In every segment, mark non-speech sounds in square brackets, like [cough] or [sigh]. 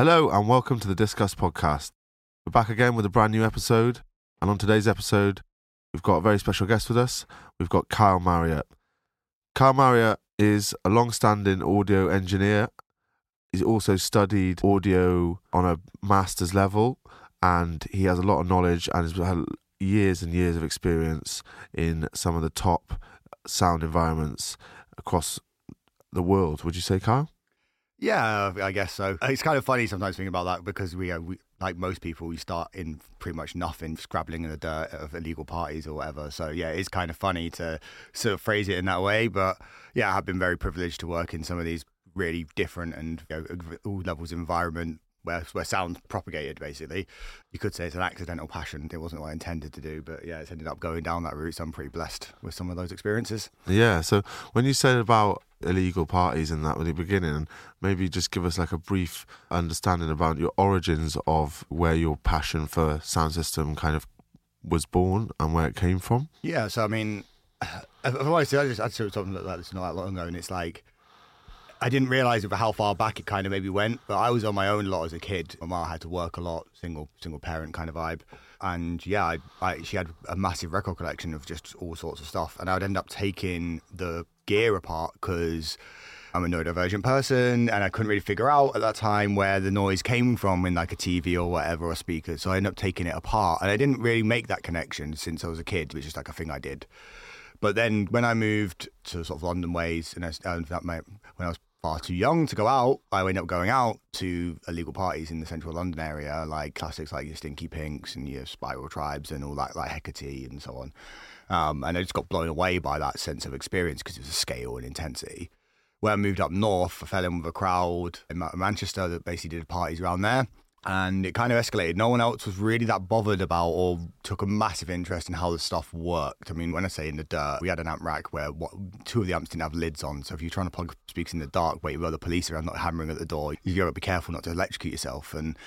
Hello and welcome to the Discuss podcast. We're back again with a brand new episode, and on today's episode, we've got a very special guest with us. We've got Kyle Marriott. Kyle Marriott is a long-standing audio engineer. He's also studied audio on a master's level, and he has a lot of knowledge and has had years and years of experience in some of the top sound environments across the world. Would you say, Kyle? Yeah, I guess so. It's kind of funny sometimes thinking about that because we, uh, we like most people, we start in pretty much nothing, scrabbling in the dirt of illegal parties or whatever. So yeah, it's kind of funny to sort of phrase it in that way. But yeah, I've been very privileged to work in some of these really different and you know, all levels of environment where where sound propagated. Basically, you could say it's an accidental passion. It wasn't what I intended to do, but yeah, it's ended up going down that route. So I'm pretty blessed with some of those experiences. Yeah. So when you said about illegal parties and that at the beginning, and maybe just give us like a brief understanding about your origins of where your passion for sound system kind of was born and where it came from. Yeah. So I mean, [sighs] I I just I saw something like that this not that long ago, and it's like I didn't realize how far back it kind of maybe went, but I was on my own a lot as a kid. My mom had to work a lot, single single parent kind of vibe, and yeah, I, I, she had a massive record collection of just all sorts of stuff, and I'd end up taking the gear apart because. I'm a neurodivergent person, and I couldn't really figure out at that time where the noise came from in like a TV or whatever or speaker. So I ended up taking it apart, and I didn't really make that connection since I was a kid. It was just like a thing I did. But then when I moved to sort of London ways, and I, when I was far too young to go out, I ended up going out to illegal parties in the central London area, like classics like your Stinky Pinks and your Spiral Tribes and all that, like Hecate and so on. Um, and I just got blown away by that sense of experience because it was a scale and intensity. When I moved up north, I fell in with a crowd in Manchester that basically did parties around there and it kind of escalated. No one else was really that bothered about or took a massive interest in how the stuff worked. I mean, when I say in the dirt, we had an amp rack where what, two of the amps didn't have lids on. So if you're trying to plug speakers in the dark, wait while the police are not hammering at the door, you've got to be careful not to electrocute yourself. And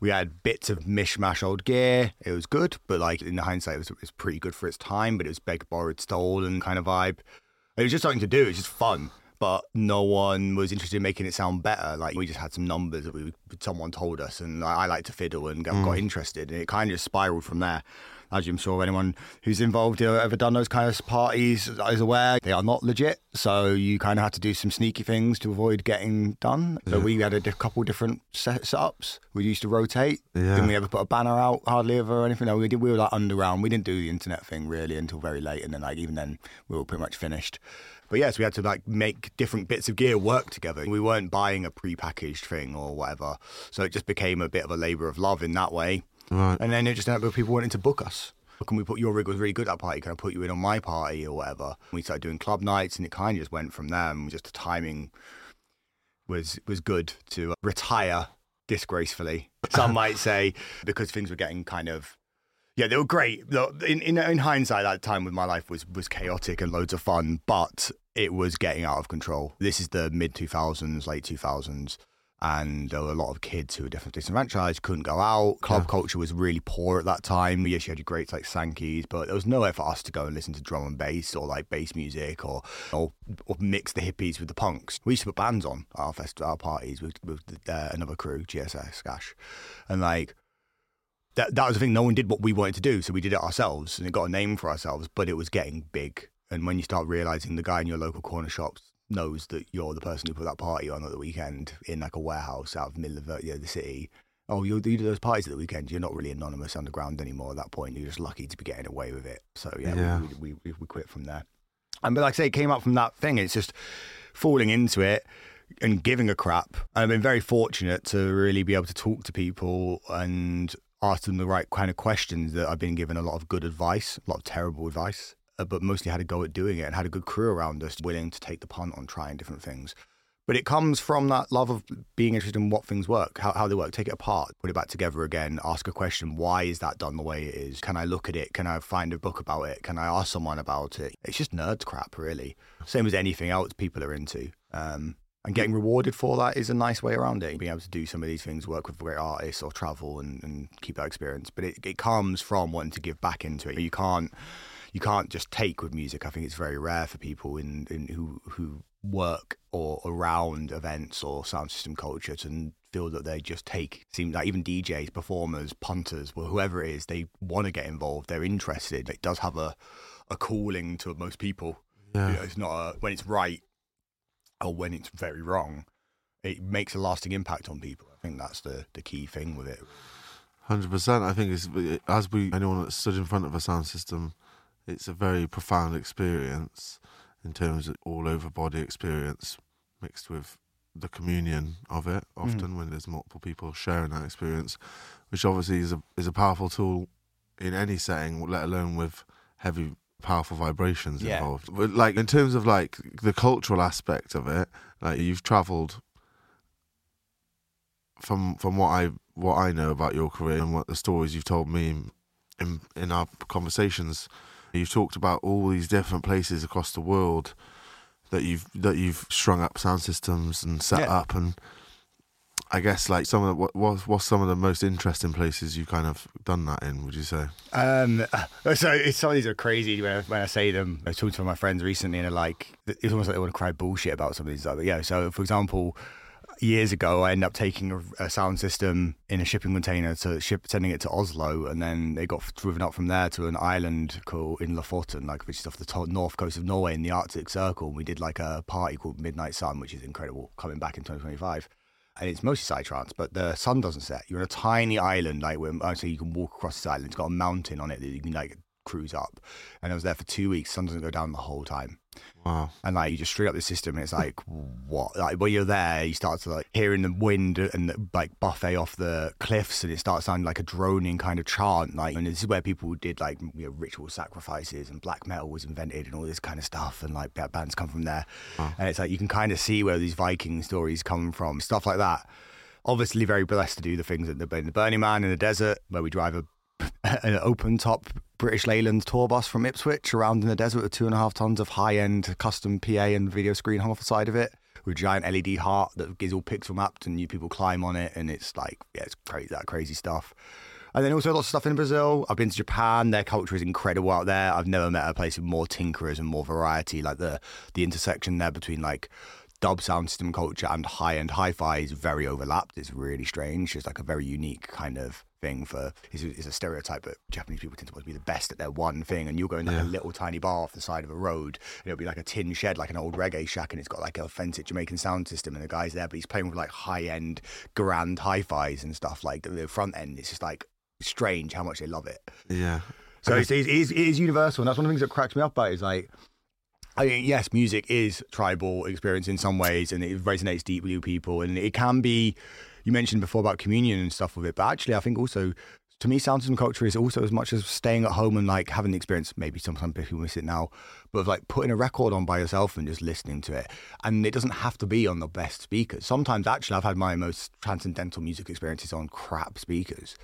we had bits of mishmash old gear. It was good, but like in the hindsight, it was, it was pretty good for its time. But it was big, borrowed, stolen kind of vibe. It was just something to do. It was just fun but no one was interested in making it sound better. Like we just had some numbers that we someone told us, and I, I like to fiddle and got, mm. got interested, and it kind of just spiraled from there. As I'm sure anyone who's involved or ever done those kind of parties is aware, they are not legit. So you kind of had to do some sneaky things to avoid getting done. So yeah. we had a couple different set- setups. We used to rotate. Yeah. Didn't we ever put a banner out hardly ever or anything? No, we did. We were like underground. We didn't do the internet thing really until very late, and then like even then we were pretty much finished. But yes, we had to like make different bits of gear work together. We weren't buying a pre-packaged thing or whatever, so it just became a bit of a labour of love in that way. Right. And then it just ended up with people wanting to book us. Can we put your rig was really good at that party? Can I put you in on my party or whatever? We started doing club nights, and it kind of just went from there. And just the timing was was good to uh, retire disgracefully. Some might [laughs] say because things were getting kind of yeah, they were great. In, in, in hindsight, that time with my life was was chaotic and loads of fun, but it was getting out of control. This is the mid two thousands, late two thousands, and there were a lot of kids who were definitely disenfranchised, couldn't go out. Club yeah. culture was really poor at that time. Yes, you had your greats like Sankeys, but there was nowhere for us to go and listen to drum and bass or like bass music or or, or mix the hippies with the punks. We used to put bands on our fest, our parties with, with uh, another crew, GSS Gash, and like that that was the thing. No one did what we wanted to do, so we did it ourselves, and it got a name for ourselves. But it was getting big, and when you start realizing the guy in your local corner shop knows that you're the person who put that party on at the weekend in like a warehouse out of the middle of the, you know, the city. Oh, you do those parties at the weekend. You're not really anonymous underground anymore at that point. You're just lucky to be getting away with it. So yeah, yeah. We, we, we quit from there. And but like I say, it came up from that thing. It's just falling into it and giving a crap. I've been very fortunate to really be able to talk to people and ask them the right kind of questions that I've been given a lot of good advice, a lot of terrible advice, uh, but mostly had a go at doing it and had a good crew around us willing to take the punt on trying different things. But it comes from that love of being interested in what things work, how, how they work, take it apart, put it back together again, ask a question why is that done the way it is? Can I look at it? Can I find a book about it? Can I ask someone about it? It's just nerd crap, really. Same as anything else people are into. Um, and getting rewarded for that is a nice way around it. Being able to do some of these things, work with great artists or travel and, and keep that experience. But it, it comes from wanting to give back into it. You can't you can't just take with music. I think it's very rare for people in, in who who work or around events or sound system culture to feel that they just take seems like even DJs, performers, punters, well, whoever it is, they want to get involved. They're interested. It does have a a calling to most people. Yeah. You know, it's not a, when it's right or when it's very wrong. It makes a lasting impact on people. I think that's the the key thing with it. Hundred percent. I think it's as we anyone that stood in front of a sound system, it's a very profound experience in terms of all over body experience mixed with the communion of it. Often mm. when there's multiple people sharing that experience, which obviously is a is a powerful tool in any setting, let alone with heavy powerful vibrations Yeah. involved. But like in terms of like the cultural aspect of it, like you've travelled from from what I what I know about your career and what the stories you've told me in in, in our conversations, you've talked about all these different places across the world that you've that you've strung up sound systems and set Yeah. up and I guess like some of the, what what's, what's some of the most interesting places you've kind of done that in? Would you say? Um, [laughs] so it's, some of these are crazy when I, when I say them. I was talking to my friends recently, and they're like, it's almost like they want to cry bullshit about some of these. But yeah, so for example, years ago, I ended up taking a, a sound system in a shipping container to ship, sending it to Oslo, and then they got driven up from there to an island called in Lofoten, like which is off the north coast of Norway in the Arctic Circle. And we did like a party called Midnight Sun, which is incredible, coming back in 2025 and it's mostly psytrance, but the sun doesn't set. You're on a tiny island, like where uh, I say you can walk across this island. It's got a mountain on it that you can like cruise up. And I was there for two weeks. Sun doesn't go down the whole time. Wow. And like you just straight up the system, and it's like what? Like when you're there, you start to like hearing the wind and the, like buffet off the cliffs, and it starts sounding like a droning kind of chant. Like, and this is where people did like you know, ritual sacrifices, and black metal was invented, and all this kind of stuff, and like ba- bands come from there. And it's like you can kind of see where these Viking stories come from, stuff like that. Obviously, very blessed to do the things at the, in the Burning Man in the desert, where we drive a [laughs] an open top British Leyland tour bus from Ipswich around in the desert with two and a half tons of high end custom PA and video screen hung off the side of it with a giant LED heart that gives all pixel mapped and you people climb on it and it's like yeah it's crazy that crazy stuff. And then also lots of stuff in Brazil. I've been to Japan. Their culture is incredible out there. I've never met a place with more tinkerers and more variety. Like the the intersection there between like dub sound system culture and high end hi fi is very overlapped. It's really strange. It's like a very unique kind of thing for is, a, a stereotype that Japanese people tend to want to be the best at their one thing and you'll go in like Yeah. a little tiny bar off the side of a road and it'll be like a tin shed like an old reggae shack and it's got like a authentic Jamaican sound system and the guy's there but he's playing with like high end grand hi-fis and stuff like the, the front end it's just like strange how much they love it Yeah. so it's, it, is, it is universal, and that's one of the things that cracks me up about it is like, I mean, yes, music is tribal experience in some ways, and it resonates deeply with people, and it can be. You mentioned before about communion and stuff with it, but actually, I think also. To me, sound system culture is also as much as staying at home and like having the experience. Maybe sometimes people miss it now, but of like putting a record on by yourself and just listening to it. And it doesn't have to be on the best speakers. Sometimes, actually, I've had my most transcendental music experiences on crap speakers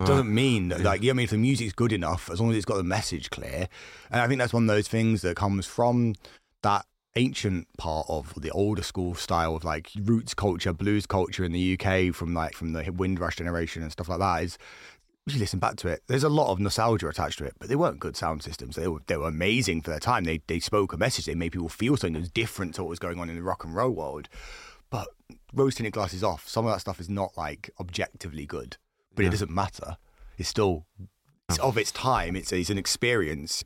doesn't mean that like yeah, I mean if the music's good enough, as long as it's got the message clear. And I think that's one of those things that comes from that ancient part of the older school style of like roots culture, blues culture in the UK from like from the Windrush generation and stuff like that is if you listen back to it, there's a lot of nostalgia attached to it, but they weren't good sound systems. They were they were amazing for their time. They they spoke a message. They made people feel something that was different to what was going on in the rock and roll world. But rose tinted glasses off. Some of that stuff is not like objectively good, but Yeah. it doesn't matter. It's still it's of its time. It's it's an experience.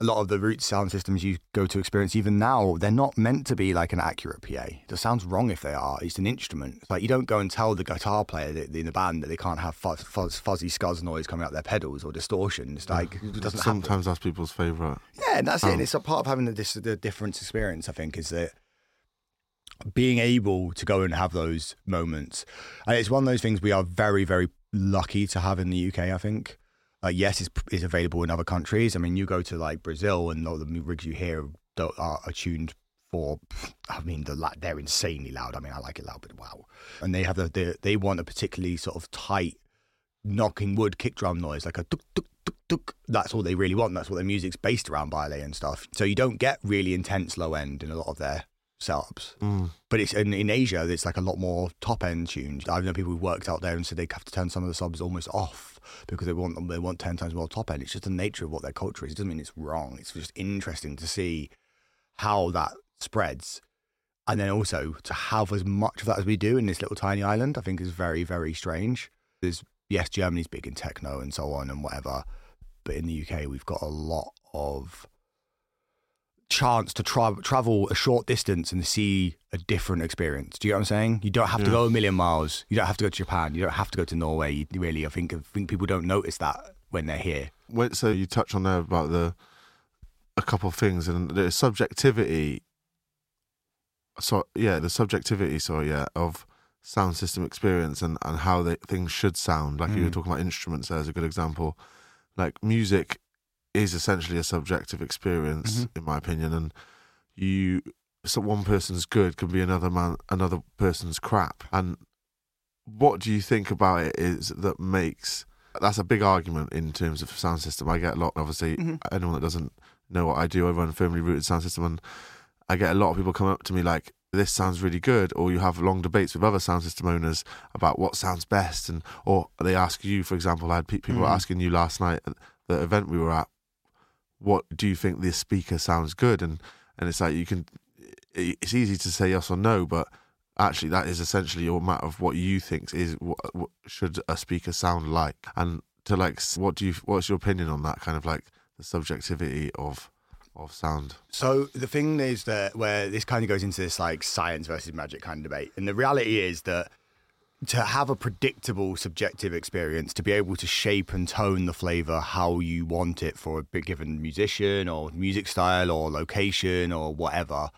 A lot of the root sound systems you go to experience even now, they're not meant to be like an accurate PA. It sounds wrong if they are. It's an instrument. It's like you don't go and tell the guitar player that, in the band that they can't have fuzz, fuzz, fuzzy scuzz noise coming out their pedals or distortion. It's like it doesn't happen. Sometimes that's people's favourite. Yeah, and that's it. Um, And it's a part of having the, dis- the difference experience, I think, is that being able to go and have those moments. And it's one of those things we are very, very lucky to have in the UK, I think. Uh, yes, it's, it's available in other countries. I mean, you go to like Brazil and all the rigs you hear are, are tuned for, I mean, the they're insanely loud. I mean, I like it loud, but wow. And they have the, the they want a particularly sort of tight knocking wood kick drum noise, like a tuk tuk tuk tuk. That's all they really want. That's what their music's based around, baile and stuff. So you don't get really intense low end in a lot of their setups. Mm. But it's in, in Asia, it's like a lot more top end tuned. I know people who've worked out there and said they have to turn some of the subs almost off because they want them, they want ten times more top end. It's just the nature of what their culture is. It doesn't mean it's wrong. It's just interesting to see how that spreads. And then also to have as much of that as we do in this little tiny island, I think is very, very strange. There's, yes, Germany's big in techno and so on and whatever. But in the UK, we've got a lot of chance to tra- travel a short distance and see a different experience. Do you know what I'm saying? You don't have to go a million miles. You don't have to go to Japan. You don't have to go to Norway. You really, I think, I think people don't notice that when they're here. When, so you touch on there about the a couple of things and the subjectivity. So yeah, the subjectivity. So yeah, of sound system experience and and how they, things should sound. Like you were Mm. talking about instruments. There as a good example. Like music is essentially a subjective experience, Mhm. in my opinion, and you. So one person's good can be another man, another person's crap. And what do you think about it is that makes that's a big argument in terms of sound system. I get a lot, obviously, Mhm. anyone that doesn't know what I do, I run a firmly rooted sound system, and I get a lot of people come up to me like, "This sounds really good," or you have long debates with other sound system owners about what sounds best, and or they ask you, for example, I had pe- people Mhm. asking you last night at the event we were at, "What do you think this speaker sounds good?" and and it's like you can, it's easy to say yes or no, but actually that is essentially a matter of what you think is what, what should a speaker sound like and to like what do you what's your opinion on that kind of like the subjectivity of of sound So the thing is that where this kind of goes into this like science versus magic kind of debate, and the reality is that to have a predictable subjective experience, to be able to shape and tone the flavor how you want it for a given musician or music style or location or whatever,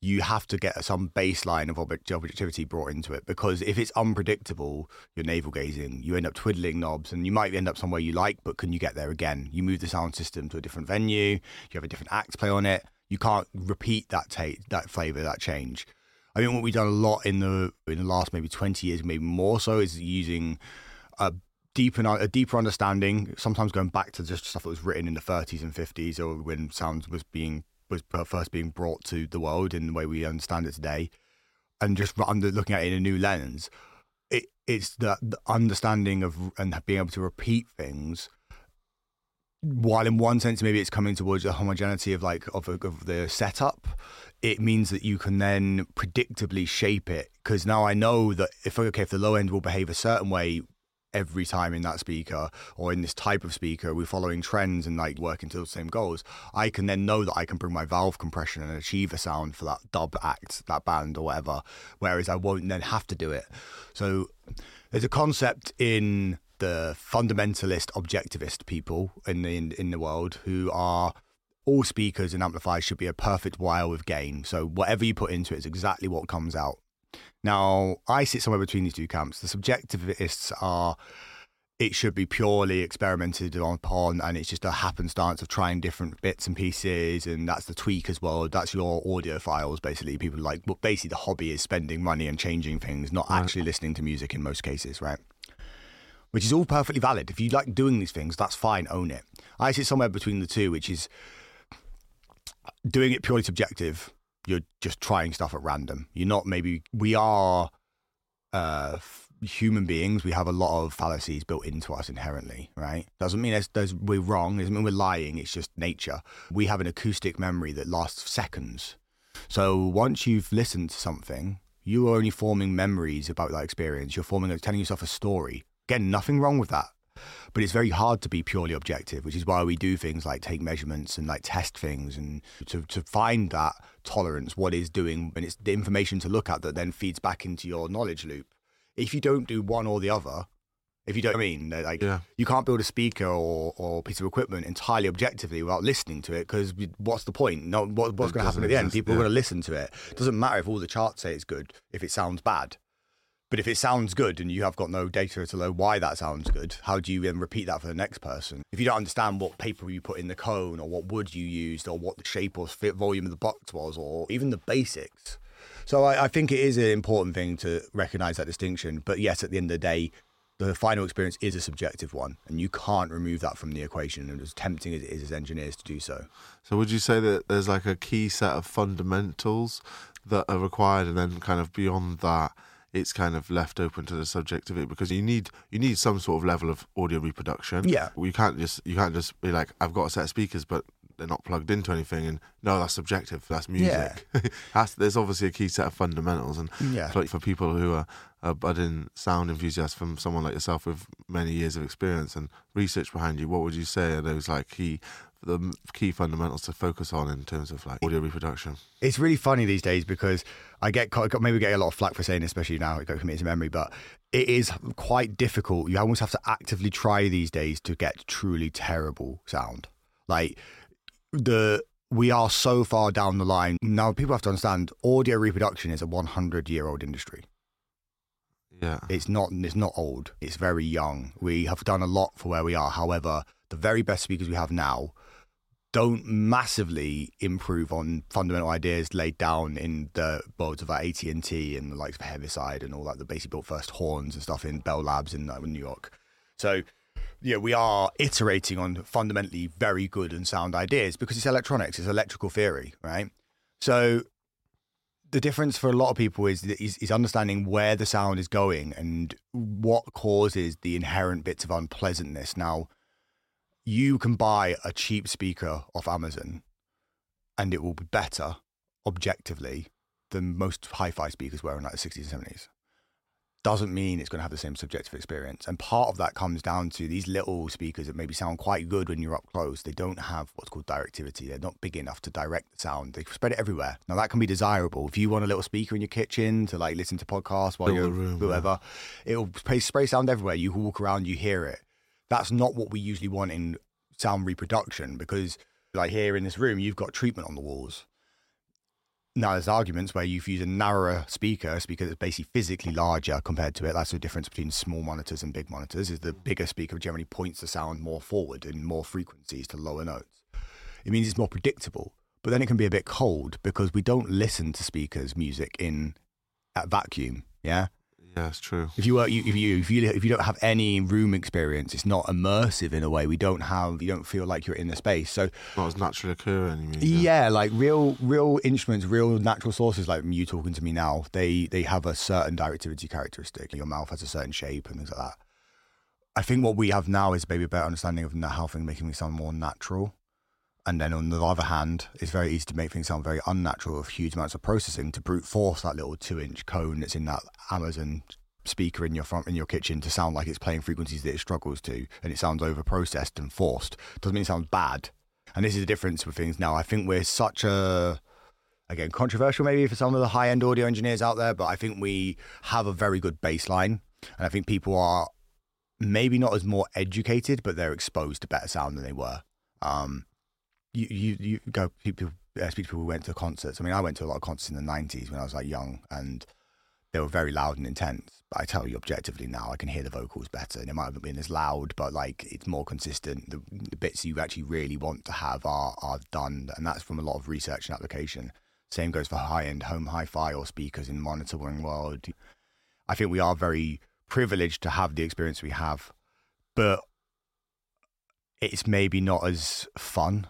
you have to get some baseline of objectivity brought into it because if it's unpredictable, you're navel gazing, you end up twiddling knobs and you might end up somewhere you like, but can you get there again? You move the sound system to a different venue, you have a different act play on it, you can't repeat that ta- that flavor, that change. I think what we've done a lot in the in the last maybe 20 years, maybe more so, is using a deeper a deeper understanding. Sometimes going back to just stuff that was written in the 30s and 50s, or when sound was being was first being brought to the world in the way we understand it today, and just under looking at it in a new lens. It, it's the, the understanding of and being able to repeat things while in one sense maybe it's coming towards a homogeneity of like of, of the setup it means that you can then predictably shape it. Because now i know that if okay if the low end will behave a certain way every time in that speaker or in this type of speaker we're following trends and like working to the same goals i can then know that i can bring my valve compression and achieve a sound for that dub act that band or whatever whereas i won't then have to do it. So there's a concept in the fundamentalist objectivist people in the in, in the world who are all speakers and amplifiers should be a perfect wire with gain. So whatever you put into it is exactly what comes out. Now I sit somewhere between these two camps. The subjectivists are it should be purely experimented on upon and it's just a happenstance of trying different bits and pieces and that's the tweak as well that's your audiophiles basically people like well, basically the hobby is spending money and changing things not Right. actually listening to music in most cases right which is all perfectly valid. If you like doing these things, that's fine, own it. I sit somewhere between the two, which is doing it purely subjective. You're just trying stuff at random. You're not maybe, we are uh, f- human beings. We have a lot of fallacies built into us inherently, right? Doesn't mean there's, there's, we're wrong, doesn't mean we're lying. It's just nature. We have an acoustic memory that lasts seconds. So once you've listened to something, you are only forming memories about that experience. You're forming, telling yourself a story. Again, nothing wrong with that. But it's very hard to be purely objective, which is why we do things like take measurements and like test things and to, to find that tolerance, what is doing, and it's the information to look at that then feeds back into your knowledge loop. If you don't do one or the other, if you don't I mean, like yeah you can't build a speaker or, or piece of equipment entirely objectively without listening to it because what's the point? No, what, what's going to happen at the end? People yeah. are going to listen to it. It doesn't matter if all the charts say it's good if it sounds bad. But if it sounds good and you have got no data to know why that sounds good, how do you then repeat that for the next person? If you don't understand what paper you put in the cone or what wood you used or what the shape or fit volume of the box was or even the basics. So I, I think it is an important thing to recognize that distinction. But yes, at the end of the day, the final experience is a subjective one, and you can't remove that from the equation. And as tempting as it is as engineers to do so, so would you say that there's like a key set of fundamentals that are required and then kind of beyond that it's kind of left open to the subjectivity because you need you need some sort of level of audio reproduction Yeah. you can't just you can't just be like i've got a set of speakers but they're not plugged into anything. And no, that's subjective. That's music. [laughs] that's, there's obviously a key set of fundamentals. And Yeah. for, for people who are, are budding sound enthusiasts, from someone like yourself with many years of experience and research behind you, what would you say are those like key the key fundamentals to focus on in terms of like audio reproduction? It's really funny these days because I get maybe we get a lot of flack for saying, this, especially now it got committed to memory, but it is quite difficult. You almost have to actively try these days to get truly terrible sound. Like the we are so far down the line now. People have to understand audio reproduction is a 100 year old industry. Yeah. It's not. It's not old. It's very young. We have done a lot for where we are. However, the very best speakers we have now don't massively improve on fundamental ideas laid down in the worlds of like AT and the likes of Heaviside and all that. The basically built first horns and stuff in Bell Labs in New York. So yeah, we are iterating on fundamentally very good and sound ideas because it's electronics, it's electrical theory, right? So the difference for a lot of people is, is is understanding where the sound is going and what causes the inherent bits of unpleasantness. Now, you can buy a cheap speaker off Amazon, and it will be better objectively than most hi-fi speakers were in like the sixties and seventies. Doesn't mean it's going to have the same subjective experience, and part of that comes down to these little speakers that maybe sound quite good when you're up close. They don't have what's called directivity. They're not big enough to direct the sound. They spread it everywhere. Now that can be desirable if you want a little speaker in your kitchen to like listen to podcasts while Fill you're the room, whoever. It'll spray, spray sound everywhere. You walk around, you hear it. That's not what we usually want in sound reproduction because, like here in this room, you've got treatment on the walls. Now, there's arguments where you've used a narrower speaker, a speaker that's basically physically larger compared to it. That's the difference between small monitors and big monitors. Is the mm. bigger speaker generally points the sound more forward in more frequencies to lower notes. It means it's more predictable, but then it can be a bit cold because we don't listen to speakers' music in at vacuum. Yeah, Yeah, it's true. if you were, you, if you if you if you don't have any room experience, it's not immersive in a way. We don't have you don't feel like you're in the space. So Not as naturally occurring, you mean? yeah, like real real instruments, real natural sources, like you talking to me now, they they have a certain directivity characteristic. Your mouth has a certain shape and things like that. I think what we have now is maybe a better understanding of how things making me sound more natural. And then on the other hand, it's very easy to make things sound very unnatural with huge amounts of processing to brute force that little two inch cone that's in that Amazon speaker in your front in your kitchen to sound like it's playing frequencies that it struggles to and it sounds over processed and forced. Doesn't mean it sounds bad. And this is the difference with things now. I think we're such a again controversial maybe for some of the high end audio engineers out there, but I think we have a very good baseline. And I think people are maybe not as more educated, but they're exposed to better sound than they were. Um, you, you, you go people uh, speak to people who went to concerts. I mean, I went to a lot of concerts in the '90s when I was like young, and they were very loud and intense. But I tell you objectively now, I can hear the vocals better, and it might have been as loud, but like it's more consistent. The, the bits you actually really want to have are are done, and that's from a lot of research and application. Same goes for high end home hi-fi or speakers in the monitoring world. I think we are very privileged to have the experience we have, but it's maybe not as fun.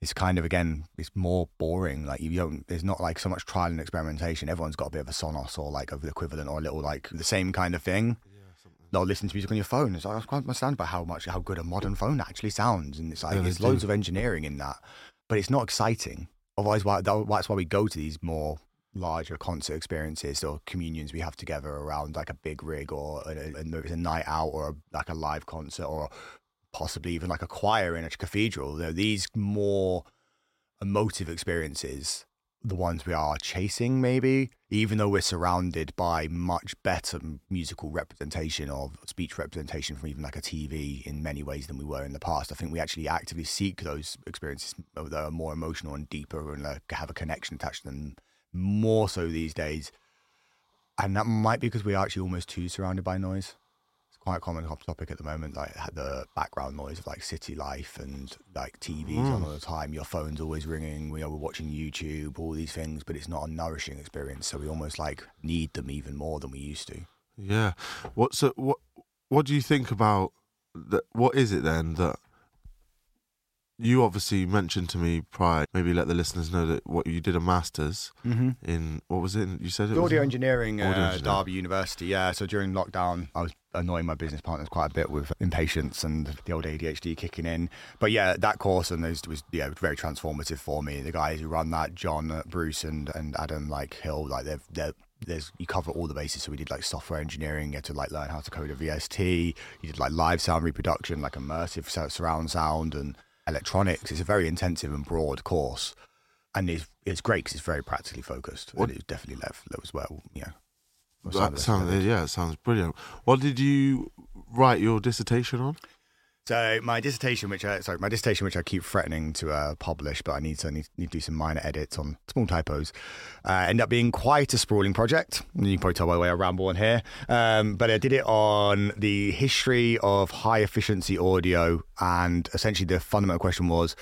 It's kind of again, it's more boring. Like you don't, there's not like so much trial and experimentation. Everyone's got a bit of a Sonos or like of the equivalent or a little like the same kind of thing. They'll listen to music on your phone. It's like, I was quite understand by how much how good a modern phone actually sounds, and it's like Yeah, there's loads do. of engineering in that, but it's not exciting. Otherwise, why, that's why we go to these more larger concert experiences or communions we have together around like a big rig or a, a, a night out or a, like a live concert or possibly even like a choir in a cathedral. They're these more emotive experiences, the ones we are chasing, maybe, even though we're surrounded by much better musical representation of speech representation from even like a TV in many ways than we were in the past. I think we actually actively seek those experiences uh, that are more emotional and deeper and like have a connection attached to them more so these days. And that might be because we are actually almost too surrounded by noise quite a common hot topic at the moment, like the background noise of like city life and like TVs on mm. all the time. Your phone's always ringing. We are watching YouTube, all these things, but it's not a nourishing experience. So we almost like need them even more than we used to. Yeah. What so uh, what what do you think about that what is it then that you obviously mentioned to me prior. Maybe let the listeners know that what you did a masters Mm-hmm. in what was it? You said it Audio was engineering, Audio uh, engineering. Derby University. Yeah. So during lockdown, I was annoying my business partners quite a bit with impatience and the old ADHD kicking in. But yeah, that course and those was yeah very transformative for me. The guys who run that, John, Bruce, and and Adam like Hill, like they're they're there's you cover all the bases. So we did like software engineering, you had to like learn how to code a VST. You did like live sound reproduction, like immersive surround sound and electronics. It's a very intensive and broad course, and it's it's great because it's very practically focused. What- And it's definitely left as well. Yeah. That sounds yeah, it sounds brilliant. What did you write your dissertation on? So my dissertation, which I sorry, my dissertation, which I keep threatening to uh, publish, but I need to need, need to do some minor edits on small typos, uh, ended up being quite a sprawling project. You can probably tell by the way I ramble on here, um, but I did it on the history of high efficiency audio, and essentially the fundamental question was.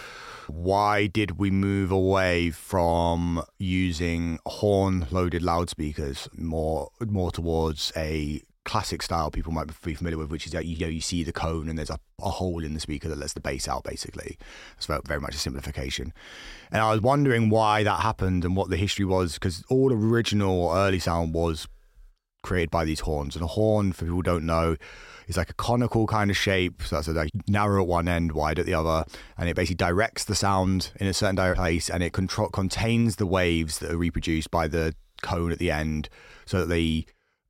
Why did we move away from using horn-loaded loudspeakers more more towards a classic style people might be familiar with, which is that you know you see the cone and there's a, a hole in the speaker that lets the bass out. Basically, it's very, much a simplification. And I was wondering why that happened and what the history was, because all original early sound was created by these horns. And a horn, for people who don't know, is like a conical kind of shape. So that's like narrow at one end, wide at the other, and it basically directs the sound in a certain place, and it control contains the waves that are reproduced by the cone at the end, so that they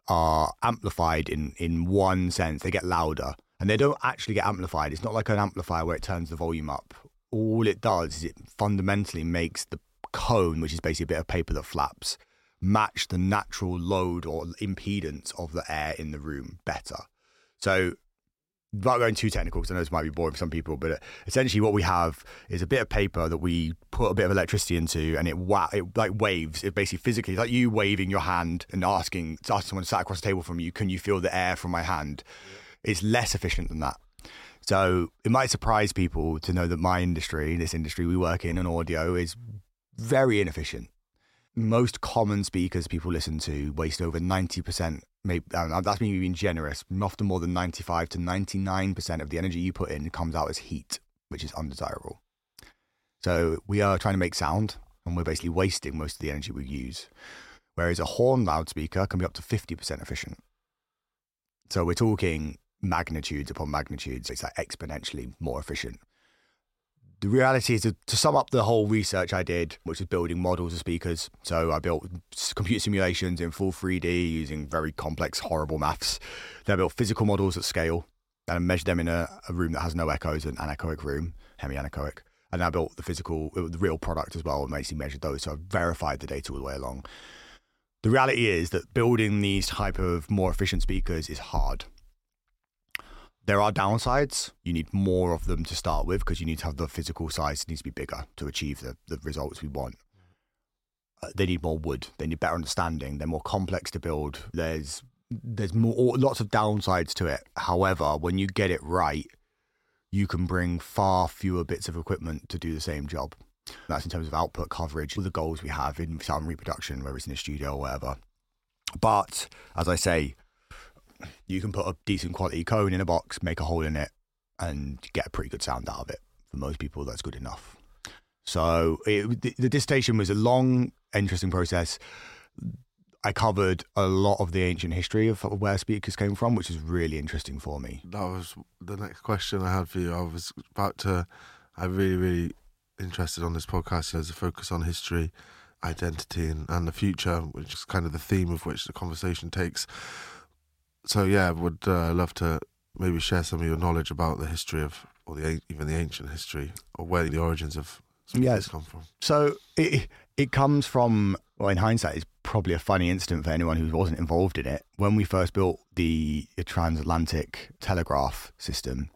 are amplified in in one sense. They get louder, and they don't actually get amplified. It's not like an amplifier where it turns the volume up. All it does is it fundamentally makes the cone, which is basically a bit of paper that flaps, match the natural load or impedance of the air in the room better. So, without going too technical, because I know this might be boring for some people, but uh, essentially what we have is a bit of paper that we put a bit of electricity into, and it wa- it like waves. It basically physically, it's like you waving your hand and asking, asking someone sat across the table from you, can you feel the air from my hand? It's less efficient than that. So it might surprise people to know that my industry, this industry we work in, in audio, is very inefficient. Most common speakers people listen to waste over 90%, maybe uh, that's me being generous, often more than 95 to 99% of the energy you put in comes out as heat, which is undesirable. So we are trying to make sound and we're basically wasting most of the energy we use. Whereas a horn loudspeaker can be up to 50% efficient. So we're talking magnitudes upon magnitudes. It's like exponentially more efficient. The reality is to, to sum up the whole research I did, which was building models of speakers. So I built computer simulations in full 3D using very complex, horrible maths. Then I built physical models at scale and I measured them in a, a room that has no echoes, an anechoic room, hemi-anechoic. And I built the physical, the real product as well, and basically measured those. So I verified the data all the way along. The reality is that building these type of more efficient speakers is hard. There are downsides. You need more of them to start with because you need to have the physical size needs to be bigger to achieve the, the results we want. Uh, they need more wood. They need better understanding. They're more complex to build. There's there's more lots of downsides to it. However, when you get it right, you can bring far fewer bits of equipment to do the same job. That's in terms of output coverage, the goals we have in sound reproduction, whether it's in a studio or whatever. But as I say, you can put a decent quality cone in a box, make a hole in it, and get a pretty good sound out of it. For most people, that's good enough. So it, the, the dissertation was a long, interesting process. I covered a lot of the ancient history of where speakers came from, which is really interesting for me. That was the next question I had for you. I was about to. I'm really, really interested on this podcast. There's a focus on history, identity, and, and the future, which is kind of the theme of which the conversation takes. So yeah, would uh, love to maybe share some of your knowledge about the history of, or the even the ancient history, or where the origins of Yes. come from. So it it comes from well, in hindsight, it's probably a funny incident for anyone who wasn't involved in it. When we first built the transatlantic telegraph system,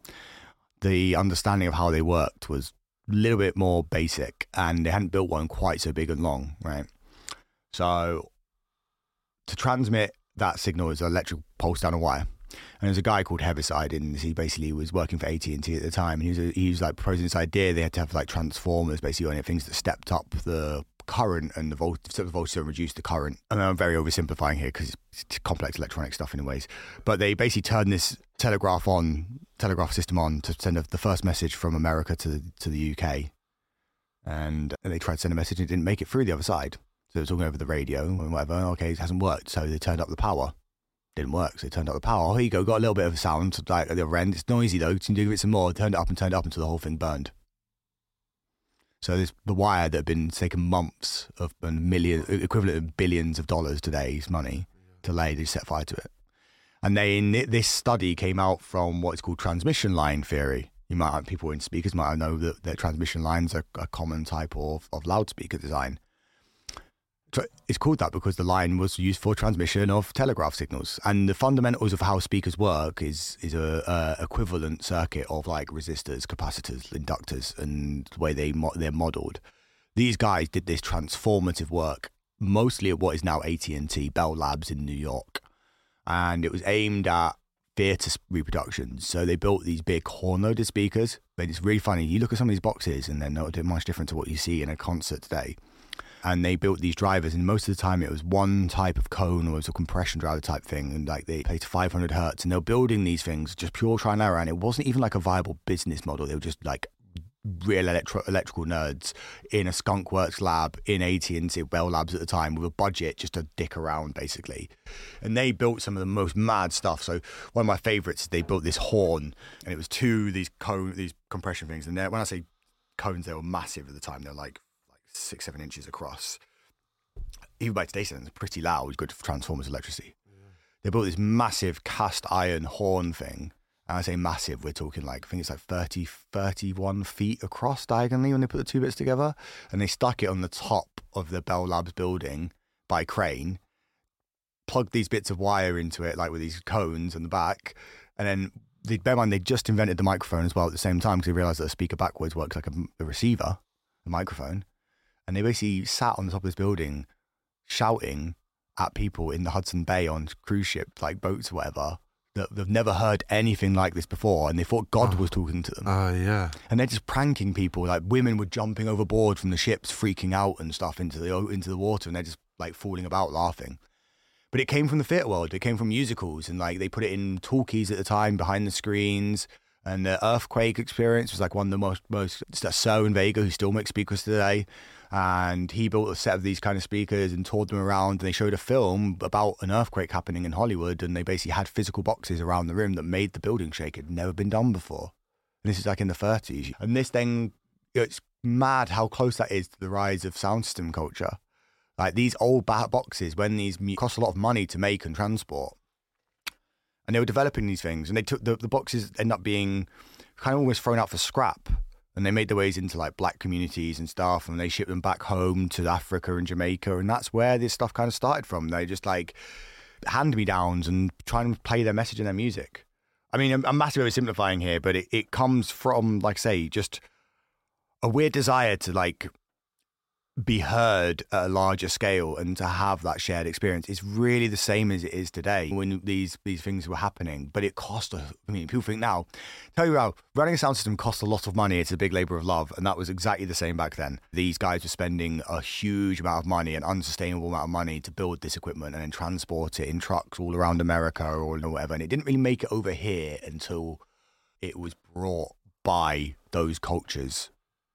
the understanding of how they worked was a little bit more basic, and they hadn't built one quite so big and long, right? So to transmit that signal is an electric pulse down a wire. And there's a guy called Heaviside, and he basically was working for AT and T at the time, and he was he was like proposing this idea. They had to have like transformers, basically on things that stepped up the current and the volt, stepped the voltage and reduced the current. Mean, I'm very oversimplifying here because it's complex electronic stuff in ways, but they basically turned this telegraph on, telegraph system on to send the first message from America to to the UK, and, and they tried to send a message and it didn't make it through the other side. So it was talking over the radio and whatever. Okay, it hasn't worked, so they turned up the power. Didn't work, so they turned up the power. Oh, here you go, got a little bit of a sound like at the other end. It's noisy though. Can you give it some more? Turned it up and turned it up until the whole thing burned. So this the wire that had been taken months of and million equivalent of billions of dollars today's money to lay, they set fire to it. And then this study came out from what is called transmission line theory. You might people in speakers might know that, that transmission lines are a common type of, of loudspeaker design. It's called that because the line was used for transmission of telegraph signals, and the fundamentals of how speakers work is is a, a equivalent circuit of like resistors, capacitors, inductors, and the way they mo- they're modeled. These guys did this transformative work mostly at what is now AT and T Bell Labs in New York, and it was aimed at theatre reproductions. So they built these big horn-loaded speakers. But it's really funny. You look at some of these boxes, and they're not much different to what you see in a concert today and they built these drivers and most of the time it was one type of cone or it was a compression driver type thing and like they played to 500 hertz and they were building these things just pure trial and error and it wasn't even like a viable business model. They were just like real electro- electrical nerds in a skunk works lab in AT&T Bell Labs at the time with a budget just to dick around basically. And they built some of the most mad stuff. So one of my favorites they built this horn and it was two these cone these compression things and when I say cones they were massive at the time. They're like six, seven inches across. Even by today's standards, pretty loud, good for transformers electricity. Yeah. They built this massive cast iron horn thing. And I say massive, we're talking like, I think it's like 30, 31 feet across diagonally when they put the two bits together. And they stuck it on the top of the Bell Labs building by crane, plugged these bits of wire into it, like with these cones on the back. And then they, bear in mind, they just invented the microphone as well at the same time because they realized that a speaker backwards works like a, a receiver, a microphone and they basically sat on the top of this building shouting at people in the Hudson Bay on cruise ships, like boats or whatever, that they've never heard anything like this before, and they thought God oh. was talking to them. Oh uh, yeah. And they're just pranking people. Like women were jumping overboard from the ships, freaking out and stuff into the into the water, and they're just like falling about laughing. But it came from the theatre world. It came from musicals, and like they put it in talkies at the time behind the screens. And the earthquake experience was like one of the most most. Cerwin-Vega, who still makes speakers today, and he built a set of these kind of speakers and toured them around and they showed a film about an earthquake happening in Hollywood and they basically had physical boxes around the room that made the building shake. It had never been done before. And this is like in the 30s. And this thing, it's mad how close that is to the rise of sound system culture. Like these old boxes, when these cost a lot of money to make and transport, and they were developing these things, and they took the, the boxes end up being kind of almost thrown out for scrap and they made their ways into like black communities and stuff and they shipped them back home to Africa and Jamaica and that's where this stuff kind of started from. They just like hand me downs and trying to play their message in their music. I mean I'm, massively simplifying here but it, it comes from like I say just a weird desire to like be heard at a larger scale and to have that shared experience is really the same as it is today when these these things were happening. But it cost a, I mean, people think now, tell you how running a sound system costs a lot of money. It's a big labor of love. And that was exactly the same back then. These guys were spending a huge amount of money, an unsustainable amount of money to build this equipment and then transport it in trucks all around America or whatever. And it didn't really make it over here until it was brought by those cultures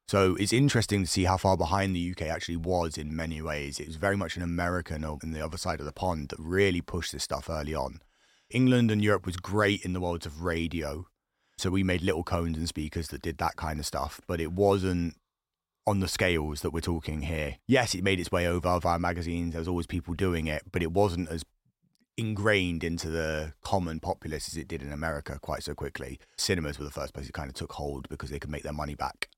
so it's interesting to see how far behind the UK actually was in many ways. It was very much an American on the other side of the pond that really pushed this stuff early on. England and Europe was great in the world of radio. So we made little cones and speakers that did that kind of stuff, but it wasn't on the scales that we're talking here. Yes, it made its way over via magazines. There was always people doing it, but it wasn't as ingrained into the common populace as it did in America quite so quickly. Cinemas were the first place it kind of took hold because they could make their money back.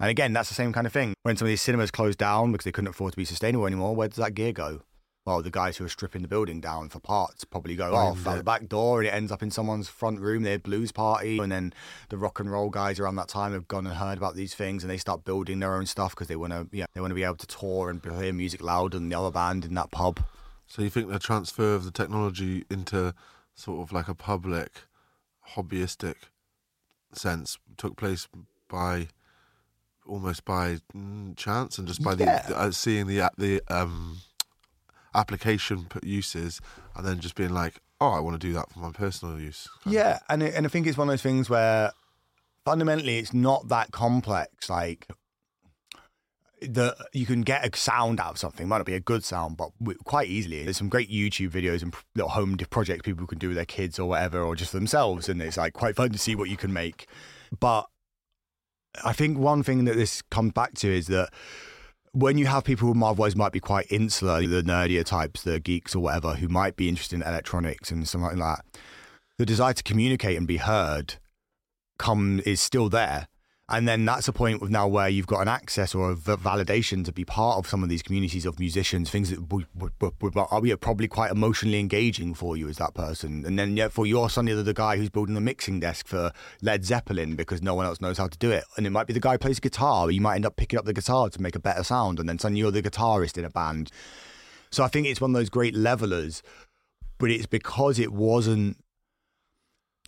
And again, that's the same kind of thing. When some of these cinemas closed down because they couldn't afford to be sustainable anymore, where does that gear go? Well, the guys who are stripping the building down for parts probably go off out the back door and it ends up in someone's front room, their blues party. And then the rock and roll guys around that time have gone and heard about these things and they start building their own stuff because they want to, yeah, they want to be able to tour and play music louder than the other band in that pub. So you think the transfer of the technology into sort of like a public, hobbyistic sense took place by almost by mm, chance and just by yeah. the uh, seeing the the um, application uses and then just being like, oh, I want to do that for my personal use. Yeah, and it, and I think it's one of those things where fundamentally it's not that complex. Like the you can get a sound out of something. It might not be a good sound, but quite easily. There's some great YouTube videos and little home projects people can do with their kids or whatever, or just themselves, and it's like quite fun to see what you can make. But I think one thing that this comes back to is that when you have people who otherwise might be quite insular, the nerdier types, the geeks or whatever, who might be interested in electronics and something like that, the desire to communicate and be heard come is still there. And then that's a point of now where you've got an access or a validation to be part of some of these communities of musicians, things that are yeah, probably quite emotionally engaging for you as that person. And then yet for you're suddenly the guy who's building the mixing desk for Led Zeppelin because no one else knows how to do it. And it might be the guy who plays guitar. You might end up picking up the guitar to make a better sound. And then suddenly you're the guitarist in a band. So I think it's one of those great levelers, but it's because it wasn't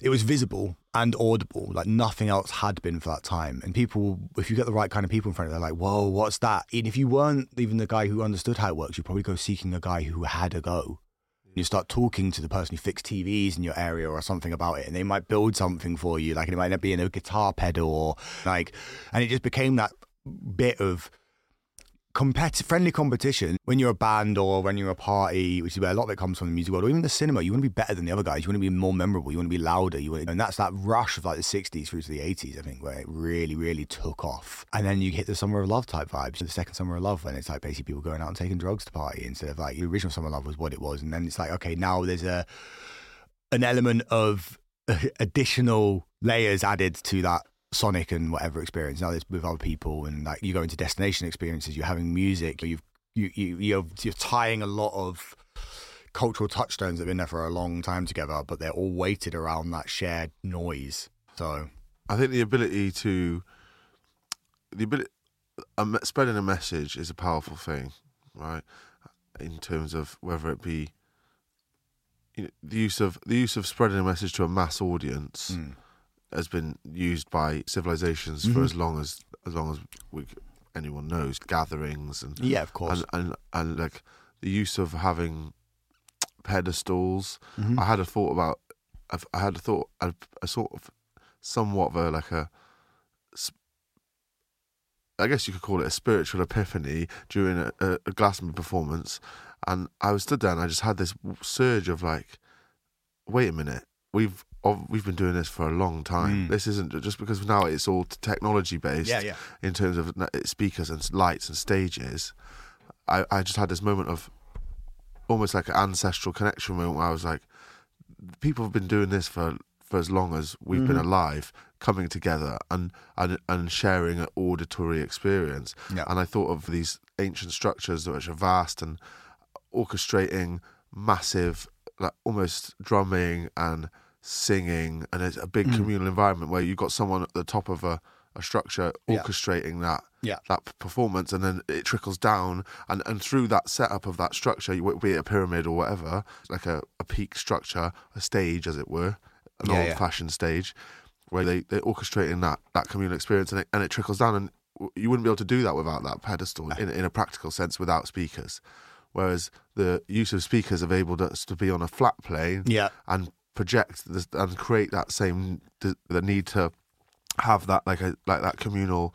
it was visible and audible like nothing else had been for that time. And people if you get the right kind of people in front of you they're like whoa what's that? And if you weren't even the guy who understood how it works you'd probably go seeking a guy who had a go. You start talking to the person who fixed TVs in your area or something about it, and they might build something for you. Like it might not be in a guitar pedal or like, and it just became that bit of competitive, friendly competition when you're a band or when you're a party, which is where a lot of it comes from the music world, or even the cinema. You want to be better than the other guys. You want to be more memorable. You want to be louder. You want, and that's that rush of like the '60s through to the '80s, I think, where it really, really took off. And then you hit the Summer of Love type vibes, the second Summer of Love, when it's like basically people going out and taking drugs to party instead of like the original Summer of Love was what it was, and then it's like okay, now there's a an element of [laughs] additional layers added to that Sonic and whatever experience. Now there's with other people, and like you go into destination experiences. You're having music. You've you you you're, you're tying a lot of cultural touchstones that have been there for a long time together, but they're all weighted around that shared noise. So I think the ability to the ability um, spreading a message is a powerful thing, right? In terms of whether it be you know, the use of the use of spreading a message to a mass audience mm. Has been used by civilizations for Mhm. as long as as long as we, anyone knows gatherings and yeah, of course. and, and and like the use of having pedestals. Mhm. I had a thought about. I've, I had a thought. A, a sort of somewhat of a like a I guess you could call it a spiritual epiphany during a, a, a Glastonbury performance, and I was stood there and I just had this surge of like, wait a minute, we've of- we've been doing this for a long time. Mm. This isn't just because now it's all technology based yeah, yeah. in terms of speakers and lights and stages, I, I just had this moment of almost like an ancestral connection moment where I was like, people have been doing this for, for as long as we've been Mhm. alive, coming together and, and, and sharing an auditory experience. Yeah. And I thought of these ancient structures which are vast and orchestrating massive, like almost drumming and singing, and it's a big Mm. communal environment where you've got someone at the top of a, a structure Yeah. orchestrating that Yeah. that performance, and then it trickles down, and, and through that setup of that structure, be it a pyramid or whatever, like a, a peak structure, a stage as it were, an Yeah, yeah. old fashioned stage, where they they're orchestrating that that communal experience, and it, and it trickles down, and you wouldn't be able to do that without that pedestal in in a practical sense without speakers. Whereas the use of speakers have enabled us to be on a flat plane Yeah. and project this, and create that same the, the need to have that like a like that communal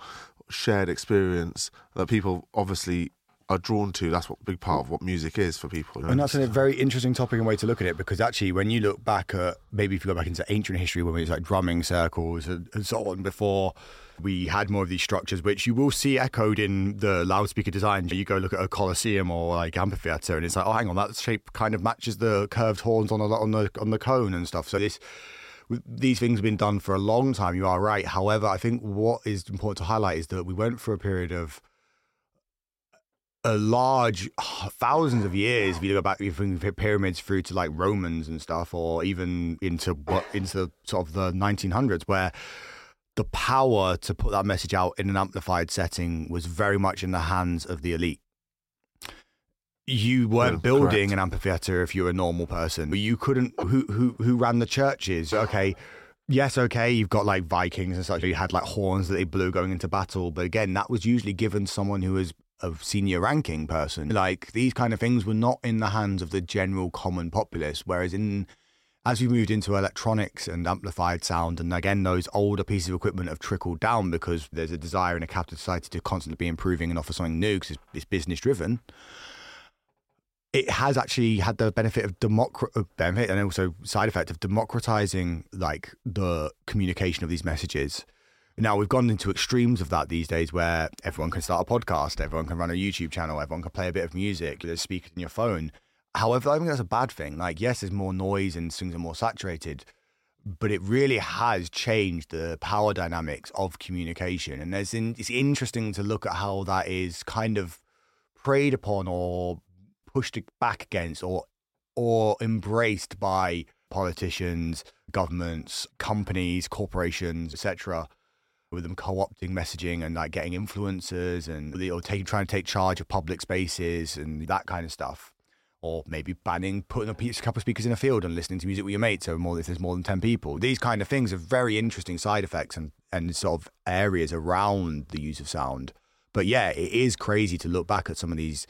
shared experience that people obviously are drawn to. That's what big part of what music is for people. And that's a very interesting topic and way to look at it because actually, when you look back at maybe if you go back into ancient history, when it's like drumming circles and, and so on, before we had more of these structures, which you will see echoed in the loudspeaker design. You go look at a coliseum or like amphitheater, and it's like, oh, hang on, that shape kind of matches the curved horns on the on the on the cone and stuff. So this these things have been done for a long time. You are right. However, I think what is important to highlight is that we went through a period of a large thousands of years. If you go back from pyramids through to like Romans and stuff, or even into what into sort of the 1900s, where the power to put that message out in an amplified setting was very much in the hands of the elite. You weren't Yeah, building correct. an amphitheater if you were a normal person. But you couldn't. Who who who ran the churches? Okay, yes, okay. You've got like Vikings and such. You had like horns that they blew going into battle, but again, that was usually given someone who was a senior ranking person. Like these kind of things were not in the hands of the general common populace. Whereas in as we moved into electronics and amplified sound, and again, those older pieces of equipment have trickled down because there's a desire in a capitalist society to constantly be improving and offer something new because it's, it's business driven. It has actually had the benefit of democrat uh, benefit and also side effect of democratizing like the communication of these messages. Now we've gone into extremes of that these days, where everyone can start a podcast, everyone can run a YouTube channel, everyone can play a bit of music. There's speakers in your phone However, I think that's a bad thing. Like, yes, there's more noise and things are more saturated, but it really has changed the power dynamics of communication. And there's in, it's interesting to look at how that is kind of preyed upon or pushed back against or or embraced by politicians, governments, companies, corporations, etc. With them co-opting messaging and like getting influencers and or taking trying to take charge of public spaces and that kind of stuff or maybe banning putting a couple of speakers in a field and listening to music with your mates so more if there's more than 10 people these kind of things are very interesting side effects and, and sort of areas around the use of sound but yeah it is crazy to look back at some of these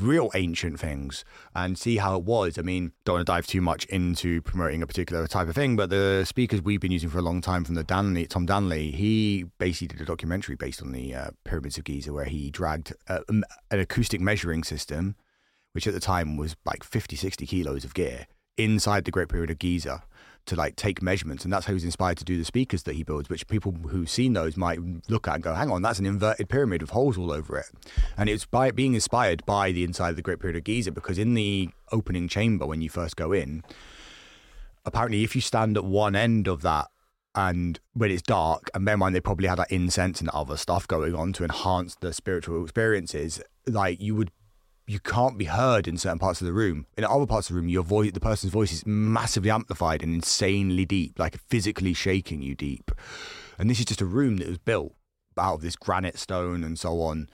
real ancient things and see how it was. I mean, don't want to dive too much into promoting a particular type of thing, but the speakers we've been using for a long time from the Danley, Tom Danley, he basically did a documentary based on the uh, pyramids of Giza where he dragged uh, an acoustic measuring system which at the time was like 50, 60 kilos of gear inside the Great Pyramid of Giza to like take measurements. And that's how he was inspired to do the speakers that he builds, which people who've seen those might look at and go, hang on, that's an inverted pyramid with holes all over it. And it's by being inspired by the inside of the Great Pyramid of Giza because in the opening chamber, when you first go in, apparently if you stand at one end of that and when it's dark, and bear in mind they probably had that incense and other stuff going on to enhance the spiritual experiences, like you would you can't be heard in certain parts of the room. In other parts of the room, your voice, the person's voice is massively amplified and insanely deep, like physically shaking you deep. And this is just a room that was built out of this granite stone and so on.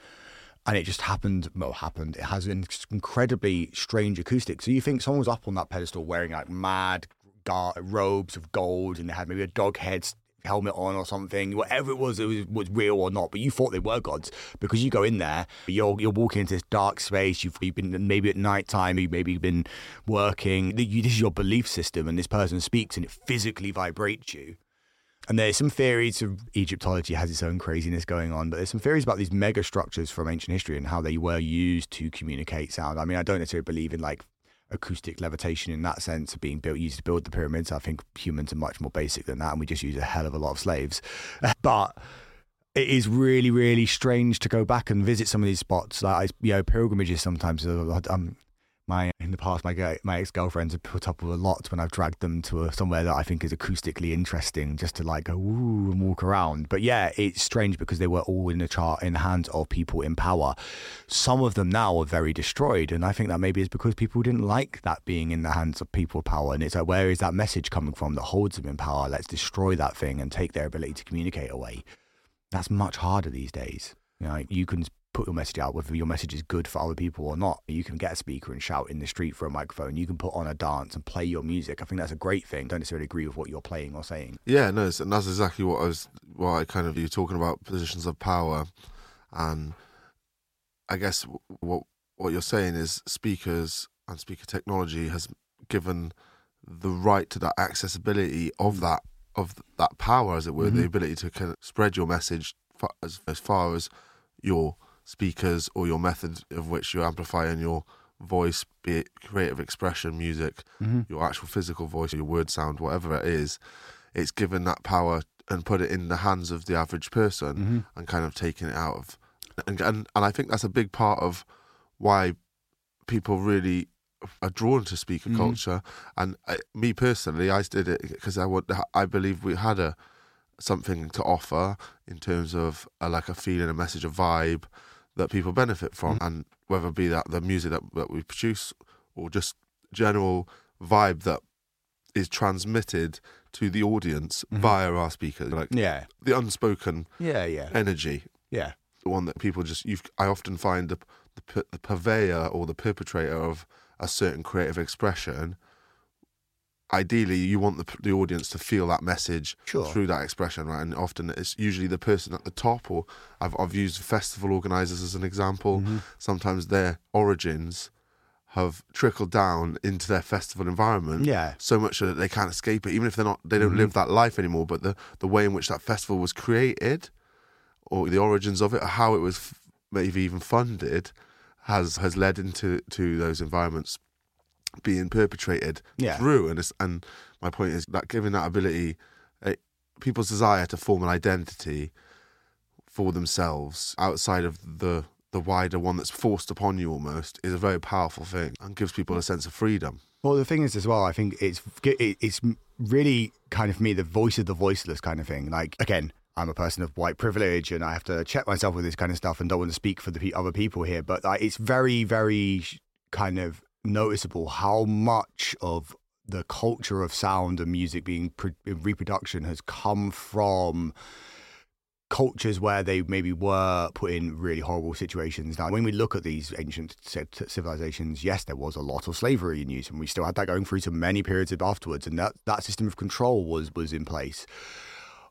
And it just happened, well, happened. It has an incredibly strange acoustic. So you think someone was up on that pedestal wearing like mad gar- robes of gold and they had maybe a dog head helmet on or something, whatever it was, it was, was real or not. But you thought they were gods because you go in there, you're you're walking into this dark space. You've, you've been maybe at night time, you've maybe been working. This is your belief system, and this person speaks, and it physically vibrates you. And there's some theories of Egyptology has its own craziness going on, but there's some theories about these mega structures from ancient history and how they were used to communicate sound. I mean, I don't necessarily believe in like acoustic levitation in that sense of being built used to build the pyramids. I think humans are much more basic than that, and we just use a hell of a lot of slaves. [laughs] but it is really, really strange to go back and visit some of these spots. Like, you know, pilgrimages sometimes. Um, my in the past my my ex girlfriends have put up with a lot when I've dragged them to a, somewhere that I think is acoustically interesting, just to like go ooh and walk around. But yeah, it's strange because they were all in the chart in the hands of people in power. Some of them now are very destroyed, and I think that maybe is because people didn't like that being in the hands of people power. And it's like, where is that message coming from that holds them in power? Let's destroy that thing and take their ability to communicate away. That's much harder these days. You know, you can put your message out, whether your message is good for other people or not. You can get a speaker and shout in the street for a microphone. You can put on a dance and play your music. I think that's a great thing. Don't necessarily agree with what you're playing or saying. Yeah, no, and that's exactly what I was. What I kind of you talking about positions of power, and I guess what what you're saying is speakers and speaker technology has given the right to that accessibility of that of that power, as it were, mm-hmm. the ability to kind of spread your message as as far as your speakers or your method of which you amplify in your voice, be it creative expression, music, mm-hmm. your actual physical voice, your word sound, whatever it is, it's given that power and put it in the hands of the average person mm-hmm. and kind of taking it out of. And, and and I think that's a big part of why people really are drawn to speaker mm-hmm. culture. And I, me personally, I did it because I would. I believe we had a something to offer in terms of a, like a feeling, a message, a vibe, that people benefit from, mm-hmm. and whether it be that the music that, that we produce or just general vibe that is transmitted to the audience mm-hmm. via our speakers, like yeah, the unspoken yeah yeah energy, yeah, the one that people just you I often find the, the the purveyor or the perpetrator of a certain creative expression ideally you want the, the audience to feel that message sure. through that expression right and often it's usually the person at the top or i've, I've used festival organizers as an example mm-hmm. sometimes their origins have trickled down into their festival environment Yeah. so much so that they can't escape it, even if they're not they don't live that life anymore. But the the way in which that festival was created, or the origins of it, or how it was maybe even funded, has has led into to those environments being perpetrated Yeah. through. And it's, and my point is that giving that ability, uh, people's desire to form an identity for themselves outside of the the wider one that's forced upon you almost is a very powerful thing and gives people a sense of freedom. Well, the thing is, as well, I think it's it's really kind of for me the voice of the voiceless kind of thing. Like again, I'm a person of white privilege, and I have to check myself with this kind of stuff, and don't want to speak for the other people here. But like, it's very, very kind of noticeable how much of the culture of sound and music being in reproduction has come from cultures where they maybe were put in really horrible situations. Now, when we look at these ancient civilizations, yes, there was a lot of slavery in use, and we still had that going through to many periods afterwards, and that, that system of control was was in place.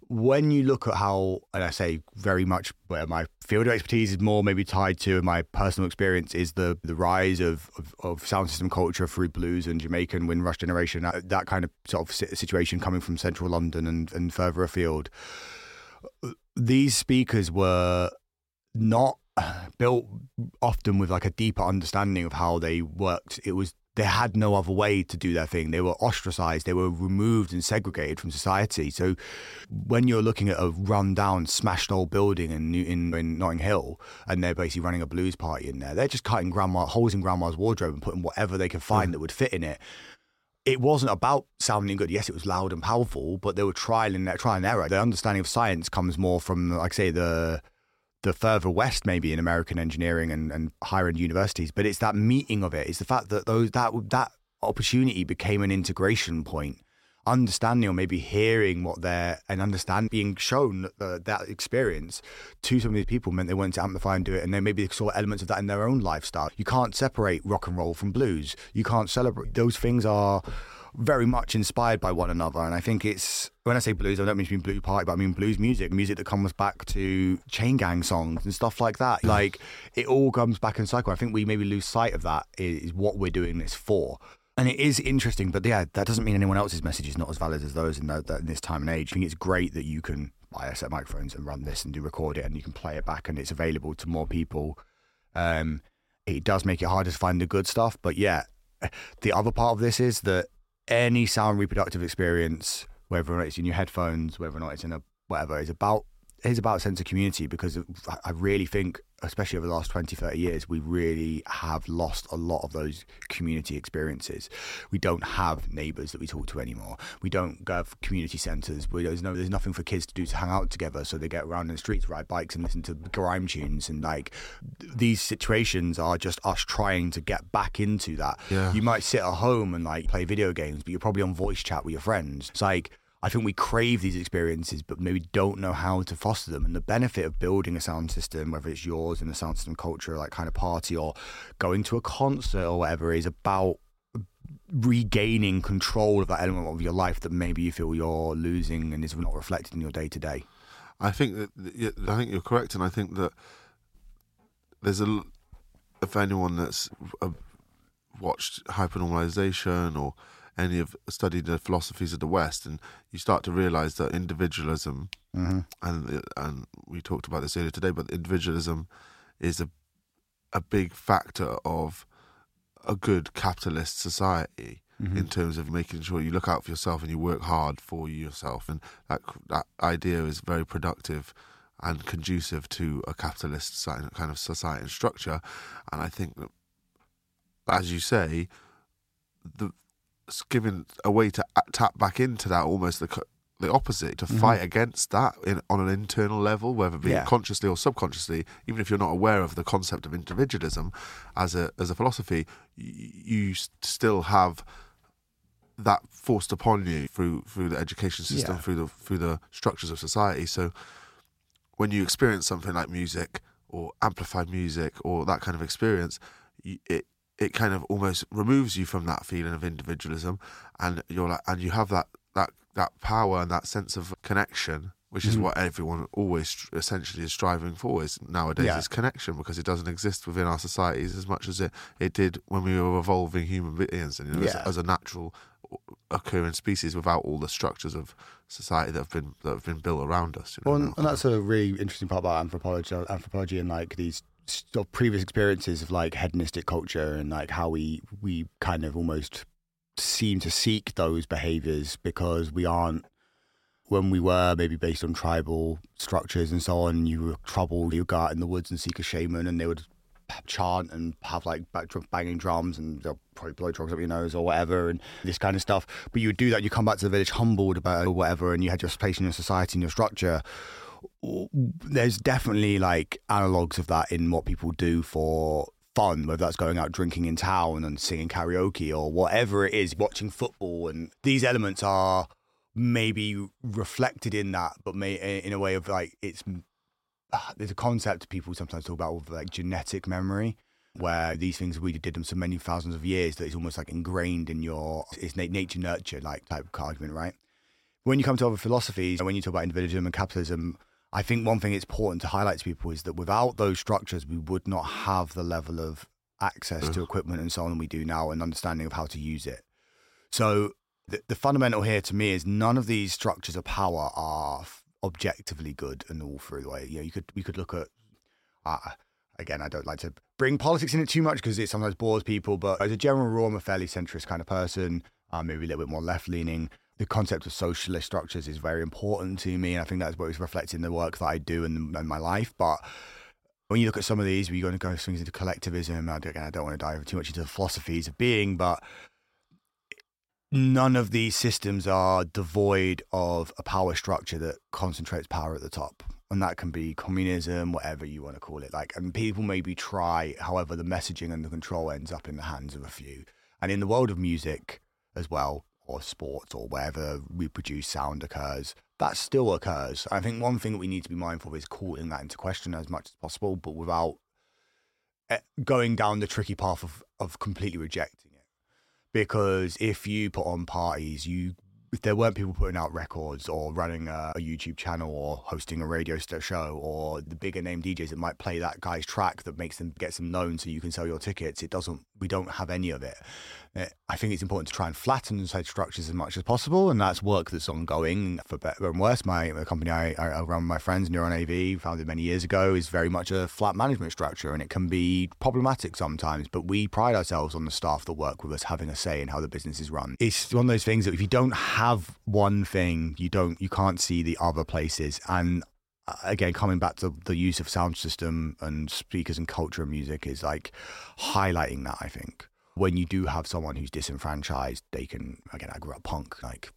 When you look at how, and I say very much where my field of expertise is more maybe tied to, my personal experience is the the rise of, of, of sound system culture through blues and Jamaican Windrush generation, that, that kind of sort of situation coming from central London and, and further afield these speakers were not built often with like a deeper understanding of how they worked. It was they had no other way to do their thing. They were ostracized. They were removed and segregated from society. So when you're looking at a run-down, smashed old building in New- in, in Notting Hill, and they're basically running a blues party in there, they're just cutting grandma holes in grandma's wardrobe and putting whatever they could find mm. that would fit in it it wasn't about sounding good. Yes, it was loud and powerful, but they were trial and trial and error. The understanding of science comes more from, like I say, the the further west, maybe in American engineering and, and higher end universities. But it's that meeting of it. It's the fact that those that that opportunity became an integration point. Understanding or maybe hearing what they're and understand being shown that, the, that experience to some of these people meant they wanted to amplify and do it, and then maybe they saw elements of that in their own lifestyle. You can't separate rock and roll from blues. You can't celebrate those things are very much inspired by one another. And I think it's when I say blues, I don't mean to mean blue party, but I mean blues music, music that comes back to chain gang songs and stuff like that. Like it all comes back in cycle. I think we maybe lose sight of that is what we're doing this for. And it is interesting, but yeah, that doesn't mean anyone else's message is not as valid as those in, that, that in this time and age. I think it's great that you can buy a set of microphones and run this and do record it, and you can play it back, and it's available to more people. Um, it does make it harder to find the good stuff, but yeah, [laughs] the other part of this is that any sound reproductive experience, whether or not it's in your headphones, whether or not it's in a whatever, is about is about a sense of community because I- really think, especially over the last 20, 30 years, we really have lost a lot of those community experiences. We don't have neighbours that we talk to anymore. We don't go have community centres. There's no, there's nothing for kids to do to hang out together, so they get around in the streets, ride bikes, and listen to grime tunes. And like these situations are just us trying to get back into that. Yeah. You might sit at home and like play video games, but you're probably on voice chat with your friends. It's like I think we crave these experiences, but maybe don't know how to foster them. And the benefit of building a sound system, whether it's yours in the sound system culture, like kind of party, or going to a concert or whatever, is about regaining control of that element of your life that maybe you feel you're losing and is not reflected in your day to day. I think that I think you're correct, and I think that there's a if anyone that's uh, watched hypernormalization or any of you have studied the philosophies of the West, and you start to realize that individualism, Mm-hmm. and and we talked about this earlier today, but individualism is a a big factor of a good capitalist society Mm-hmm. in terms of making sure you look out for yourself and you work hard for yourself, and that that idea is very productive and conducive to a capitalist kind of society and structure. And I think that, as you say, the it's giving a way to tap back into that almost the the opposite to mm-hmm. fight against that in, on an internal level, whether it be Yeah. consciously or subconsciously, even if you're not aware of the concept of individualism as a as a philosophy, y- you still have that forced upon you through through the education system, Yeah. through the through the structures of society. So when you experience something like music or amplified music or that kind of experience, it it kind of almost removes you from that feeling of individualism, and you're like, and you have that that that power and that sense of connection which is Mhm. what everyone always essentially is striving for is nowadays Yeah. is connection because it doesn't exist within our societies as much as it, it did when we were evolving human beings and you know, as, Yeah. as a natural occurring species without all the structures of society that have been that have been built around us. You know, Well, and, and that's a really interesting part about anthropology, anthropology, and like these sort of previous experiences of like hedonistic culture and like how we we kind of almost seem to seek those behaviors because we aren't when we were maybe based on tribal structures and so on. You were troubled. You would go out in the woods and seek a shaman, and they would chant and have like banging drums and they'll probably blow drugs up your nose or whatever and this kind of stuff. But you would do that. You come back to the village humbled about it or whatever, and you had your place in your society and your structure. There's definitely like analogs of that in what people do for fun, whether that's going out drinking in town and singing karaoke or whatever it is, watching football. And these elements are maybe reflected in that, but may in a way of like it's ah, there's a concept people sometimes talk about of like genetic memory where these things we did them so many thousands of years that it's almost like ingrained in your it's nature nurture like type of argument right when you come to other philosophies when you talk about individualism and capitalism i think one thing it's important to highlight to people is that without those structures we would not have the level of access to equipment and so on we do now and understanding of how to use it so the, the fundamental here to me is none of these structures of power are f- objectively good and all through the way. You know, you could we could look at. Uh, again, I don't like to bring politics in it too much because it sometimes bores people. But as a general rule, I'm a fairly centrist kind of person. Uh, maybe a little bit more left leaning. The concept of socialist structures is very important to me, and I think that's what is reflected in the work that I do and, and my life. But when you look at some of these, we're going to go things into collectivism. I don't, I don't want to dive too much into the philosophies of being, but none of these systems are devoid of a power structure that concentrates power at the top. And that can be communism, whatever you want to call it. Like, and people maybe try, however, the messaging and the control ends up in the hands of a few. And in the world of music as well, or sports, or wherever reproduced sound occurs, that still occurs. I think one thing that we need to be mindful of is calling that into question as much as possible, but without eh, going down the tricky path of, of completely rejecting it because if you put on parties, you if there weren't people putting out records or running a, a YouTube channel or hosting a radio show or the bigger name DJs that might play that guy's track that makes them gets them known so you can sell your tickets, it doesn't. We don't have any of it. Uh, I think it's important to try and flatten those structures as much as possible, and that's work that's ongoing for better and worse. My the company I, I run with my friends, Neuron AV, founded many years ago, is very much a flat management structure, and it can be problematic sometimes. But we pride ourselves on the staff that work with us having a say in how the business is run. It's one of those things that if you don't have one thing, you don't, you can't see the other places, and again, coming back to the use of sound system and speakers and culture and music is like highlighting that. I think when you do have someone who's disenfranchised, they can again. I grew up punk, like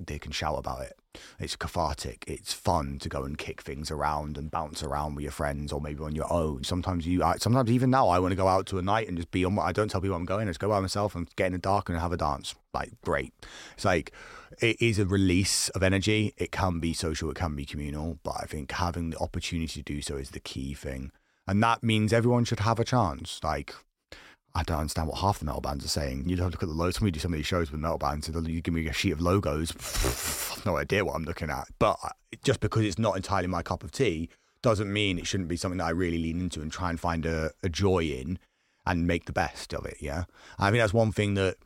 they can shout about it. It's cathartic. It's fun to go and kick things around and bounce around with your friends, or maybe on your own. Sometimes you, sometimes even now, I want to go out to a night and just be on. I don't tell people I'm going. I just go by myself and get in the dark and have a dance. Like great. It's like it is a release of energy. It can be social. It can be communal. But I think having the opportunity to do so is the key thing, and that means everyone should have a chance. Like I don't understand what half the metal bands are saying. You don't look at the logo. Somebody do some of these shows with metal bands, and you give me a sheet of logos. No idea what I'm looking at. But just because it's not entirely my cup of tea doesn't mean it shouldn't be something that I really lean into and try and find a, a joy in and make the best of it. Yeah, I think that's one thing that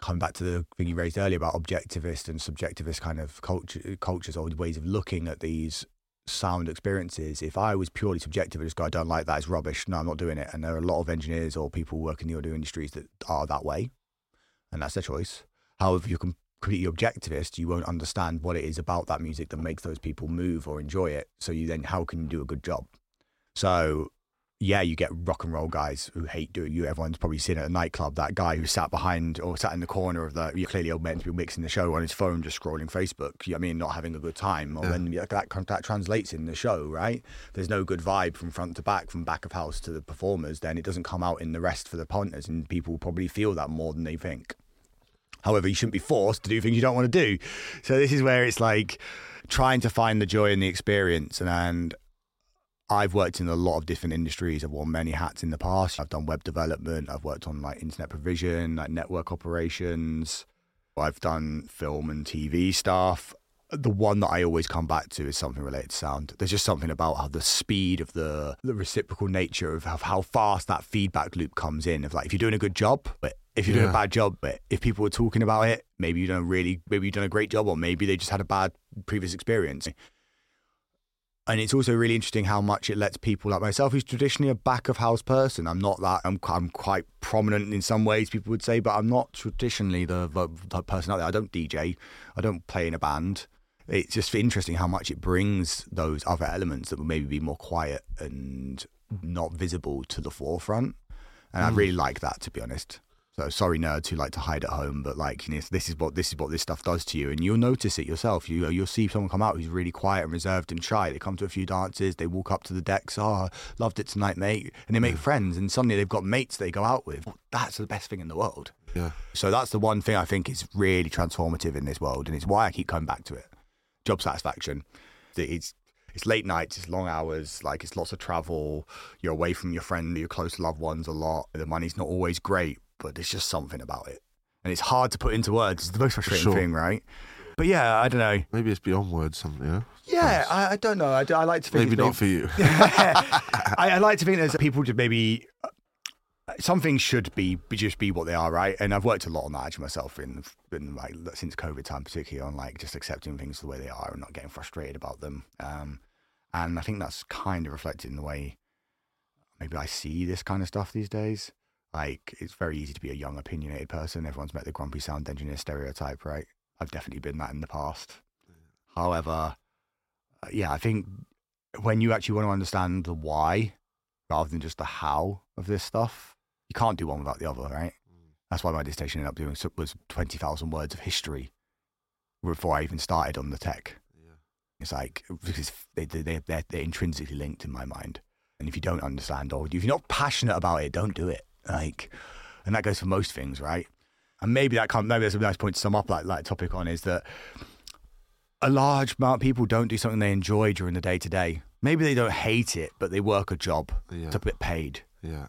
coming back to the thing you raised earlier about objectivist and subjectivist kind of culture, cultures or ways of looking at these sound experiences. If I was purely subjective and just go, I don't like that, it's rubbish. No, I'm not doing it. And there are a lot of engineers or people working in the audio industries that are that way, and that's their choice. However, if you're completely objectivist, you won't understand what it is about that music that makes those people move or enjoy it. So you then, how can you do a good job? So yeah, you get rock and roll guys who hate doing you. Everyone's probably seen at a nightclub that guy who sat behind or sat in the corner of the. You're clearly old meant to be mixing the show on his phone, just scrolling Facebook. You know I mean, not having a good time. Or Yeah. then yeah, that that translates in the show, right? There's no good vibe from front to back, from back of house to the performers. Then it doesn't come out in the rest for the punters, and people probably feel that more than they think. However, you shouldn't be forced to do things you don't want to do. So this is where it's like trying to find the joy in the experience. And, and I've worked in a lot of different industries. I've worn many hats in the past. I've done web development. I've worked on like internet provision, like network operations. I've done film and TV stuff. the one that I always come back to is something related to sound. There's just something about how the speed of the the reciprocal nature of how, how fast that feedback loop comes in. Of like if you're doing a good job, but if you're doing a bad job, but if people were talking about it, maybe you done really, maybe you've done a great job, or maybe they just had a bad previous experience. And it's also really interesting how much it lets people like myself, who's traditionally a back of house person. I'm not that. I'm I'm quite prominent in some ways, people would say, but I'm not traditionally the, the, the person out there. I don't DJ. I don't play in a band. It's just interesting how much it brings those other elements that would maybe be more quiet and not visible to the forefront. And I hmm. really like that, to be honest. So sorry, nerds who like to hide at home, but like you know, this is what this is what this stuff does to you, and you'll notice it yourself. You you'll see someone come out who's really quiet and reserved and shy. They come to a few dances, they walk up to the decks. Oh, loved it tonight, mate, and they make friends, and suddenly they've got mates they go out with. That's the best thing in the world. Yeah. So that's the one thing I think is really transformative in this world, and it's why I keep coming back to it. Job satisfaction. It's it's late nights, it's long hours, like it's lots of travel. You're away from your friend, your close loved ones a lot. The money's not always great, but there's just something about it, and it's hard to put into words. It's the most frustrating Sure. thing, right? But yeah, I don't know. Maybe it's beyond words, something, know? Yeah, I, I don't know. I, I like to think Maybe not for you. [laughs] I, I like to think there's people just maybe some things should be, be just be what they are, right? And I've worked a lot on that actually myself in, in like since COVID time, particularly on like just accepting things the way they are and not getting frustrated about them. Um, and I think that's kind of reflected in the way maybe I see this kind of stuff these days. Like it's very easy to be a young, opinionated person. Everyone's met the grumpy sound engineer stereotype, right? I've definitely been that in the past. However, uh, yeah, I think when you actually want to understand the why rather than just the how of this stuff, you can't do one without the other, right? That's why my dissertation ended up doing was twenty thousand words of history before I even started on the tech. Yeah. It's like because they they they they're, they're intrinsically linked in my mind, and if you don't understand or if you're not passionate about it, don't do it. Like, and that goes for most things, right? And maybe that can maybe that's a nice point to sum up like, that topic on is that a large amount of people don't do something they enjoy during the day to day. Maybe they don't hate it, but they work a job Yeah. to get paid. Yeah.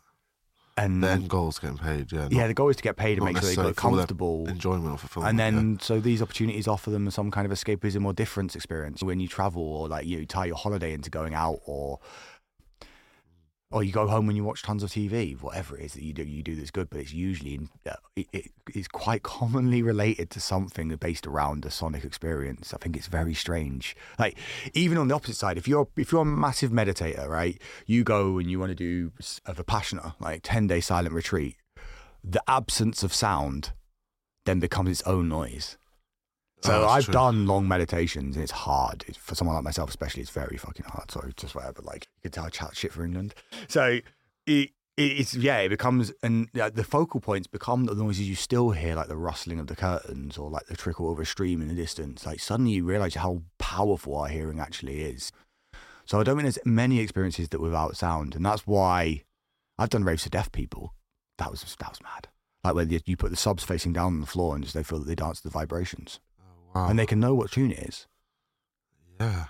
And The end goal's getting paid, yeah. yeah, the goal is to get paid and make sure they look comfortable. Enjoyment or fulfillment. And yeah. then, so these opportunities offer them some kind of escapism or difference experience when you travel, or like you tie your holiday into going out, or or you go home when you watch tons of TV, whatever it is that you do, you do that's good. But it's usually uh, it, it is quite commonly related to something based around a sonic experience. I think it's very strange. Like even on the opposite side, if you're if you're a massive meditator, right, you go and you want to do a vipassana, like ten day silent retreat. The absence of sound then becomes its own noise. So Oh, I've true. done long meditations and it's hard. It's, for someone like myself, especially, it's very fucking hard. Sorry, just whatever. Like you can tell I chat shit for England. So it, it's yeah, it becomes and uh, the focal points become the noises you still hear, like the rustling of the curtains or like the trickle of a stream in the distance. Like suddenly you realize how powerful our hearing actually is. So I don't think there's many experiences that without sound, and that's why I've done raves to deaf people. That was that was mad. Like where you put the subs facing down on the floor and just they feel that they dance to the vibrations wow. and they can know what tune it is, yeah.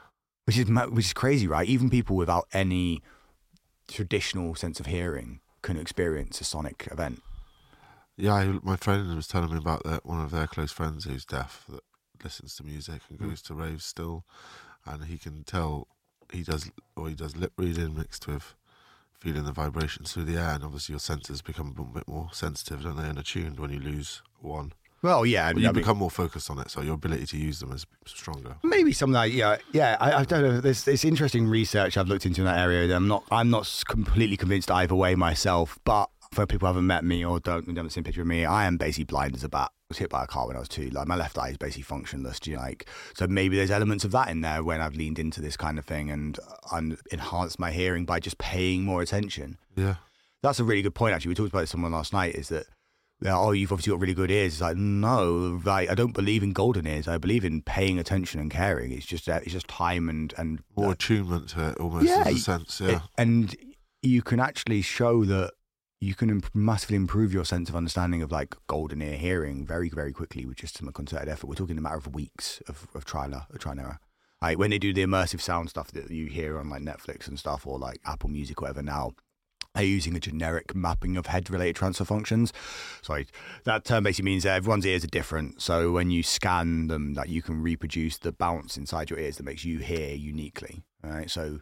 which is which is crazy, right? Even people without any traditional sense of hearing can experience a sonic event. Yeah, I, my friend was telling me about that one of their close friends who's deaf that listens to music and Mm. goes to raves still, and he can tell he does or he does lip reading mixed with feeling the vibrations through the air, and obviously your senses become a bit more sensitive, don't they, and attuned when you lose one. Well, yeah, But you become more focused on it, so your ability to use them is stronger. maybe something like yeah, yeah. I, I don't know. There's there's interesting research I've looked into in that area. I'm not I'm not completely convinced either way myself, but for people who haven't met me or don't haven't seen a picture of me, I am basically blind as a bat. I was hit by a car when I was two. Like my left eye is basically functionless. Do you like? So maybe there's elements of that in there when I've leaned into this kind of thing and and enhanced my hearing by just paying more attention. Yeah. That's a really good point. Actually, we talked about it with someone last night. Is that oh, you've obviously got really good ears. It's like no, like I don't believe in golden ears. I believe in paying attention and caring. It's just uh, it's just time and and More attunement to it, almost Yeah, in a sense. it- Yeah. and you can actually show that you can imp- massively improve your sense of understanding of like golden ear hearing very very quickly with just some concerted effort. We're talking a matter of weeks of of trial of trial and error. Like when they do the immersive sound stuff that you hear on like Netflix and stuff or like Apple Music or whatever now. They're using a generic mapping of head related transfer functions. Sorry, that term basically means that everyone's ears are different. So when you scan them, that you can reproduce the bounce inside your ears that makes you hear uniquely. All right. So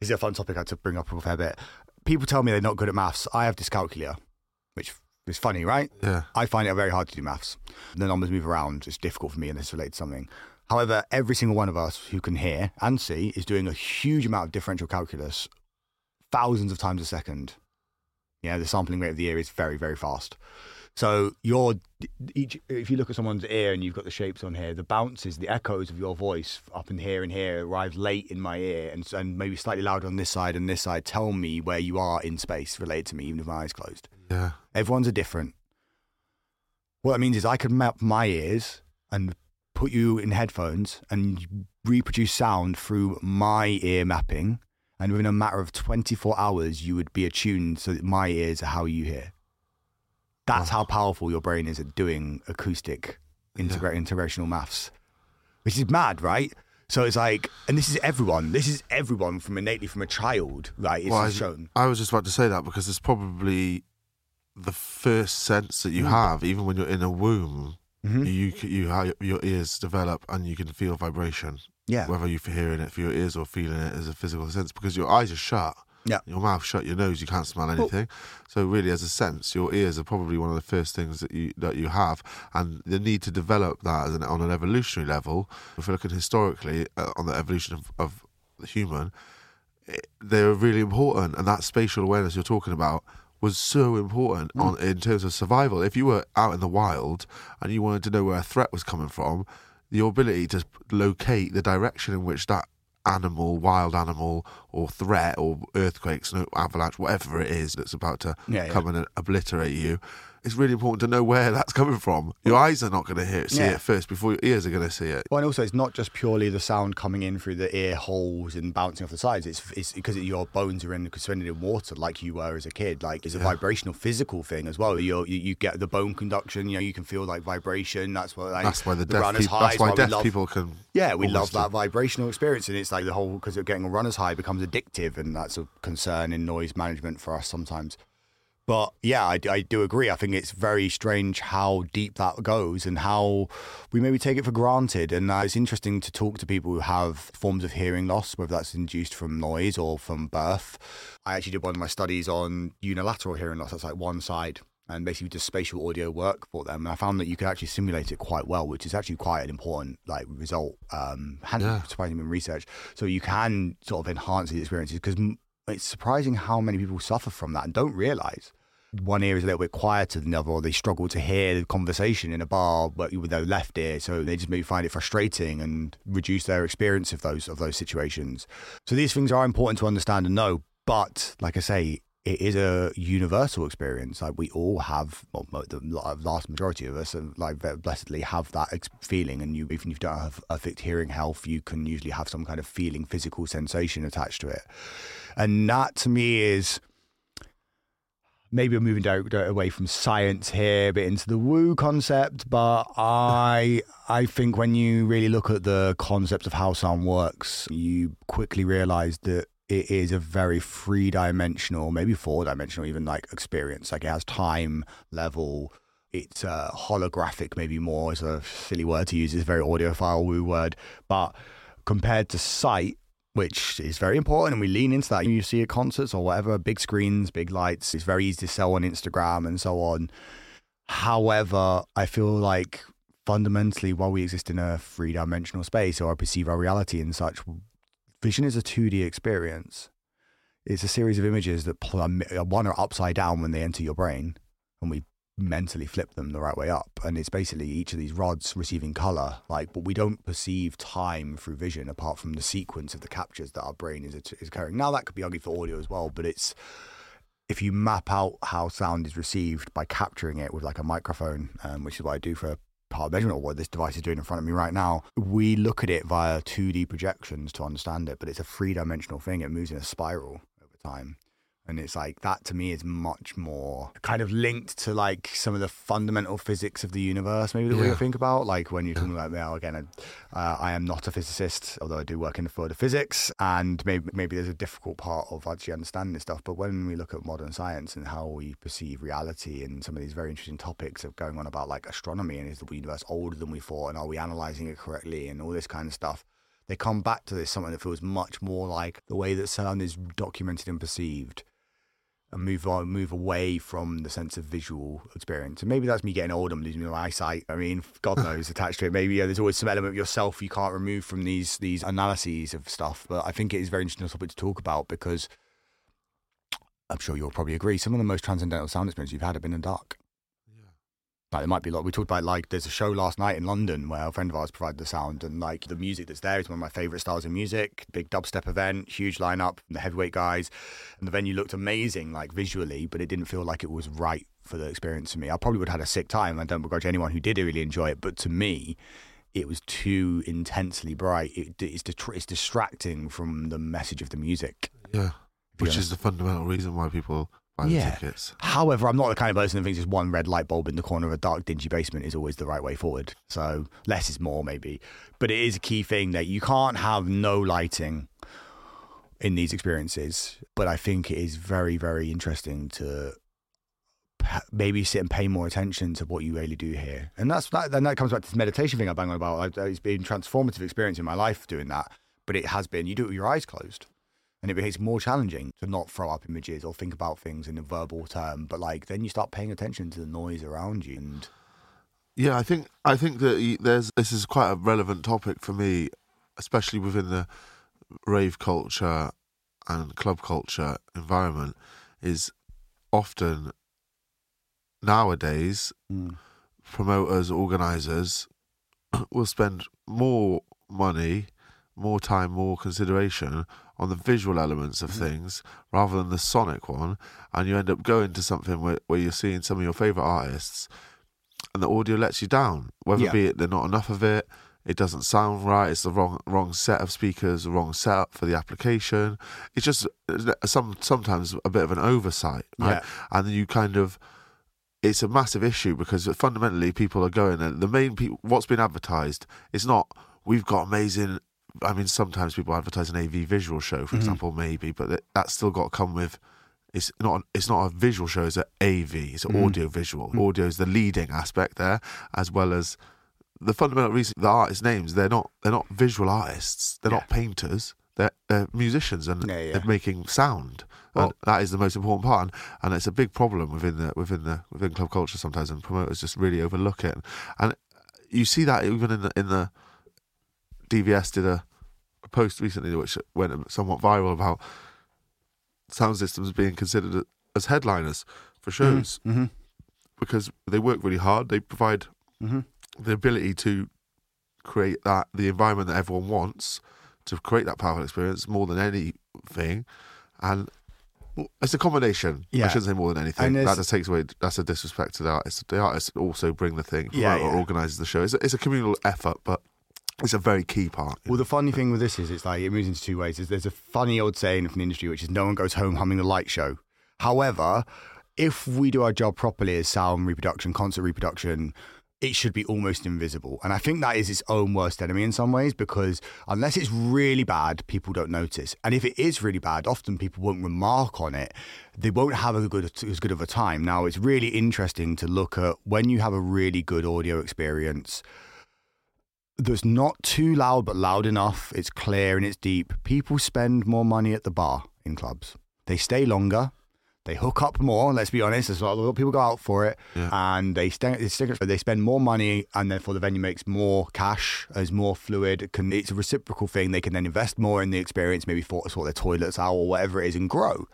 this is a fun topic I had to bring up a fair bit. People tell me they're not good at maths. I have dyscalculia, which is funny, right? Yeah. I find it very hard to do maths. The numbers move around. It's difficult for me, and this relates to something. However, every single one of us who can hear and see is doing a huge amount of differential calculus thousands of times a second. Yeah, the sampling rate of the ear is very, very fast. So your each if you look at someone's ear and you've got the shapes on here, the bounces, the echoes of your voice up in here and here arrive late in my ear and, and maybe slightly louder on this side and this side tell me where you are in space related to me, even with my eyes closed. Yeah. Everyone's are different. What that means is I could map my ears and put you in headphones and reproduce sound through my ear mapping. And within a matter of 24 hours, you would be attuned so that my ears are how you hear. That's how powerful your brain is at doing acoustic integra- integrational maths, which is mad, right? So it's like, and this is everyone. This is everyone from innately from a child, right? It's Well, I, shown. I was just about to say that because it's probably the first sense that Mm. you have, even when you're in a womb. Mhm. You you your ears develop and you can feel vibration, Yeah. whether you're hearing it through your ears or feeling it as a physical sense, because your eyes are shut. Yeah. Your mouth shut, your nose, you can't smell anything. so really, as a sense, your ears are probably one of the first things that you that you have, and the need to develop that as an, on an evolutionary level. If we're looking historically uh, on the evolution of, of the human, it- they're really important, and that spatial awareness you're talking about was so important on in terms of survival. If you were out in the wild and you wanted to know where a threat was coming from, your ability to locate the direction in which that animal, wild animal, or threat, or earthquakes, avalanche, whatever it is that's about to Yeah, yeah. come and obliterate you. It's really important to know where that's coming from. Your eyes are not going to hear it, see Yeah. it first before your ears are going to see it. Well, and also it's not just purely the sound coming in through the ear holes and bouncing off the sides. It's it's because your bones are in suspended in water, like you were as a kid. Like it's a vibrational, physical thing as well. You're, you you get the bone conduction. You know, you can feel like vibration. That's what like, That's why the deaf runners people. high That's is why deaf love- people can. Yeah, we love that vibrational experience, and it's like the whole because getting a runner's high becomes addictive, and that's a concern in noise management for us sometimes. But yeah, I, I do agree. I think it's very strange how deep that goes and how we maybe take it for granted. And uh, it's interesting to talk to people who have forms of hearing loss, whether that's induced from noise or from birth. I actually did one of my studies on unilateral hearing loss. That's like one side. And basically just spatial audio work for them. And I found that you could actually simulate it quite well, which is actually quite an important like result. Um, and Yeah. surprisingly in research. So you can sort of enhance these experiences because it's surprising how many people suffer from that and don't realize. One ear is a little bit quieter than the other, or they struggle to hear the conversation in a bar, but with their left ear, so they just maybe find it frustrating and reduce their experience of those of those situations. So these things are important to understand and know. But like I say, it is a universal experience. Like we all have, well, the vast majority of us, uh, like blessedly, have that feeling. And you, even if you don't have perfect hearing health, you can usually have some kind of feeling, physical sensation attached to it. And that to me is maybe I'm moving di- di- away from science here, but into the woo concept. But I, I think when you really look at the concept of how sound works, you quickly realize that it is a very three dimensional, maybe four dimensional, even like experience. Like it has time, level. It's uh, holographic, maybe more is a silly word to use. It's a very audiophile woo word, but compared to sight, which is very important, and we lean into that. You see at concerts or whatever, big screens, big lights. It's very easy to sell on Instagram and so on. However, I feel like fundamentally, while we exist in a three dimensional space or I perceive our reality and such, vision is a 2D experience. It's a series of images that one are upside down when they enter your brain, and we mentally flip them the right way up. And it's basically each of these rods receiving color. Like, but we don't perceive time through vision apart from the sequence of the captures that our brain is is carrying. Now that could be argued for audio as well, but it's if you map out how sound is received by capturing it with like a microphone, um, which is what I do for part of measurement, or what this device is doing in front of me right now, we look at it via 2D projections to understand it, but it's a three dimensional thing. It moves in a spiral over time. And it's like that to me is much more kind of linked to like some of the fundamental physics of the universe, maybe that we Yeah. think about. Like when you're talking about, now again, I, uh, I am not a physicist, although I do work in the field of physics. And maybe, maybe there's a difficult part of actually understanding this stuff. But when we look at modern science and how we perceive reality and some of these very interesting topics of going on about like astronomy and is the universe older than we thought and are we analyzing it correctly and all this kind of stuff they come back to this something that feels much more like the way that sound is documented and perceived and move on move away from the sense of visual experience. And maybe that's me getting old i'm losing my eyesight. I mean god [laughs] knows attached to it. Maybe there's always some element of yourself you can't remove from these these analyses of stuff. But i think it is a very interesting topic to talk about because i'm sure you'll probably agree some of the most transcendental sound experiences you've had have been in the dark like there might be a lot. We talked about like there's a show last night in London where a friend of ours provided the sound and like the music that's there is one of my favourite styles of music. Big dubstep event, huge lineup, the heavyweight guys, and the venue looked amazing like visually, but it didn't feel like it was right for the experience for me. I probably would have had a sick time. I don't begrudge anyone who did really enjoy it, but to me, it was too intensely bright. It, it's, detr- it's distracting from the message of the music. Yeah. Which is the fundamental reason why people buy the Yeah. tickets. However, I'm not the kind of person that thinks just one red light bulb in the corner of a dark, dingy basement is always the right way forward. So less is more, maybe. But it is a key thing that you can't have no lighting in these experiences. But I think it is very, very interesting to maybe sit and pay more attention to what you really do here. And that's that. Then that comes back to this meditation thing I bang on about. It's been a transformative experience in my life doing that. But it has been. You do it with your eyes closed and it becomes more challenging to not throw up images or think about things in a verbal term. But like then you start paying attention to the noise around you, and Yeah, I think I think that there's this is quite a relevant topic for me, especially within the rave culture and club culture environment. Is often nowadays hmm. promoters, organizers [clears throat] will spend more money, more time, more consideration on the visual elements of things rather than the sonic one, and you end up going to something where, where you're seeing some of your favorite artists, and the audio lets you down. Whether Yeah. be it they're not enough of it, it doesn't sound right, it's the wrong wrong set of speakers, the wrong setup for the application. It's just uh, some sometimes a bit of an oversight, right? Yeah. And you kind of it's a massive issue because fundamentally people are going and the main people what's been advertised is not we've got amazing I mean sometimes people advertise an AV visual show for mm-hmm. example maybe but that, that's still got to come with it's not it's not a visual show it's an AV it's an mm-hmm. audio visual. Mm-hmm. Audio is the leading aspect there as well as the fundamental reason the artist names they're not they're not visual artists they're not painters they're, they're musicians and Yeah, yeah. they're making sound and Well- that is the most important part and, and it's a big problem within the within the within club culture sometimes and promoters just really overlook it and you see that even in the in the DVS did a, a post recently which went somewhat viral about sound systems being considered as headliners for shows. Mm-hmm. because they work really hard. They provide Mm-hmm. the ability to create that the environment that everyone wants to create that powerful experience more than anything. And it's a combination. I shouldn't say more than anything. That just takes away that's a disrespect to the artist. The artist also bring the thing Yeah, yeah. organises the show. It's a, it's a communal effort but it's a very key part Well, the funny thing with this is, it's like it moves into two ways. There's, there's a funny old saying from the industry, which is "no one goes home humming the light show." However, if we do our job properly as sound reproduction, concert reproduction, it should be almost invisible. And I think that is its own worst enemy in some ways because unless it's really bad, people don't notice. And if it is really bad, often people won't remark on it. They won't have a good as good of a time. Now, it's really interesting to look at when you have a really good audio experience that's not too loud but loud enough. It's clear and it's deep. People spend more money at the bar in clubs. They stay longer. They hook up more. Let's be honest. There's a lot of people go out for it, Yeah. and they stay, they spend more money, and therefore the venue makes more cash, is more fluid. It can, it's a reciprocal thing. They can then invest more in the experience, maybe for sort their toilets out or whatever it is, and grow.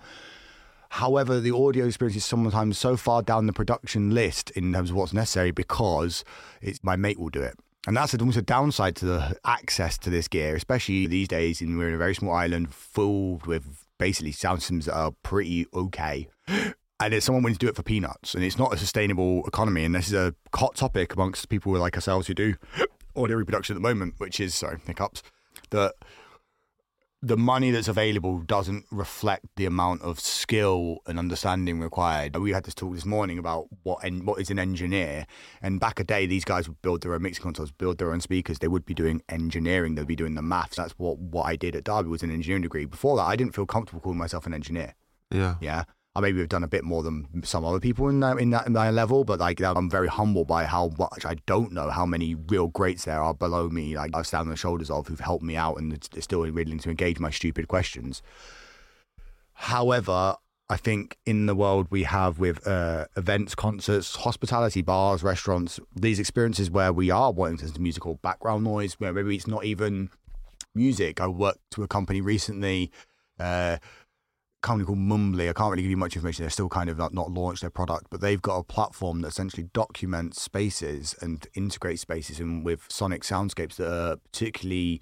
However, the audio experience is sometimes so far down the production list in terms of what's necessary because it's my mate will do it. And that's almost a downside to the access to this gear, especially these days. And we're in a very small island filled with basically sound systems that are pretty okay. And it's someone willing to do it for peanuts. And it's not a sustainable economy. And this is a hot topic amongst people like ourselves who do audio reproduction at the moment, which is, sorry, hiccups, that the money that's available doesn't reflect the amount of skill and understanding required. We had this talk this morning about what en- what is an engineer, and back a day these guys would build their own mixing consoles, build their own speakers. They would be doing engineering. They'd be doing the maths. That's what what I did at Derby was an engineering degree. Before that, I didn't feel comfortable calling myself an engineer. Yeah. Yeah. I maybe have done a bit more than some other people in that in that in my level, but like I'm very humbled by how much I don't know how many real greats there are below me. Like I stand on the shoulders of who've helped me out and still willing to engage my stupid questions. However, I think in the world we have with uh, events, concerts, hospitality, bars, restaurants, these experiences where we are wanting to listen musical background noise, where maybe it's not even music. I worked to a company recently. Uh, company called Mumbly. I can't really give you much information. They're still kind of not, not launched their product, but they've got a platform that essentially documents spaces and integrates spaces in with sonic soundscapes that are particularly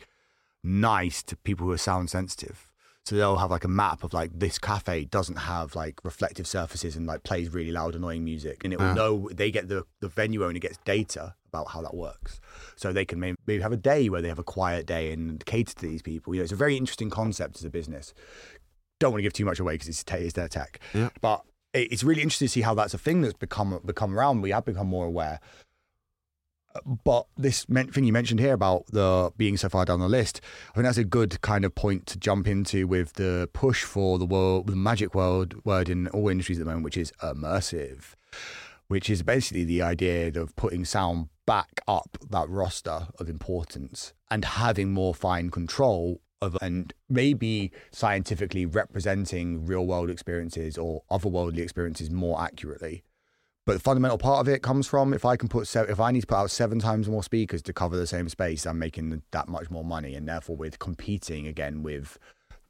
nice to people who are sound sensitive. So they'll have like a map of like this cafe doesn't have like reflective surfaces and like plays really loud, annoying music, and it will Yeah. know they get the the venue owner gets data about how that works, so they can maybe have a day where they have a quiet day and cater to these people. You know, it's a very interesting concept as a business don't want to give too much away because it's, it's their tech. Yeah. But it's really interesting to see how that's a thing that's become become around. We have become more aware. But this thing you mentioned here about the being so far down the list, I think that's a good kind of point to jump into with the push for the world, the magic world word in all industries at the moment, which is immersive, which is basically the idea of putting sound back up that roster of importance and having more fine control of and maybe scientifically representing real world experiences or otherworldly experiences more accurately. But the fundamental part of it comes from if I can put se- if I need to put out seven times more speakers to cover the same space, I'm making that much more money, and therefore we're competing again with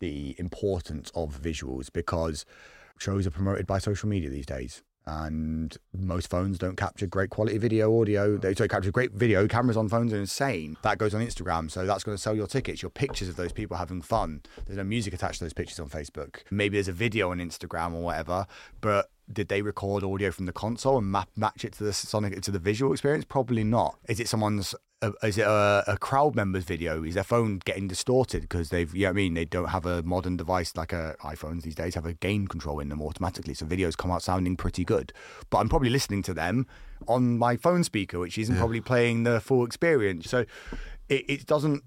the importance of visuals because shows are promoted by social media these days. And most phones don't capture great quality video, audio. Oh. They sorry, capture great video. Cameras on phones are insane. That goes on Instagram, so that's going to sell your tickets, your pictures of those people having fun. There's no music attached to those pictures on Facebook. Maybe there's a video on Instagram or whatever, but did they record audio from the console and map, match it to the sonic to the visual experience? Probably not. Is it someone's? Uh, is it a, a crowd member's video? Is their phone getting distorted because they've? You know what I mean? They don't have a modern device like a iPhones these days have a gain control in them automatically, so videos come out sounding pretty good. But I'm probably listening to them on my phone speaker, which isn't probably playing the full experience. So it, it doesn't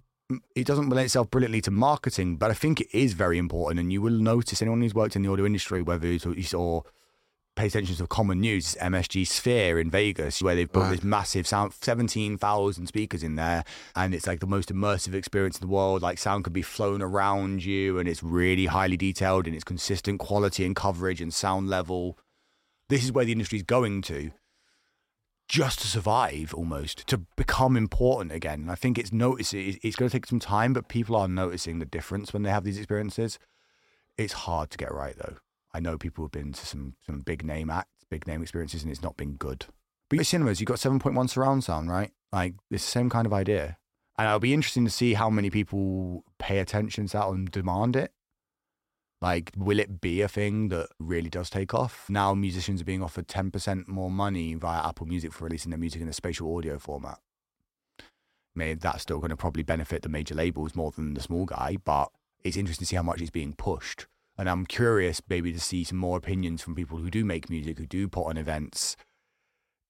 it doesn't relate itself brilliantly to marketing, but I think it is very important. And you will notice anyone who's worked in the audio industry, whether it's you saw pay attention to common news, MSG Sphere in Vegas, where they've built this massive sound, 17,000 speakers in there. And it's like the most immersive experience in the world. Like sound could be flown around you and it's really highly detailed and it's consistent quality and coverage and sound level. This is where the industry's going to just to survive almost to become important again. And I think it's notice it's going to take some time, but people are noticing the difference when they have these experiences. It's hard to get right though. I know people have been to some some big name acts, big name experiences, and it's not been good. But your cinemas, you've got seven point one surround sound, right? Like it's the same kind of idea. And it'll be interesting to see how many people pay attention to that and demand it. Like, will it be a thing that really does take off? Now musicians are being offered 10% more money via Apple Music for releasing their music in a spatial audio format. I mean, that's still going to probably benefit the major labels more than the small guy, but it's interesting to see how much it's being pushed. And I'm curious maybe to see some more opinions from people who do make music, who do put on events,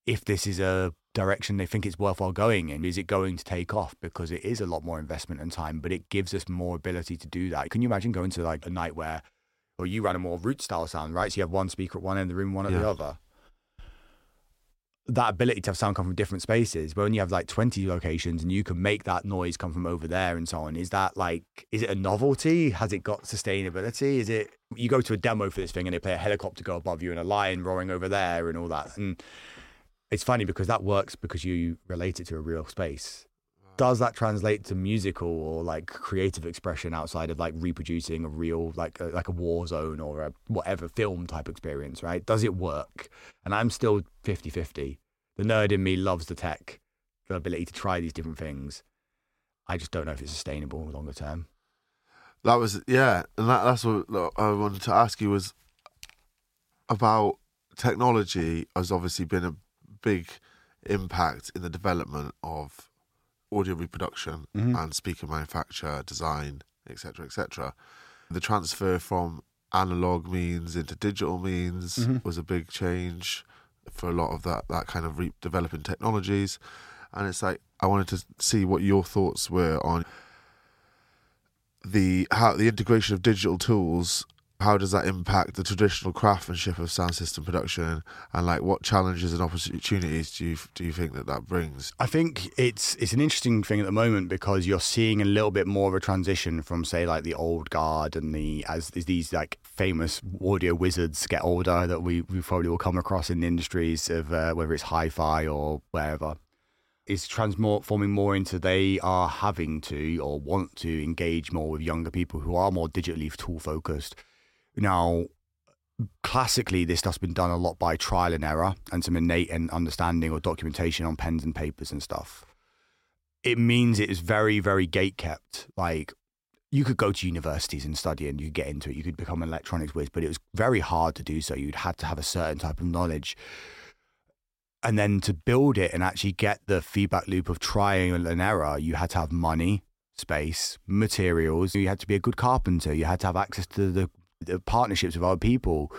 if this is a direction they think it's worthwhile going in. Is it going to take off? Because it is a lot more investment and time, but it gives us more ability to do that. Can you imagine going to like a night where, or you ran a more root style sound, right? So you have one speaker at one end of the room, one at the other. That ability to have sound come from different spaces, but when you have like 20 locations and you can make that noise come from over there and so on, is that like, is it a novelty? Has it got sustainability? Is it, you go to a demo for this thing and they play a helicopter go above you and a lion roaring over there and all that. And it's funny because that works because you relate it to a real space. Does that translate to musical or like creative expression outside of like reproducing a real like a, like a war zone or a whatever film type experience, right? Does it work? And I'm still 50-50. The nerd in me loves the tech, the ability to try these different things. I just don't know if it's sustainable longer term. That was yeah, and that, that's what I wanted to ask you was about technology has obviously been a big impact in the development of audio reproduction Mhm. and speaker manufacture, design, etc., etc. The transfer from analog means into digital means Mhm. was a big change for a lot of that that kind of re- developing technologies. And it's like I wanted to see what your thoughts were on the how the integration of digital tools. How does that impact the traditional craftsmanship of sound system production, and like what challenges and opportunities do you do you think that that brings? I think it's it's an interesting thing at the moment because you're seeing a little bit more of a transition from say like the old guard and the as, these like famous audio wizards get older that we we probably will come across in the industries of uh, whether it's hi-fi or wherever is transforming more into they are having to or want to engage more with younger people who are more digitally tool focused. Now, classically, this stuff's been done a lot by trial and error and some innate and understanding or documentation on pens and papers and stuff. It means it is very, very gate kept. Like you could go to universities and study and you get into it. You could become an electronics whiz, but it was very hard to do so. You'd had to have a certain type of knowledge. And then to build it and actually get the feedback loop of trial and error, you had to have money, space, materials. You had to be a good carpenter. You had to have access to the, the partnerships with other people.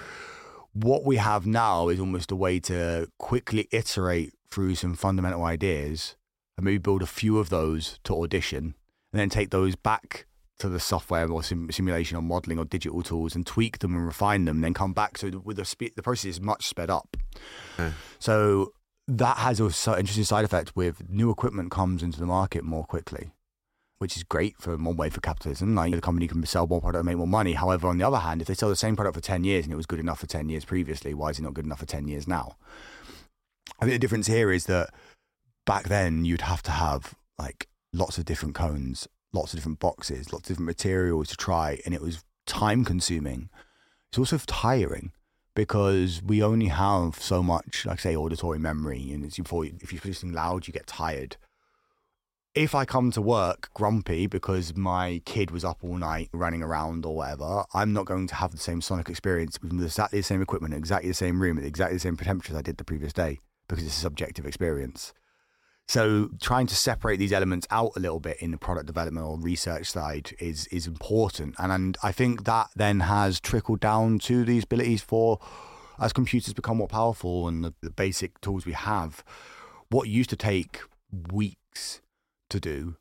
What we have now is almost a way to quickly iterate through some fundamental ideas and maybe build a few of those to audition and then take those back to the software or sim- simulation or modeling or digital tools and tweak them and refine them, and then come back. So the- with the spe- the process is much sped up. Okay. So that has a so interesting side effect with new equipment comes into the market more quickly, which is great for one way for capitalism. Like the company can sell more product and make more money. However, on the other hand, if they sell the same product for 10 years and it was good enough for 10 years previously, why is it not good enough for 10 years now? I think the difference here is that back then you'd have to have like lots of different cones, lots of different boxes, lots of different materials to try, and it was time consuming. It's also tiring because we only have so much, like say, auditory memory, and it's before if you're producing loud, you get tired. If I come to work grumpy because my kid was up all night running around or whatever, I'm not going to have the same sonic experience with exactly the same equipment, exactly the same room, at exactly the same temperatures I did the previous day because it's a subjective experience. So trying to separate these elements out a little bit in the product development or research side is is important, and and I think that then has trickled down to these abilities for as computers become more powerful and the, the basic tools we have. What used to take weeks to do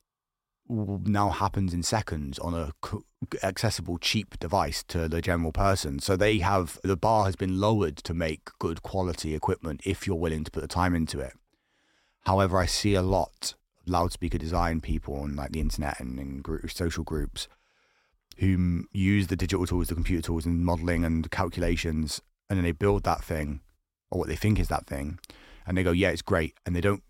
now happens in seconds on a accessible cheap device to the general person. So they have the bar has been lowered to make good quality equipment if you're willing to put the time into it. However, I see a lot of loudspeaker design people on like the internet and in group, social groups who use the digital tools, the computer tools, and modeling and calculations, and then they build that thing or what they think is that thing, and they go, "Yeah, it's great," and they don't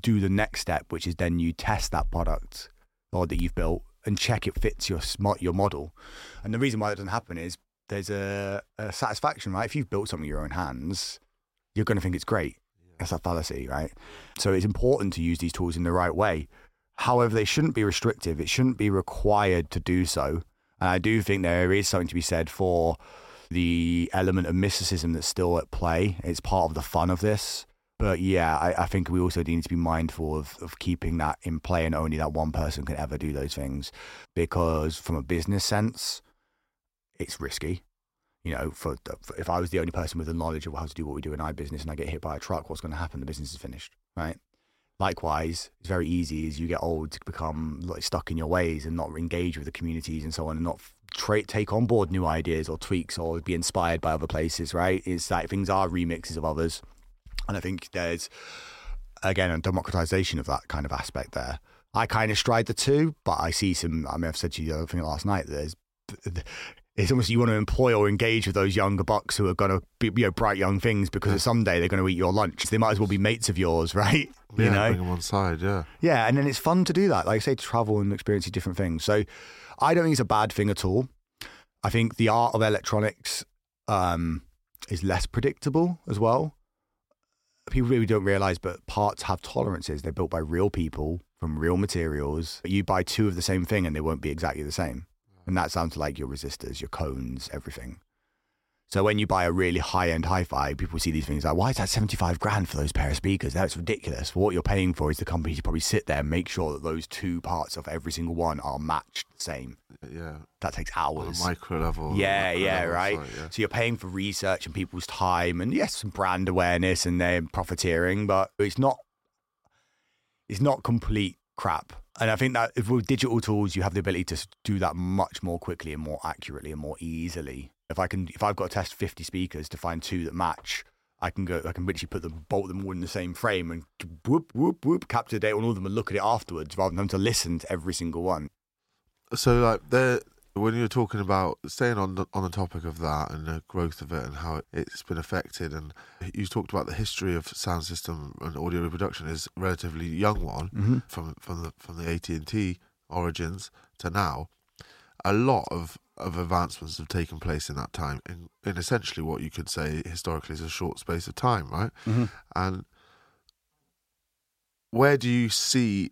do the next step, which is then you test that product or that you've built and check it fits your smart your model. And the reason why that doesn't happen is there's a, a satisfaction, right? If you've built something with your own hands, you're going to think it's great. That's a fallacy, right? So it's important to use these tools in the right way. However, they shouldn't be restrictive. It shouldn't be required to do so. And I do think there is something to be said for the element of mysticism that's still at play. It's part of the fun of this. But yeah, I, I think we also need to be mindful of, of keeping that in play and only that one person can ever do those things. Because from a business sense, it's risky. You know, for, for if I was the only person with the knowledge of how to do what we do in our business and I get hit by a truck, what's going to happen? The business is finished, right? Likewise, it's very easy as you get old to become like stuck in your ways and not engage with the communities and so on, and not tra- take on board new ideas or tweaks or be inspired by other places. Right? It's like things are remixes of others, and I think there's again a democratization of that kind of aspect there. I kind of stride the two, but I see some. I mean, I've said to you the other thing last night. There's it's almost you want to employ or engage with those younger bucks who are going to be you know bright young things because someday they're going to eat your lunch. They might as well be mates of yours, [laughs] right? Yeah, you know, bring them on side. Yeah, yeah, and then it's fun to do that. Like I say, to travel and experience different things. So I don't think it's a bad thing at all. I think the art of electronics um, is less predictable as well. People really don't realize, but parts have tolerances. They're built by real people from real materials. You buy two of the same thing and they won't be exactly the same. And that's down to like your resistors, your cones, everything. So when you buy a really high end hi fi, people see these things like, why is that 75 grand for those pair of speakers? That's ridiculous. What you're paying for is the company to probably sit there and make sure that those two parts of every single one are matched the same. Yeah. That takes On hours. a micro level. Yeah, macro yeah, level, right. so, yeah. So you're paying for research and people's time, and yes, some brand awareness and then profiteering, but it's not. It's not complete crap. And I think that if with digital tools, you have the ability to do that much more quickly and more accurately and more easily. If I can, if I've got to test 50 speakers to find two that match, I can go. I can literally put them, bolt them all in the same frame, and whoop, whoop, whoop, capture data on all of them and look at it afterwards, rather than having to listen to every single one. So like there when you were talking about staying on the, on the topic of that and the growth of it and how it, it's been affected and you talked about the history of sound system and audio reproduction is a relatively young one Mm-hmm. from from the from the AT&T origins to now a lot of of advancements have taken place in that time in, in essentially what you could say historically is a short space of time right Mm-hmm. and where do you see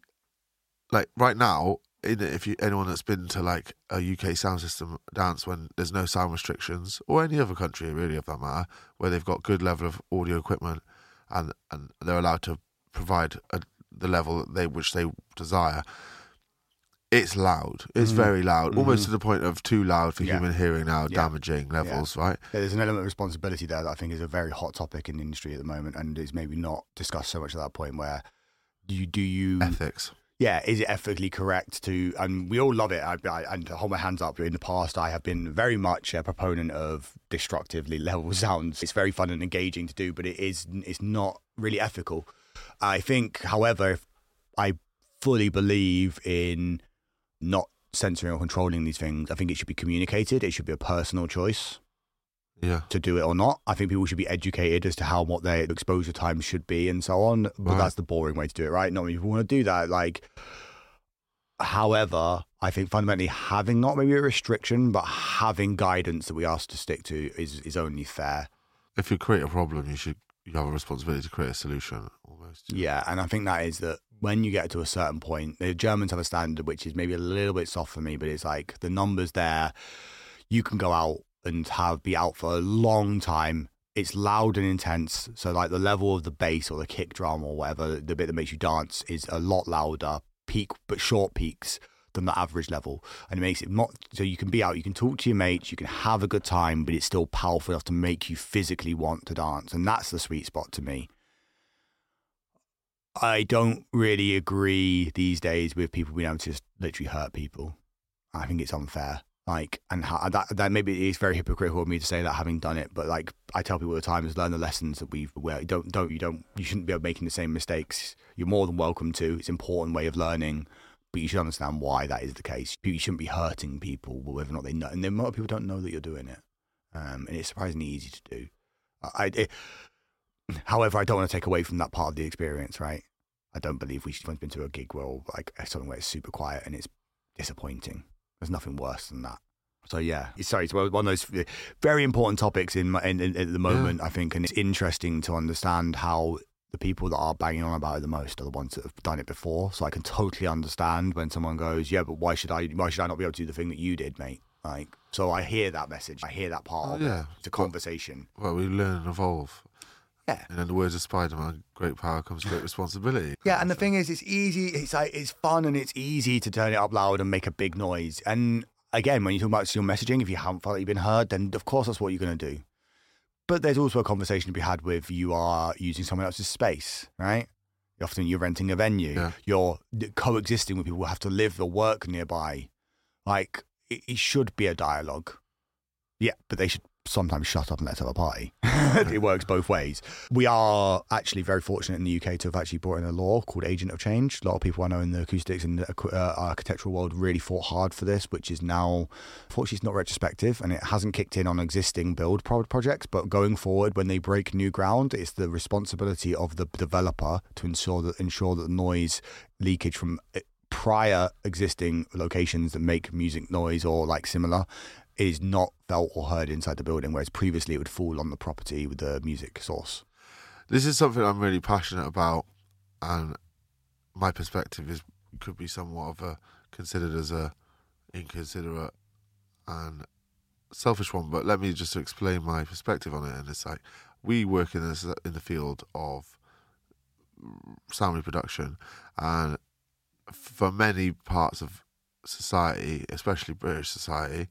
like right now in if you anyone that's been to like a UK sound system dance when there's no sound restrictions or any other country really of that matter where they've got good level of audio equipment and and they're allowed to provide a, the level that they which they desire it's loud it's Mhm. very loud almost Mhm. to the point of too loud for Yeah. human hearing now Yeah. damaging levels right Yeah, there's an element of responsibility there that I think is a very hot topic in the industry at the moment, and is maybe not discussed so much at that point. Where do you do you ethics yeah is it ethically correct to and we all love it I, I, and to hold my hands up in the past i have been very much a proponent of destructively [laughs] level sounds it's very fun and engaging to do but it is it's not really ethical i think however if i fully believe in not censoring or controlling these things i think it should be communicated it should be a personal choice yeah to do it or not. I think people should be educated as to how what their exposure time should be and so on. But Right. that's the boring way to do it, right? Not many people want to do that. Like, however, I think fundamentally having not maybe a restriction, but having guidance that we ask to stick to is is only fair. if you create a problem you should you have a responsibility to create a solution almost Yeah, and I think that is that when you get to a certain point, the Germans have a standard which is maybe a little bit soft for me, but it's like the numbers there, you can go out and have be out for a long time. It's loud and intense, so like the level of the bass or the kick drum or whatever, the bit that makes you dance is a lot louder, peak but short peaks than the average level, and it makes it not so you can be out, you can talk to your mates, you can have a good time, but it's still powerful enough to make you physically want to dance, and that's the sweet spot to me. I don't really agree these days with people being able to just literally hurt people. I think it's unfair. Like, and that that maybe it's very hypocritical of me to say that having done it, but like I tell people all the time, is learn the lessons that we've. Where don't don't you don't you shouldn't be making the same mistakes. You're more than welcome to. It's an important way of learning, but you should understand why that is the case. You shouldn't be hurting people, whether or not they know. And then a lot of people don't know that you're doing it, um, and it's surprisingly easy to do. I, it, however, I don't want to take away from that part of the experience, right? I don't believe we should have been to a gig where like something where it's super quiet and it's disappointing. There's nothing worse than that. So yeah, sorry, it's one of those uh, very important topics in, my, in, in at the moment, I think, and it's interesting to understand how the people that are banging on about it the most are the ones that have done it before. So I can totally understand when someone goes, "Yeah, but why should I? Why should I not be able to do the thing that you did, mate?" Like, so I hear that message. I hear that part Oh, of yeah. it. It's a conversation. Well, we learn and evolve. Yeah. And in the words of Spider Man, great power comes great responsibility. [laughs] Yeah, and the thing is, it's easy. It's like it's fun and it's easy to turn it up loud and make a big noise. And again, when you talk about your messaging, if you haven't felt like you've been heard, then of course that's what you're going to do. But there's also a conversation to be had with you are using someone else's space, right? Often you're renting a venue. Yeah. You're coexisting with people who have to live or work nearby. Like it, it should be a dialogue. Yeah, but they should sometimes shut up and let's have a party. [laughs] it works both ways. We are actually very fortunate in the UK to have actually brought in a law called Agent of Change. A lot of people I know in the acoustics and the uh, architectural world really fought hard for this, which is now, fortunately, it's not retrospective and it hasn't kicked in on existing build pro- projects. But going forward, when they break new ground, it's the responsibility of the developer to ensure that ensure that the noise leakage from uh, prior existing locations that make music noise or like similar is not felt or heard inside the building, whereas previously it would fall on the property with the music source. This is something I'm really passionate about, and my perspective is could be somewhat of a considered as a inconsiderate and selfish one, but let me just explain my perspective on it. And it's like we work in this in the field of sound reproduction, and for many parts of society, especially British society,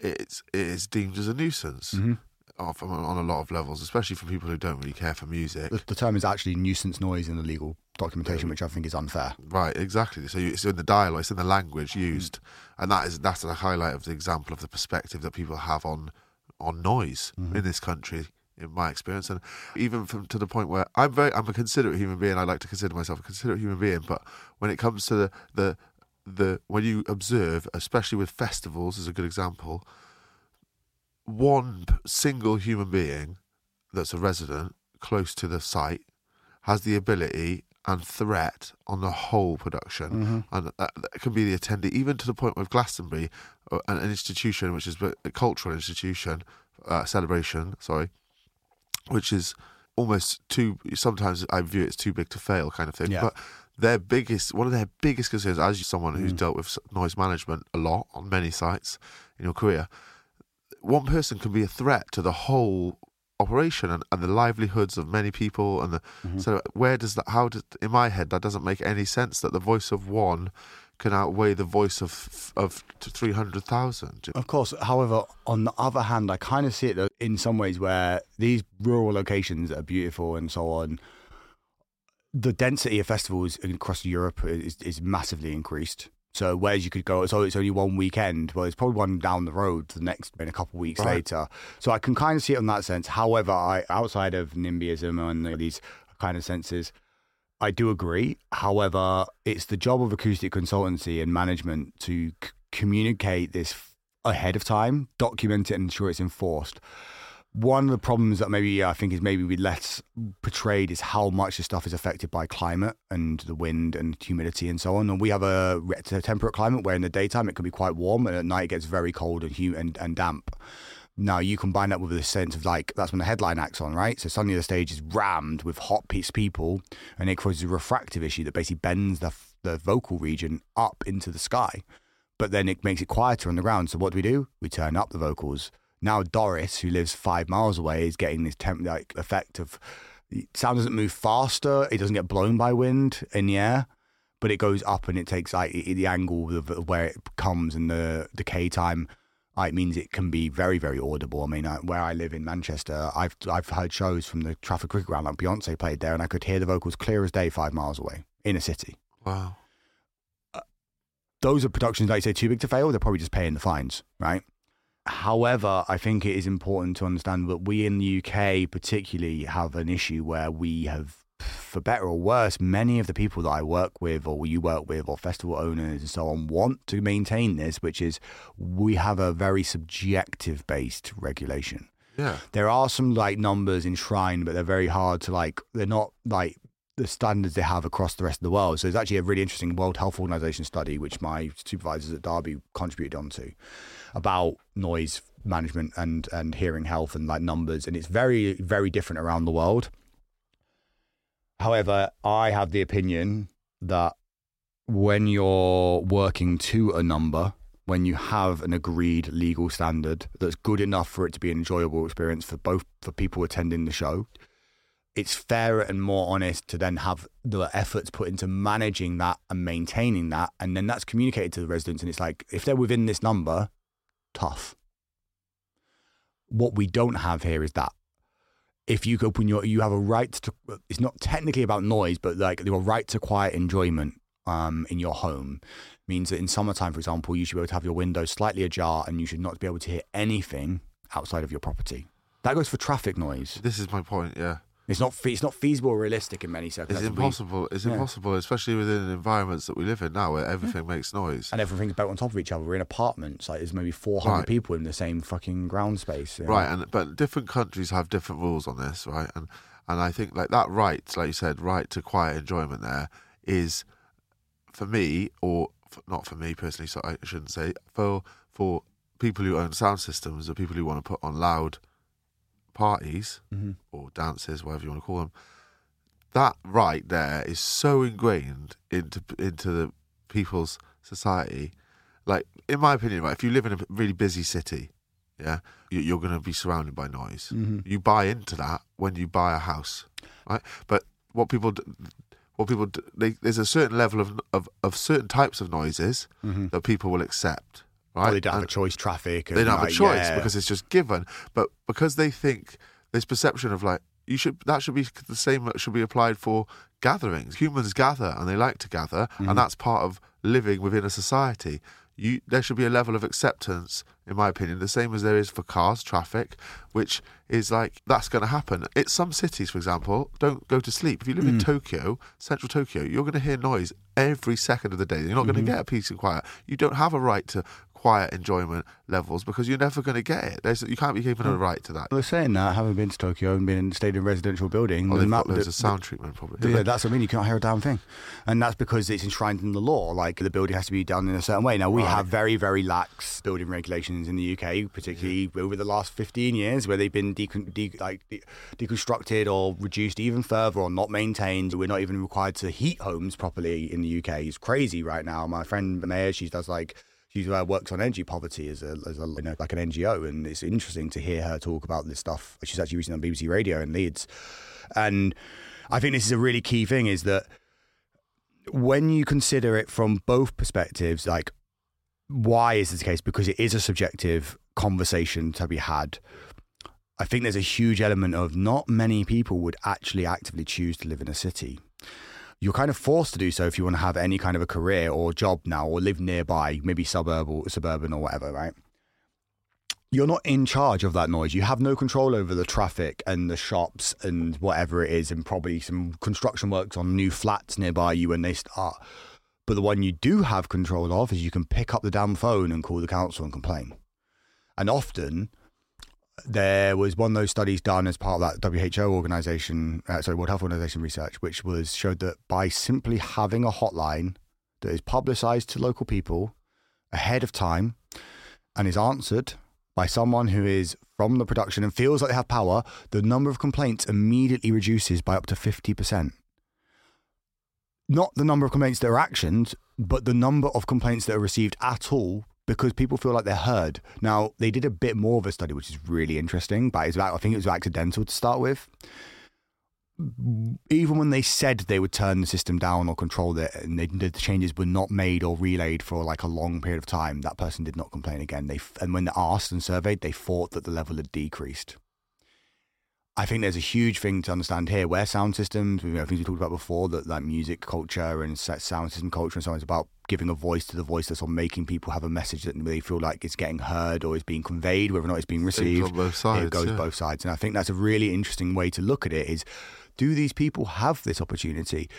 it's it is deemed as a nuisance. Mm-hmm. Of, on a lot of levels, especially for people who don't really care for music. The, the term is actually nuisance noise in the legal documentation, which I think is unfair. Right, exactly. So you, it's in the dialogue, it's in the language Mm. used, and that is that's a highlight of the example of the perspective that people have on on noise Mm-hmm. in this country, in my experience, and even from to the point where I'm very I'm a considerate human being. I like to consider myself a considerate human being, but when it comes to the the the when you observe, especially with festivals, is a good example. One single human being that's a resident close to the site has the ability and threat on the whole production, and that, that can be the attendee, even to the point with Glastonbury, uh, an, an institution which is a cultural institution, uh, celebration, sorry, which is almost too. Sometimes I view it as too big to fail, kind of thing. Yeah. But their biggest, one of their biggest concerns, as someone who's hmm. dealt with noise management a lot on many sites in your career, one person can be a threat to the whole operation and, and the livelihoods of many people and the mm-hmm. so where does that how does in my head that doesn't make any sense that the voice of one can outweigh the voice of of 300,000 Of course. However, on the other hand, I kind of see it in some ways where these rural locations that are beautiful and so on, the density of festivals across Europe is, is massively increased. So whereas you could go, so it's only one weekend. Well, it's probably one down the road the next in a couple of weeks Right. later. So I can kind of see it in that sense. However, I outside of NIMBYism and these kind of senses, I do agree. However, it's the job of acoustic consultancy and management to c- communicate this ahead of time, document it, and ensure it's enforced. One of the problems that maybe I think is maybe we less portrayed is how much this stuff is affected by climate and the wind and humidity and so on. And we have a temperate climate where in the daytime it can be quite warm and at night it gets very cold and humid and, and damp. Now you combine that with this sense of like that's when the headline acts on, right? So suddenly the stage is rammed with hot piece people, and it causes a refractive issue that basically bends the the vocal region up into the sky, but then it makes it quieter on the ground. So what do we do? We turn up the vocals. Now Doris, who lives five miles away, is getting this temp like effect of sound doesn't move faster, it doesn't get blown by wind in the air, but it goes up and it takes like the angle of where it comes and the decay time. uh, It means it can be very, very audible. I mean, I, where I live in Manchester, I've I've heard shows from the Trafford Cricket Ground, like Beyonce played there, and I could hear the vocals clear as day five miles away in a city. wow Those are productions, like you say, too big to fail. They're probably just paying the fines, right? However, I think it is important to understand that we in the UK, particularly, have an issue where we have, for better or worse, many of the people that I work with, or you work with, or festival owners and so on, want to maintain this, which is we have a very subjective based regulation yeah there are some like numbers enshrined, but they're very hard to like. They're not like the standards they have across the rest of the world. So there's actually a really interesting World Health Organization study, which my supervisors at Derby contributed onto, about noise management and and hearing health and like numbers, and it's very very different around the world. However, I have the opinion that when you're working to a number, when you have an agreed legal standard that's good enough for it to be an enjoyable experience for both for people attending the show, it's fairer and more honest to then have the efforts put into managing that and maintaining that, and then that's communicated to the residents. And it's like if they're within this number, tough. What we don't have here is that if you open your, you have a right to. It's not technically about noise, but like your right to quiet enjoyment um, in your home means that in summertime, for example, you should be able to have your windows slightly ajar, and you should not be able to hear anything outside of your property. That goes for traffic noise. this is my point yeah It's not. Fe- it's not feasible or realistic in many it's circumstances. We- impossible it's yeah. impossible especially within the environments that we live in now where everything makes noise and everything's built on top of each other. We're in apartments. Like there's maybe 400 Right. people in the same fucking ground space. you know? Right, and but different countries have different rules on this, right? And and I think like that right, like you said, right to quiet enjoyment there is for me, or f not for me personally. So I shouldn't say for for people who own sound systems or people who want to put on loud parties Mhm. or dances, whatever you want to call them. That right there is so ingrained into into the people's society. Like in my opinion, right, if you live in a really busy city, yeah, you- you're going to be surrounded by noise. Mhm. You buy into that when you buy a house, right? But what people, what people, they, there's a certain level of, of of certain types of noises Mhm. that people will accept, right? Or they don't have a And choice. Traffic. they don't have a choice yeah. because it's just given. But because they think this perception of like you should that should be the same should be applied for gatherings. Humans gather and they like to gather, Mm-hmm. and that's part of living within a society. You, there should be a level of acceptance, in my opinion, the same as there is for cars, traffic, which is like that's going to happen. It's some cities, for example, don't go to sleep. If you live Mm. in Tokyo, central Tokyo, you're going to hear noise every second of the day. You're not Mm-hmm. going to get a peace and quiet. You don't have a right to quiet enjoyment levels because you're never going to get it. There's, you can't be given a right to that. I was saying that, having been to Tokyo and been in, stayed in a residential building, Oh, the map- loads the- of sound treatment, probably. Yeah, that's what I mean. You can't hear a damn thing, and that's because it's enshrined in the law. Like the building has to be done in a certain way. Now we Right. have very, very lax building regulations in the UK, particularly over the last fifteen years, where they've been decon- de- like de- deconstructed or reduced even further, or not maintained. We're not even required to heat homes properly in the UK. It's crazy right now. My friend Maya, she does like. She uh, works on energy poverty as a, as a you know, like an NGO, and it's interesting to hear her talk about this stuff. She's actually recently on BBC Radio in Leeds, and I think this is a really key thing: is that when you consider it from both perspectives, like why is this the case? Because it is a subjective conversation to be had. I think there's a huge element of not many people would actually actively choose to live in a city. You're kind of forced to do so if you want to have any kind of a career or job now or live nearby, maybe suburb or suburban or whatever, right? You're not in charge of that noise. You have no control over the traffic and the shops and whatever it is, and probably some construction works on new flats nearby you when they start. But the one you do have control of is you can pick up the damn phone and call the council and complain. And often, there was one of those studies done as part of that WHO organization, uh, sorry, World Health Organization research, which was showed that by simply having a hotline that is publicized to local people ahead of time and is answered by someone who is from the production and feels like they have power, the number of complaints immediately reduces by up to 50%. Not the number of complaints that are actioned, but the number of complaints that are received at all because people feel like they're heard. Now, they did a bit more of a study, which is really interesting, but it's, about, I think it was accidental to start with. Even when they said they would turn the system down or control it, and they, the changes were not made or relayed for like a long period of time, that person did not complain again. They and when they're asked and surveyed, they thought that the level had decreased. I think there's a huge thing to understand here where sound systems, you know, things we talked about before, that like music culture and sound system culture and so on is about giving a voice to the voiceless or making people have a message that they feel like is getting heard or is being conveyed, whether or not it's being received. both sides. it goes yeah. both sides. And I think that's a really interesting way to look at it is do these people have this opportunity?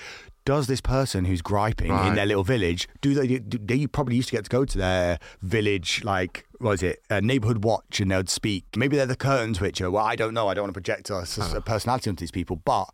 Does this person who's griping Right. in their little village, do they, do they probably used to get to go to their village, like, what is it, a neighborhood watch, and they'd speak. Maybe they're the curtain switcher. Well, I don't know. I don't want to project a, Uh. a personality onto these people, but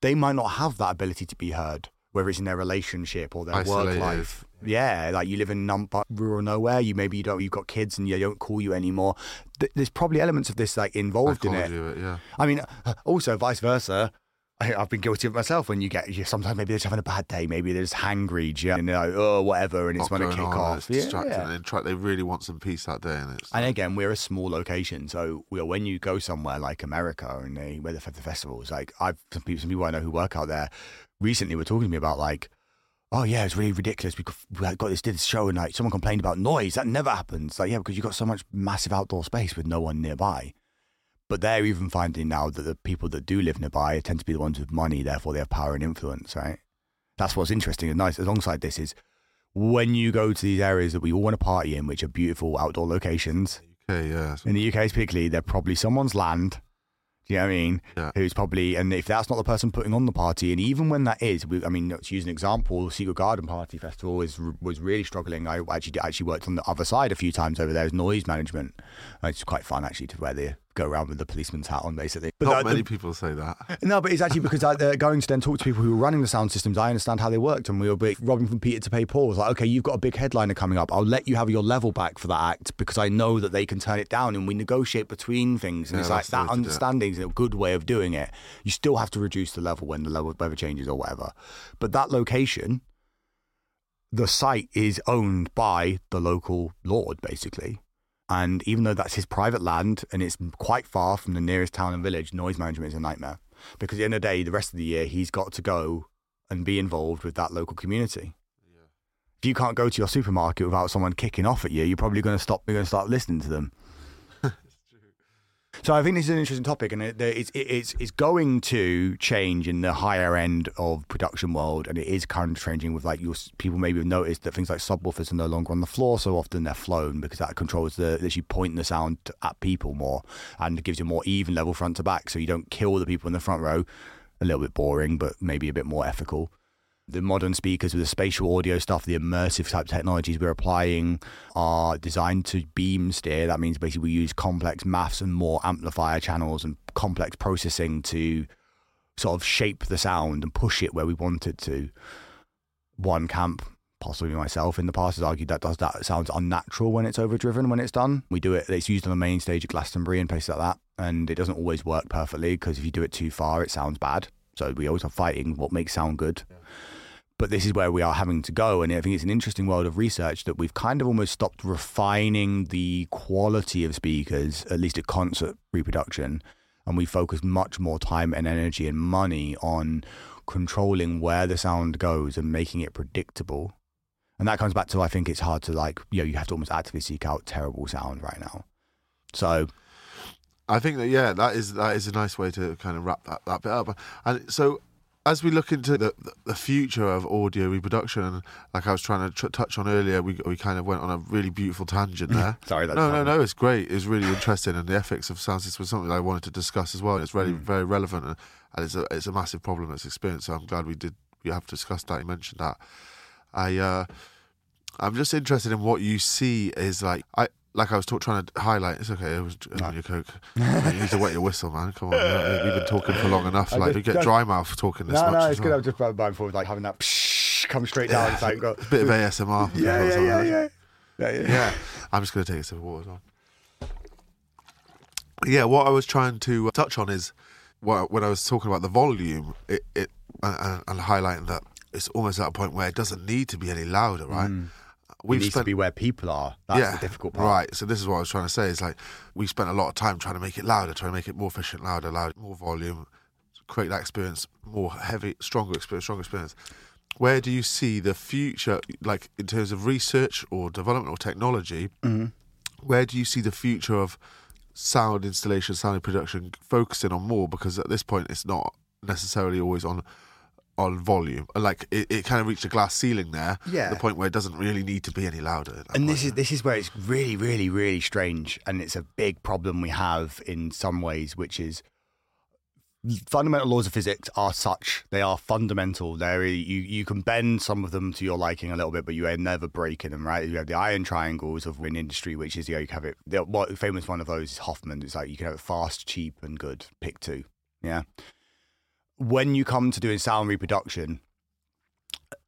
they might not have that ability to be heard, whether it's in their relationship or their work life. Yeah, like you live in num- rural nowhere. You maybe you don't. You've got kids and you don't call you anymore. Th- There's probably elements of this like involved in it. it, yeah. I mean, uh, also vice versa. I, I've been guilty of myself when you get you sometimes maybe they're just having a bad day, maybe they're just hangry, you know, and they're like, oh whatever, and it's when to kick on, off. It's Yeah, distracting. yeah. And try, they really want some peace that day, and it's And again, we're a small location, so we when you go somewhere like America and they where they have the festivals, like I've some people, some people I know who work out there recently were talking to me about like, oh yeah, it's really ridiculous. We got, this did this show and like someone complained about noise. That never happens. Like yeah, because you got so much massive outdoor space with no one nearby. But they're even finding now that the people that do live nearby tend to be the ones with money, therefore they have power and influence, right? That's what's interesting and nice alongside this is when you go to these areas that we all want to party in, which are beautiful outdoor locations, okay, yeah. in the UK particularly, they're probably someone's land. Do you know what I mean? Yeah. Who's probably, and if that's not the person putting on the party, and even when that is, we, I mean, to use an example, the Secret Garden Party Festival is was really struggling. I actually actually worked on the other side a few times over there as noise management. It's quite fun actually to wear the go around with the policeman's hat on, basically. But Not that- many the- people say that. [laughs] no, but it's actually because I, uh, going to then talk to people who are running the sound systems, I understand how they worked, and we were be- robbing from Peter to pay Paul. It's like, okay, you've got a big headliner coming up. I'll let you have your level back for that act because I know that they can turn it down, and we negotiate between things. And Yeah, it's like that's the way that to do it. understanding is a good way of doing it. You still have to reduce the level when the level weather changes or whatever, but that location, the site is owned by the local lord, basically. And even though that's his private land and it's quite far from the nearest town and village, noise management is a nightmare. Because at the end of the day, the rest of the year, he's got to go and be involved with that local community. If you can't go to your supermarket without someone kicking off at you, you're probably going to stop. You're going to start listening to them. So I think this is an interesting topic, and it, it's it's it's going to change in the higher end of production world, and it is of changing with like your people maybe have noticed that things like subwoofers are no longer on the floor so often they're flown because that controls the that you point the sound at people more and gives you a more even level front to back, so you don't kill the people in the front row. A little bit boring, but maybe a bit more ethical the modern speakers with the spatial audio stuff, the immersive type technologies we're applying are designed to beam steer. That means basically we use complex maths and more amplifier channels and complex processing to sort of shape the sound and push it where we want it to. One camp, possibly myself in the past, has argued that does that sounds unnatural when it's overdriven when it's done. We do it, it's used on the main stage at Glastonbury and places like that. And it doesn't always work perfectly because if you do it too far, it sounds bad. So we always are fighting what makes sound good. Yeah but this is where we are having to go. And I think it's an interesting world of research that we've kind of almost stopped refining the quality of speakers, at least at concert reproduction. And we focus much more time and energy and money on controlling where the sound goes and making it predictable. And that comes back to I think it's hard to like, you know, you have to almost actively seek out terrible sound right now. So I think that yeah, that is that is a nice way to kind of wrap that, that bit up. And so as we look into the the future of audio reproduction, like I was trying to tr- touch on earlier, we we kind of went on a really beautiful tangent there. Sorry, that's no, no, no. It's great. It's really interesting, and the ethics of sound systems was something I wanted to discuss as well. It's really mm. very relevant, and, and, it's a it's a massive problem that's experienced. So I'm glad we did. We have discussed that. You mentioned that. I uh, I'm just interested in what you see is like. I like I was talk, trying to highlight. It's okay. It was no. your coke. [laughs] you need to wet your whistle, man. Come on, we've been talking for long enough. like we get dry mouth talking this no, much. No, it's well. good. I'm just going forward, like having that psh, come straight down. Yeah. It's like got, [laughs] a bit of ASMR. Yeah, yeah, yeah, yeah, yeah, yeah. yeah. I'm just going to take a sip of water as well. Yeah, what I was trying to touch on is when I was talking about the volume, it, it and, and highlighting that it's almost at a point where it doesn't need to be any louder, right? Mm we needs spent, to be where people are. That's yeah, the difficult part. Right. So this is what I was trying to say. Is like we spent a lot of time trying to make it louder, trying to make it more efficient, louder, louder, more volume, create that experience, more heavy, stronger experience, stronger experience. Where do you see the future, like in terms of research or development or technology? Mm-hmm. Where do you see the future of sound installation, sound production focusing on more? Because at this point, it's not necessarily always on on volume. Like it, it kind of reached a glass ceiling there. Yeah. The point where it doesn't really need to be any louder. And this is this is where it's really, really, really strange, and it's a big problem we have in some ways, which is fundamental laws of physics are such they are fundamental they're you you can bend some of them to your liking a little bit but you are never breaking them right you have the iron triangles of wind industry which is you, know, you have it the what famous one of those is hoffman it's like you can have it fast cheap and good pick two yeah when you come to doing sound reproduction,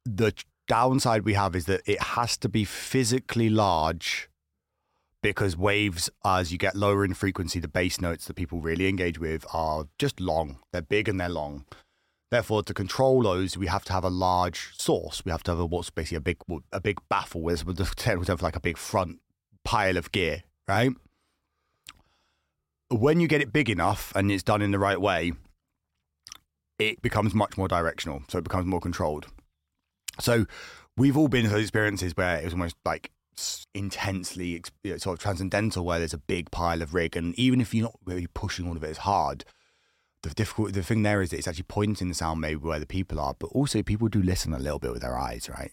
the downside we have is that it has to be physically large because waves, as you get lower in frequency, the bass notes that people really engage with are just long. They're big and they're long. Therefore, to control those, we have to have a large source. We have to have a, what's basically a big a big baffle with the technical like a big front pile of gear, right? When you get it big enough and it's done in the right way, it becomes much more directional. So it becomes more controlled. So we've all been in those experiences where it was almost like intensely you know, sort of transcendental, where there's a big pile of rig, and even if you're not really pushing all of it as hard, the difficult the thing there is that it's actually pointing the sound maybe where the people are, but also people do listen a little bit with their eyes, right?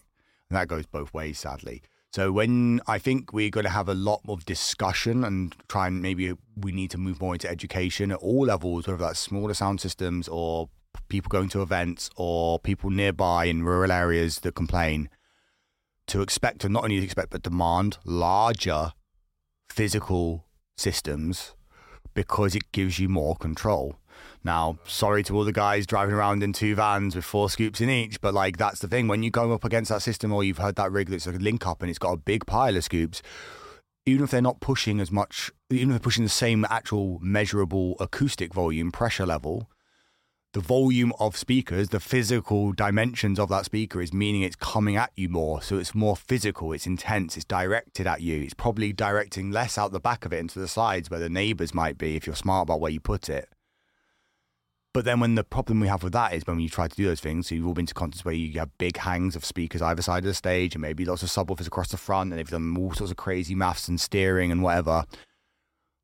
And that goes both ways, sadly. So when I think we're going to have a lot of discussion and try and maybe we need to move more into education at all levels, whether that's smaller sound systems or people going to events or people nearby in rural areas that complain to expect and not only expect but demand larger physical systems because it gives you more control. Now, sorry to all the guys driving around in two vans with four scoops in each, but like that's the thing. When you go up against that system or you've heard that rig that's a link up and it's got a big pile of scoops, even if they're not pushing as much, even if they're pushing the same actual measurable acoustic volume, pressure level, the volume of speakers, the physical dimensions of that speaker is meaning it's coming at you more. So it's more physical, it's intense, it's directed at you. It's probably directing less out the back of it into the sides where the neighbors might be if you're smart about where you put it. But then when the problem we have with that is when you try to do those things, so you've all been to concerts where you have big hangs of speakers either side of the stage and maybe lots of subwoofers across the front and they've done all sorts of crazy maths and steering and whatever.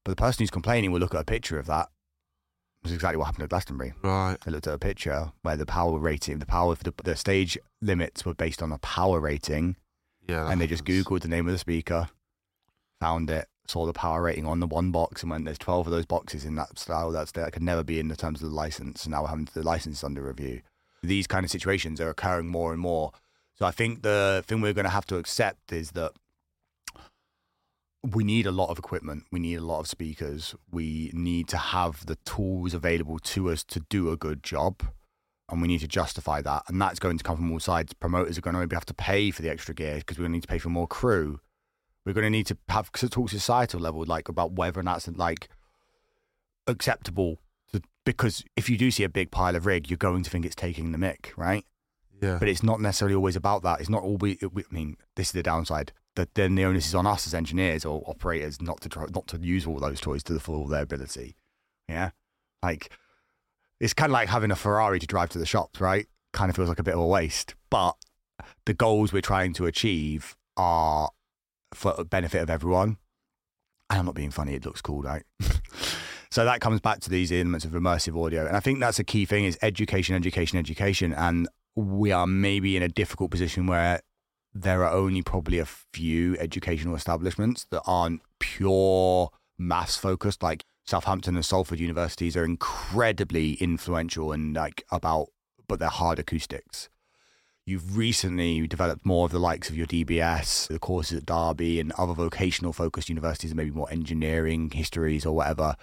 But the person who's complaining will look at a picture of that. That's exactly what happened at Glastonbury. Right. I looked at a picture where the power rating, the power, the, the stage limits were based on a power rating, Yeah. and they just googled the name of the speaker, found it, saw the power rating on the one box, and went, "There's 12 of those boxes in that style. That's that could never be in the terms of the license." And now we're having the license under review. These kind of situations are occurring more and more. So I think the thing we're going to have to accept is that we need a lot of equipment. We need a lot of speakers. We need to have the tools available to us to do a good job. And we need to justify that. And that's going to come from all sides. Promoters are going to maybe have to pay for the extra gear because we're going to need to pay for more crew. We're going to need to have to talk societal level, like about whether or not it's like acceptable. To, because if you do see a big pile of rig, you're going to think it's taking the mick, right? Yeah. but it's not necessarily always about that. It's not always. I mean, this is the downside. That then the onus is on us as engineers or operators not to try, not to use all those toys to the full of their ability. Yeah, like it's kind of like having a Ferrari to drive to the shops, right? Kind of feels like a bit of a waste, but the goals we're trying to achieve are for the benefit of everyone. And I'm not being funny; it looks cool, right? [laughs] so that comes back to these elements of immersive audio, and I think that's a key thing: is education, education, education, and we are maybe in a difficult position where there are only probably a few educational establishments that aren't pure maths focused. Like Southampton and Salford universities are incredibly influential and like about, but they're hard acoustics. You've recently developed more of the likes of your DBS, the courses at Derby, and other vocational focused universities, maybe more engineering histories or whatever,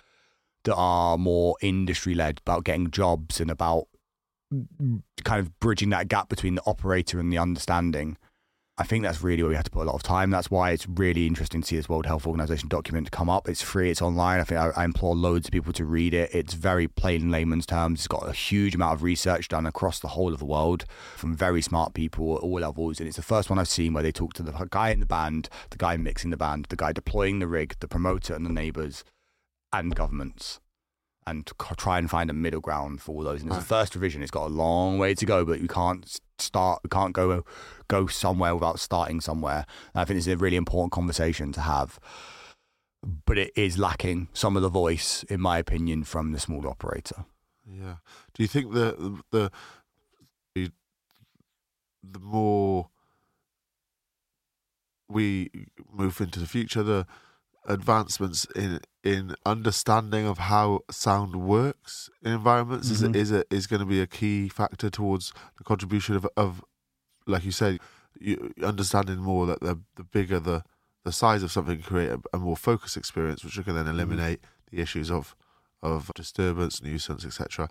that are more industry led about getting jobs and about mm, kind of bridging that gap between the operator and the understanding. I think that's really where we have to put a lot of time. That's why it's really interesting to see this World Health Organization document come up. It's free, it's online. I think I, I implore loads of people to read it. It's very plain layman's terms. It's got a huge amount of research done across the whole of the world from very smart people at all levels. And it's the first one I've seen where they talk to the guy in the band, the guy mixing the band, the guy deploying the rig, the promoter, and the neighbors, and governments and c- try and find a middle ground for all those. And it's the first revision. It's got a long way to go, but we can't start. We can't go go somewhere without starting somewhere. And I think it's a really important conversation to have. But it is lacking some of the voice, in my opinion, from the small operator. Yeah. Do you think the the the, the more we move into the future, the advancements in in understanding of how sound works in environments is Mhm. is a, is going to be a key factor towards the contribution of of like you said, you understanding more that the the bigger the the size of something can create a, a more focused experience, which can then eliminate the issues of of disturbance, nuisance, etc.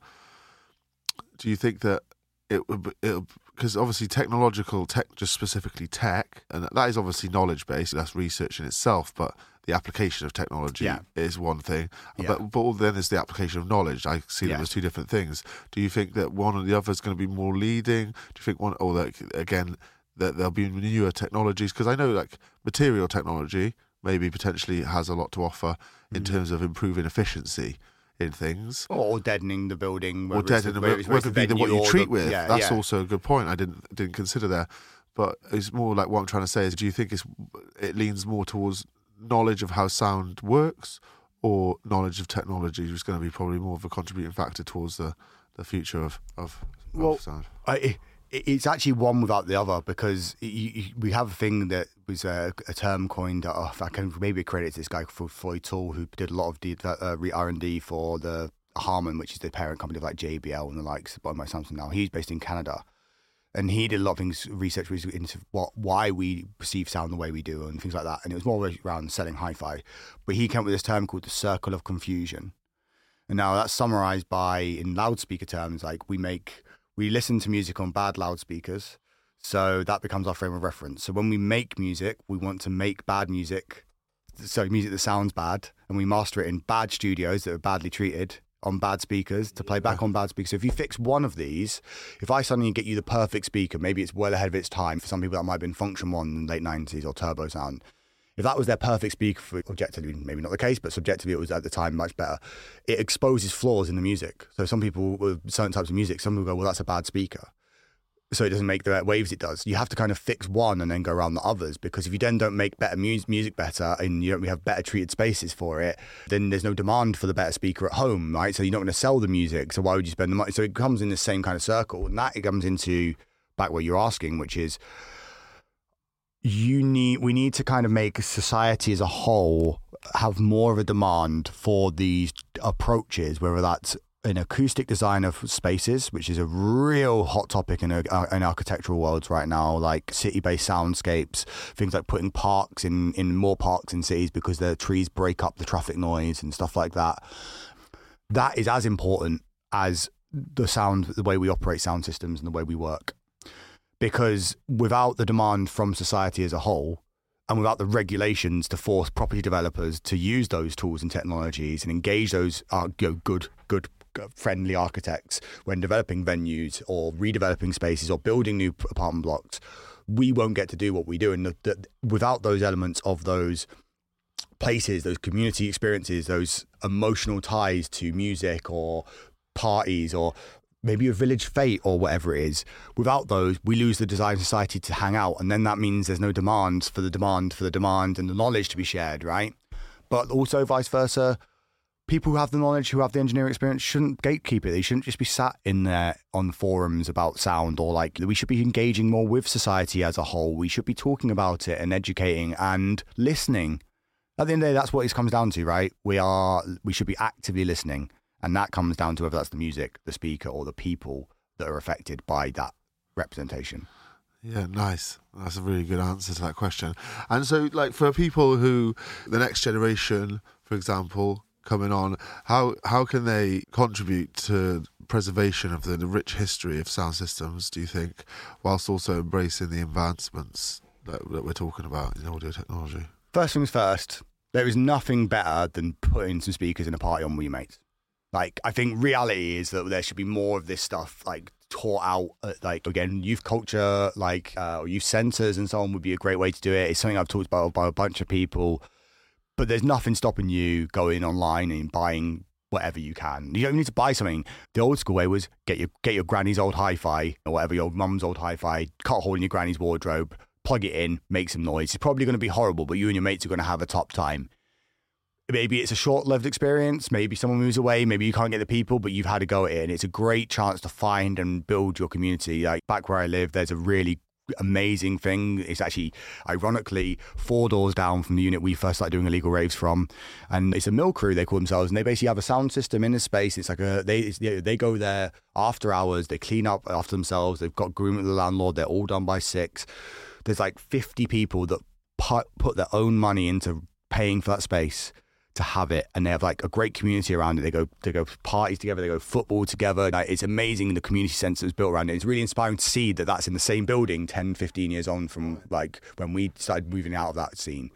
Do you think that it would it because obviously technological tech, just specifically tech, and that is obviously knowledge based. That's research in itself, but the application of technology Yeah. is one thing. Yeah. But but then there's the application of knowledge. I see them Yeah. as two different things. Do you think that one or the other is going to be more leading? Do you think one or that again that there'll be newer technologies? Because I know like material technology maybe potentially has a lot to offer in Mhm. terms of improving efficiency in things. Or deadening the building. Or it's the- whether it's- whether it be the, what you treat the- with. Yeah, That's yeah. also a good point. I didn't didn't consider there, but it's more like what I'm trying to say is: Do you think it's it leans more towards knowledge of how sound works, or knowledge of technology is going to be probably more of a contributing factor towards the the future of of, Well, of sound? I, it's actually one without the other because you, you, we have a thing that was a, a term coined. Uh, I can maybe credit this guy called Floyd Toole who did a lot of the, uh, R and D for the Harman, which is the parent company of like JBL and the likes, by my Samsung now. He's based in Canada, and he did a lot of things research into what why we perceive sound the way we do and things like that. And it was more around selling hi-fi, but he came up with this term called the circle of confusion. And now that's summarized by in loudspeaker terms, like we make we listen to music on bad loudspeakers. So that becomes our frame of reference. So when we make music, we want to make bad music. So music that sounds bad, and we master it in bad studios that are badly treated on bad speakers to play back on bad speakers. So if you fix one of these, if I suddenly get you the perfect speaker, maybe it's well ahead of its time. For some people, that might have been Funktion-One in the late nineties or Turbosound. If that was their perfect speaker for objectively, maybe not the case, but subjectively it was at the time much better. It exposes flaws in the music. So some people with certain types of music, some people go, well, that's a bad speaker so it doesn't make the waves it does. You have to kind of fix one and then go around the others because if you then don't make better mu- music better and you don't have better treated spaces for it, then there's no demand for the better speaker at home, right? So you're not going to sell the music. So why would you spend the money? So it comes in the same kind of circle, and that it comes into back what you're asking, which is you need we need to kind of make society as a whole have more of a demand for these approaches, whether that's an acoustic design of spaces, which is a real hot topic in, uh, in architectural worlds right now, like city-based soundscapes, things like putting parks in, in more parks in cities because the trees break up the traffic noise and stuff like that. That is as important as the sound, the way we operate sound systems and the way we work. Because without the demand from society as a whole, and without the regulations to force property developers to use those tools and technologies and engage those uh, good good friendly architects when developing venues or redeveloping spaces or building new apartment blocks, we won't get to do what we do. And the, the, without those elements of those places, those community experiences, those emotional ties to music or parties or maybe a village fete or whatever it is. Without those, we lose the design society to hang out. And then that means there's no demand for the demand for the demand and the knowledge to be shared, right? But also vice versa people who have the knowledge, who have the engineering experience, shouldn't gatekeep it. They shouldn't just be sat in there on forums about sound or like we should be engaging more with society as a whole. We should be talking about it and educating and listening. At the end of the day, that's what it comes down to, right? We are we should be actively listening. And that comes down to whether that's the music, the speaker, or the people that are affected by that representation. Yeah, nice. That's a really good answer to that question. And so, like, for people who, the next generation, for example, coming on, how how can they contribute to preservation of the, rich history of sound systems? Do you think, whilst also embracing the advancements that, that we're talking about in audio technology? First things first, there is nothing better than putting some speakers in a party on with your mates. Like, I think reality is that there should be more of this stuff, like taught out. like again, youth culture, like uh, youth centers and so on, would be a great way to do it. It's something I've talked about by a bunch of people but there's nothing stopping you going online and buying whatever you can. You don't need to buy something. The old school way was get your get your granny's old hi-fi or whatever your mum's old hi-fi, cut a hole in your granny's wardrobe, plug it in, make some noise. It's probably going to be horrible, but you and your mates are going to have a top time. Maybe it's a short-lived experience. Maybe someone moves away. Maybe you can't get the people, but you've had a go at it, and it's a great chance to find and build your community. Like back where I live, there's a really amazing thing. It's actually, ironically, four doors down from the unit we first started doing illegal raves from, and it's a mill crew they call themselves, and they basically have a sound system in the space. It's like a they they go there after hours, they clean up after themselves. They've got agreement with the landlord. They're all done by six. There's like 50 people that put put their own money into paying for that space to have it and they have like a great community around it. They go they go parties together they go football together. Like, it's amazing the community sense that's built around it. It's really inspiring to see that that's in the same building 10 15 years on from like when we started moving out of that scene.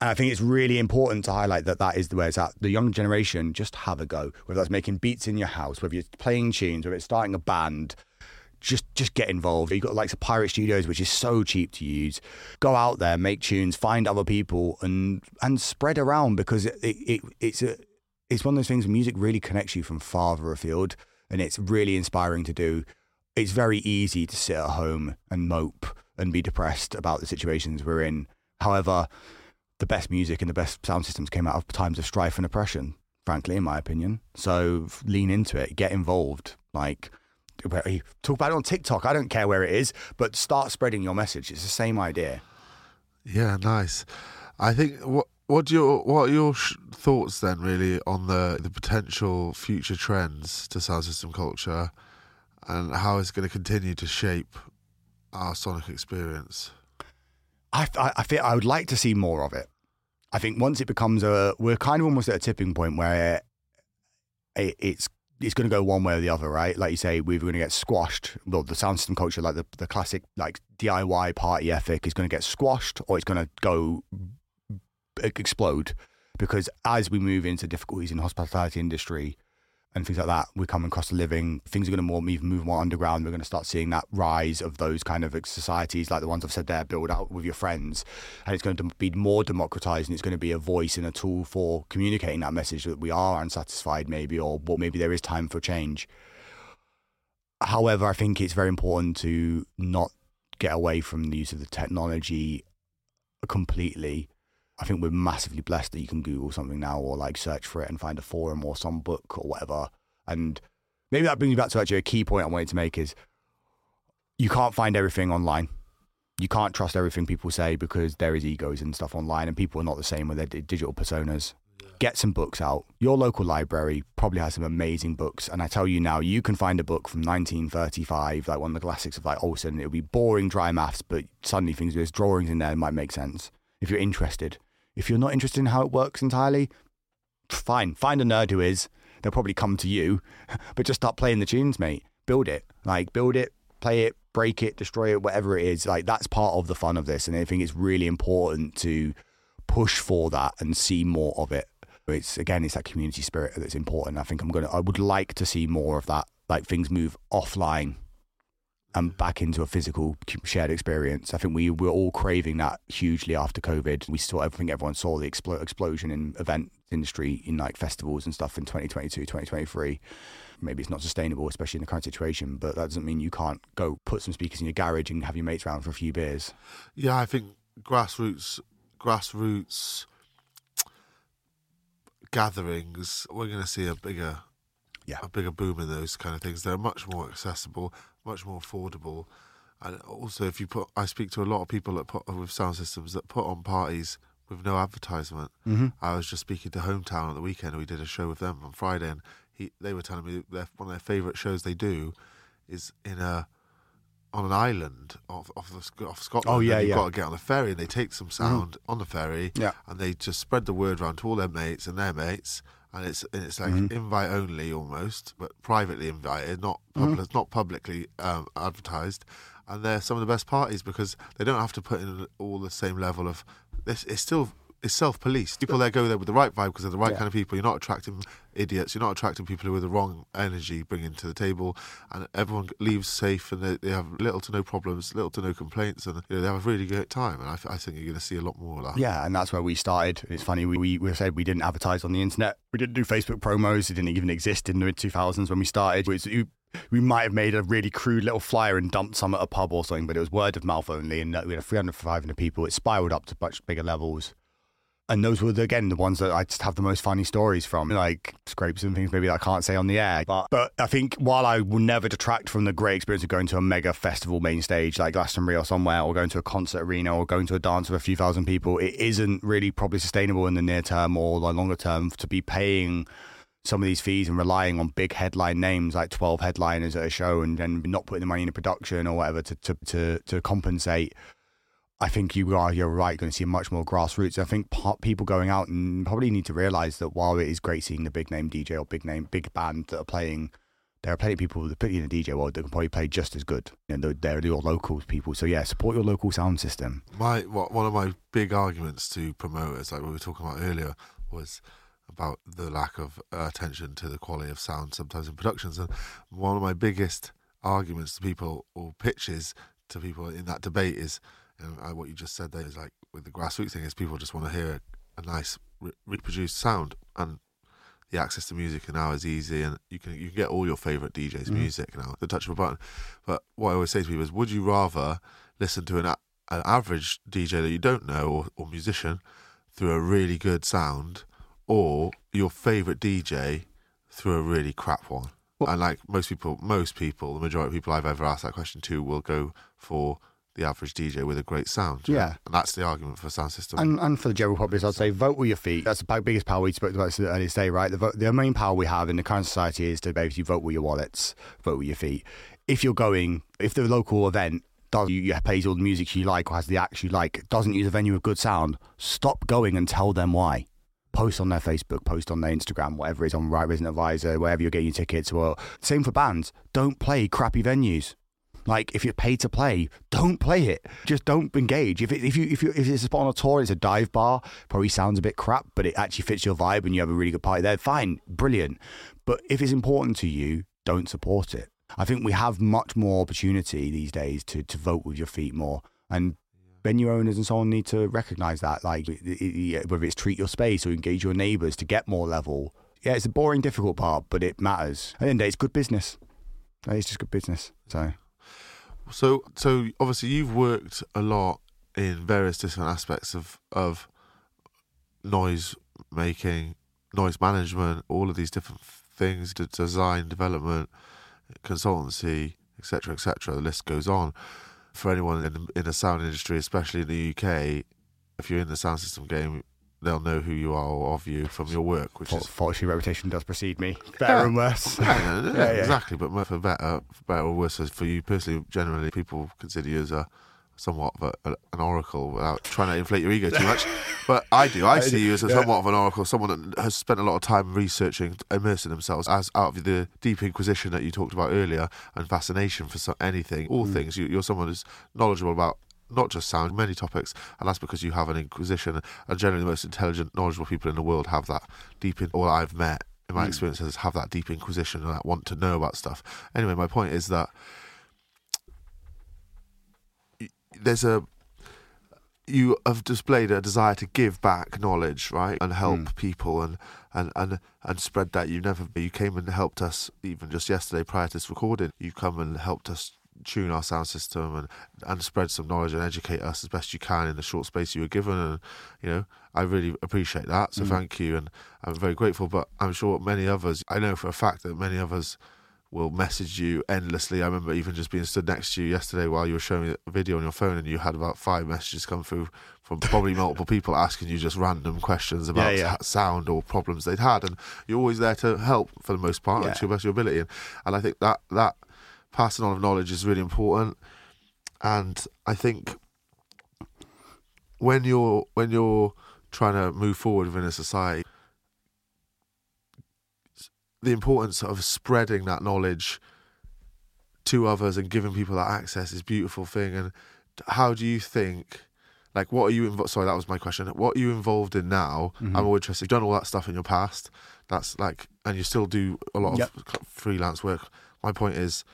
And I think it's really important to highlight that that is the way it's at. The young generation just have a go, whether that's making beats in your house, whether you're playing tunes, whether it's starting a band, just just get involved. You've got like Pirate Studios, which is so cheap to use. Go out there, make tunes, find other people, and and spread around because it, it it's a it's one of those things. Music really connects you from farther afield, and it's really inspiring to do. It's very easy to sit at home and mope and be depressed about the situations we're in. However, the best music and the best sound systems came out of times of strife and oppression. Frankly, in my opinion, so lean into it, get involved, like talk about it on TikTok. I don't care where it is, but start spreading your message. It's the same idea. Yeah, nice. I think what what do your what are your sh- thoughts then really on the the potential future trends to sound system culture and how it's going to continue to shape our sonic experience? I I, I feel I would like to see more of it. I think once it becomes a we're kind of almost at a tipping point where it, it's it's going to go one way or the other, right? Like you say, we're going to get squashed. Well, the sound system culture, like the, the classic like DIY party ethic, is going to get squashed, or it's going to go explode. Because as we move into difficulties in hospitality industry, and things like that. We're coming across a living. Things are going to more move, move more underground. We're going to start seeing that rise of those kind of societies, like the ones I've said there, build out with your friends, and it's going to be more democratized, and it's going to be a voice and a tool for communicating that message that we are unsatisfied, maybe, or well, maybe there is time for change. However, I think it's very important to not get away from the use of the technology completely. I think we're massively blessed that you can Google something now or like search for it and find a forum or some book or whatever. And maybe that brings me back to actually a key point I wanted to make is you can't find everything online. You can't trust everything people say because there is egos and stuff online and people are not the same with their digital personas get some books out. Your local library probably has some amazing books. And I tell you now, you can find a book from 1935, like one of the classics of like Olson. It'll be boring, dry maths, but suddenly things, there's drawings in there might make sense if you're interested. If you're not interested in how it works entirely, fine. Find a nerd who is. They'll probably come to you, [laughs] but just start playing the tunes, mate. Build it. Like, build it, play it, break it, destroy it, whatever it is. Like, that's part of the fun of this. And I think it's really important to push for that and see more of it it's again, it's that community spirit that's important. I think I'm gonna. I would like to see more of that. Like things move offline and back into a physical shared experience. I think we were all craving that hugely after COVID. We saw, I think everyone saw the expl- explosion in event industry in like festivals and stuff in 2022, 2023. Maybe it's not sustainable, especially in the current situation, but that doesn't mean you can't go put some speakers in your garage and have your mates around for a few beers. Yeah, I think grassroots, grassroots gatherings, we're going to see a bigger, yeah, a bigger boom in those kind of things. They're much more accessible, much more affordable, and also if you put, I speak to a lot of people that put with sound systems that put on parties with no advertisement. Mm-hmm. I was just speaking to Hometown at the weekend. We did a show with them on Friday, and he, they were telling me one of their favourite shows they do is in a on an island off off, the, off Scotland. Oh yeah, you've yeah. got to get on a ferry, and they take some sound mm-hmm. on the ferry. Yeah, and they just spread the word around to all their mates and their mates, and it's and it's like mm-hmm. invite only almost, but privately invited, not public, mm-hmm. not publicly um, advertised. And they're some of the best parties because they don't have to put in all the same level of this. It's still it's self-policed. People there go there with the right vibe because they're the right yeah. kind of people. You're not attracting idiots. You're not attracting people who are the wrong energy bringing to the table, and everyone leaves safe and they, they have little to no problems, little to no complaints, and you know, they have a really great time. And I, I think you're going to see a lot more of that. Yeah, and that's where we started. It's funny we, we, we said we didn't advertise on the internet. We didn't do Facebook promos. It didn't even exist in the mid 2000s when we started. It was, we might have made a really crude little flyer and dumped some at a pub or something, but it was word of mouth only, and uh, we had 300, 500 people. It spiraled up to much bigger levels and those were again the ones that I just have the most funny stories from, like scrapes and things maybe that I can't say on the air. But but I think while I will never detract from the great experience of going to a mega festival main stage like Glastonbury or somewhere, or going to a concert arena, or going to a dance with a few thousand people, it isn't really probably sustainable in the near term or the longer term to be paying some of these fees and relying on big headline names like 12 headliners at a show and then not putting the money into production or whatever to, to, to, to compensate I think you are you're right going to see much more grassroots. I think people going out and probably need to realize that while it is great seeing the big name DJ or big name big band that are playing, there are plenty of people that in the DJ world that can probably play just as good. You know, they're your local people. So yeah, support your local sound system. My one of my big arguments to promoters, like we were talking about earlier, was about the lack of attention to the quality of sound sometimes in productions. And one of my biggest arguments to people or pitches to people in that debate is and what you just said there is like with the grassroots thing is people just want to hear a, a nice re- reproduced sound. And the access to music now is easy and you can you can get all your favorite DJs mm. music now the touch of a button. But what I always say to people is would you rather listen to an, an average DJ that you don't know or, or musician through a really good sound or your favorite DJ through a really crap one? Well, and like most people most people the majority of people I've ever asked that question to will go for the average DJ with a great sound. Yeah. And that's the argument for sound system. And, and for the general populace, I'd say vote with your feet. That's the biggest power we spoke about earlier today, right? The, vote, the main power we have in the current society is to basically vote with your wallets, vote with your feet. If you're going, if the local event does you plays all the music you like or has the acts you like, doesn't use a venue with good sound, stop going and tell them why. Post on their Facebook, post on their Instagram, whatever it is on Right Resident Advisor, wherever you're getting your tickets. Or same for bands. Don't play crappy venues Like if you're paid to play, don't play it. Just don't engage. If it, if you if you if it's a spot on a tour, it's a dive bar. Probably sounds a bit crap, but it actually fits your vibe, and you have a really good party there. Fine, brilliant. But if it's important to you, don't support it. I think we have much more opportunity these days to to vote with your feet more and venue owners and so on need to recognize that like whether it's treat your space or engage your neighbors to get more level yeah it's a boring difficult part but it matters at the end of the day it's good business it's just good business so so so obviously you've worked a lot in various different aspects of of noise making noise management all of these different things the design development consultancy etc etc the list goes on. For anyone in in the sound industry, especially in the UK, if you're in the sound system game, they'll know who you are or of you from your work, which For, is fortunately reputation does precede me, better Yeah. and worse. yeah, [laughs] Yeah, yeah. exactly. But for better, for better or worse, for you personally, generally people consider you as a somewhat of a, an oracle without trying to inflate your ego too much. [laughs] But I do. I see you as a somewhat of an oracle, someone that has spent a lot of time researching, immersing themselves as out of the deep inquisition that you talked about earlier and fascination for so, anything, all Mm. things. You, you're someone who's knowledgeable about not just sound, many topics, and that's because you have an inquisition. And generally, the most intelligent, knowledgeable people in the world have that deep in. All I've met in my Mm. experiences have that deep inquisition and that want to know about stuff. Anyway, my point is that there's a you have displayed a desire to give back knowledge, right, and help Mm. people and, and, and, and spread that. You never you came and helped us even just yesterday prior to this recording. You come and helped us tune our sound system and and spread some knowledge and educate us as best you can in the short space you were given. And you know, I really appreciate that. So Mm. thank you, and I'm very grateful. But I'm sure many others, I know for a fact that many others will message you endlessly. I remember even just being stood next to you yesterday while you were showing me a video on your phone, and you had about five messages come through from probably [laughs] multiple people asking you just random questions about yeah. s- sound or problems they'd had, and you're always there to help for the most part, Yeah. and to your best of your ability. And, and I think that that passing on of knowledge is really important. And I think when you're when you're trying to move forward within a society, the importance of spreading that knowledge to others and giving people that access is a beautiful thing. And how do you think? Like, what are you involved? Sorry, that was my question. What are you involved in now? Mhm. I'm more interested. You've done all that stuff in your past. That's like, and you still do a lot Yep. of freelance work. My point is,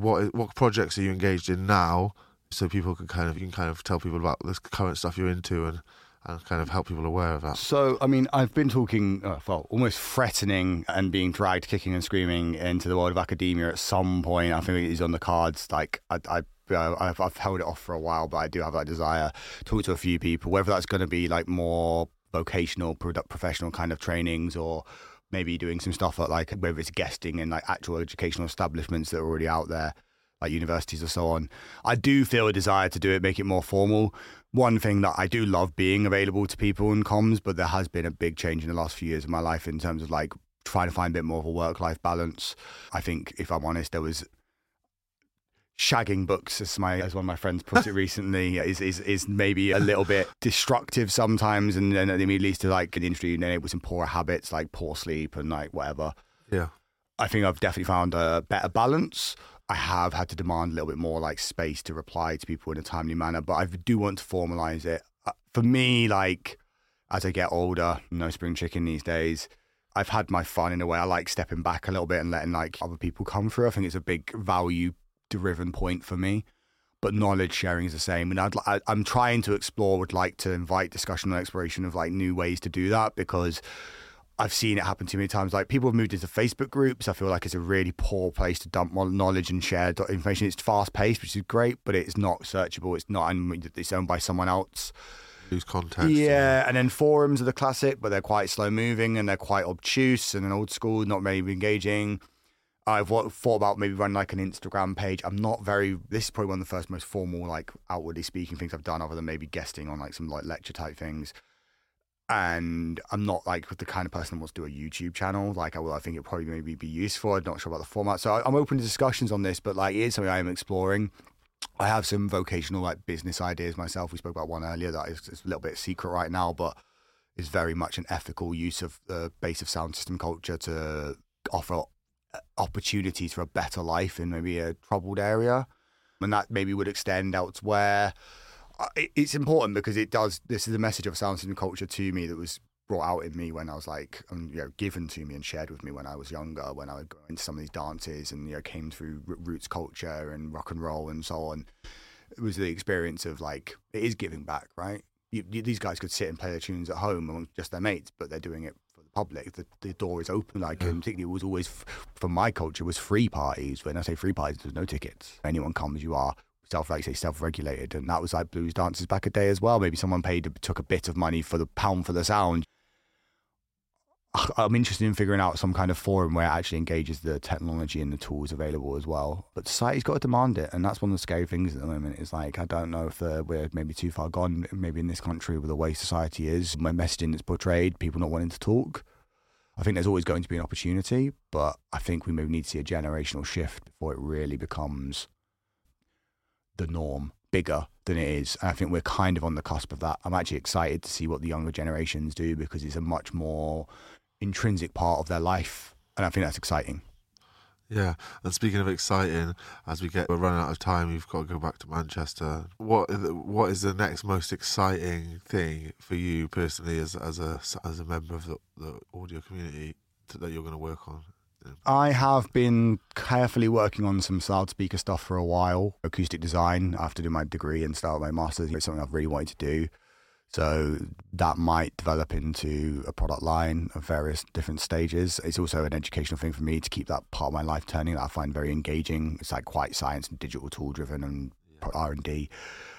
what what projects are you engaged in now? So people can kind of you can kind of tell people about this current stuff you're into and and kind of help people aware of that. So, I mean, I've been talking, uh, well, almost threatening and being dragged kicking and screaming into the world of academia at some point. I think it is on the cards. Like, I, I uh, I've, I've held it off for a while, but I do have that desire. To talk to a few people, whether that's going to be like more vocational, product, professional kind of trainings, or maybe doing some stuff at like whether it's guesting in like actual educational establishments that are already out there, like universities or so on. I do feel a desire to do it, make it more formal. One thing that I do love being available to people in comms, but there has been a big change in the last few years of my life in terms of like trying to find a bit more of a work life balance. I think, if I'm honest, there was shagging books, as my as one of my friends put it [laughs] recently, is is is maybe a little bit destructive sometimes, and then it leads to like an industry and enable some poor habits like poor sleep and like whatever. Yeah. I think I've definitely found a better balance. I have had to demand a little bit more like space to reply to people in a timely manner, but I do want to formalize it. Uh, For me, like as I get older, no spring chicken these days. I've had my fun in a way. I like stepping back a little bit and letting like other people come through. I think it's a big value driven point for me. But knowledge sharing is the same, and I'd, I, I'm trying to explore. Would like to invite discussion and exploration of like new ways to do that because I've seen it happen too many times. Like people have moved into Facebook groups. I feel like it's a really poor place to dump knowledge and share information. It's fast paced, which is great, but it's not searchable. It's not. It's owned by someone else. Lose context. Yeah, and then forums are the classic, but they're quite slow moving and they're quite obtuse and an old school, not very engaging. I've thought about maybe running like an Instagram page. I'm not very. This is probably one of the first most formal, like outwardly speaking things I've done, other than maybe guesting on like some like lecture type things. And I'm not like the kind of person that wants to do a YouTube channel. Like I will, I think it probably maybe be useful. I'm not sure about the format, so I, I'm open to discussions on this. But like, it is something I am exploring. I have some vocational like business ideas myself. We spoke about one earlier that is, a little bit secret right now, but is very much an ethical use of the base of sound system culture to offer opportunities for a better life in maybe a troubled area. and that maybe would extend elsewhere. Uh, it- It's important because it does. This is a message of sound system culture to me that was brought out in me when I was like, um, you know, given to me and shared with me when I was younger. When I would go into some of these dances and you know came through roots culture and rock and roll and so on. It was the experience of like it is giving back, right? You, you, these guys could sit and play their tunes at home among just their mates, but they're doing it public. The, the door is open. Like, and particularly, it was always for my culture was free parties. When I say free parties, there's no tickets. Anyone comes, you are self, like say, self-regulated, and that was like blues dances back a day as well. Maybe someone paid took a bit of money for the pound for the sound. I'm interested in figuring out some kind of forum where it actually engages the technology and the tools available as well. But society's got to demand it, and that's one of the scary things at the moment. Is like I don't know if uh, we're maybe too far gone, maybe in this country with the way society is, my messaging that's portrayed, people not wanting to talk. I think there's always going to be an opportunity, but I think we maybe need to see a generational shift before it really becomes the norm, bigger than it is. And I think we're kind of on the cusp of that. I'm actually excited to see what the younger generations do because it's a much more intrinsic part of their life. And I think that's exciting. Yeah, and speaking of exciting, as we get we're running out of time, we've got to go back to Manchester. What is the- what is the next most exciting thing for you personally, as as a as a member of the, the audio community, to, that you're going to work on? I have been carefully working on some loudspeaker stuff for a while, acoustic design after doing my degree and start my master's. It's something I've really wanted to do. So that might develop into a product line of various different stages. It's also an educational thing for me to keep that part of my life turning that I find very engaging. It's like quite science and digital tool driven and R and D.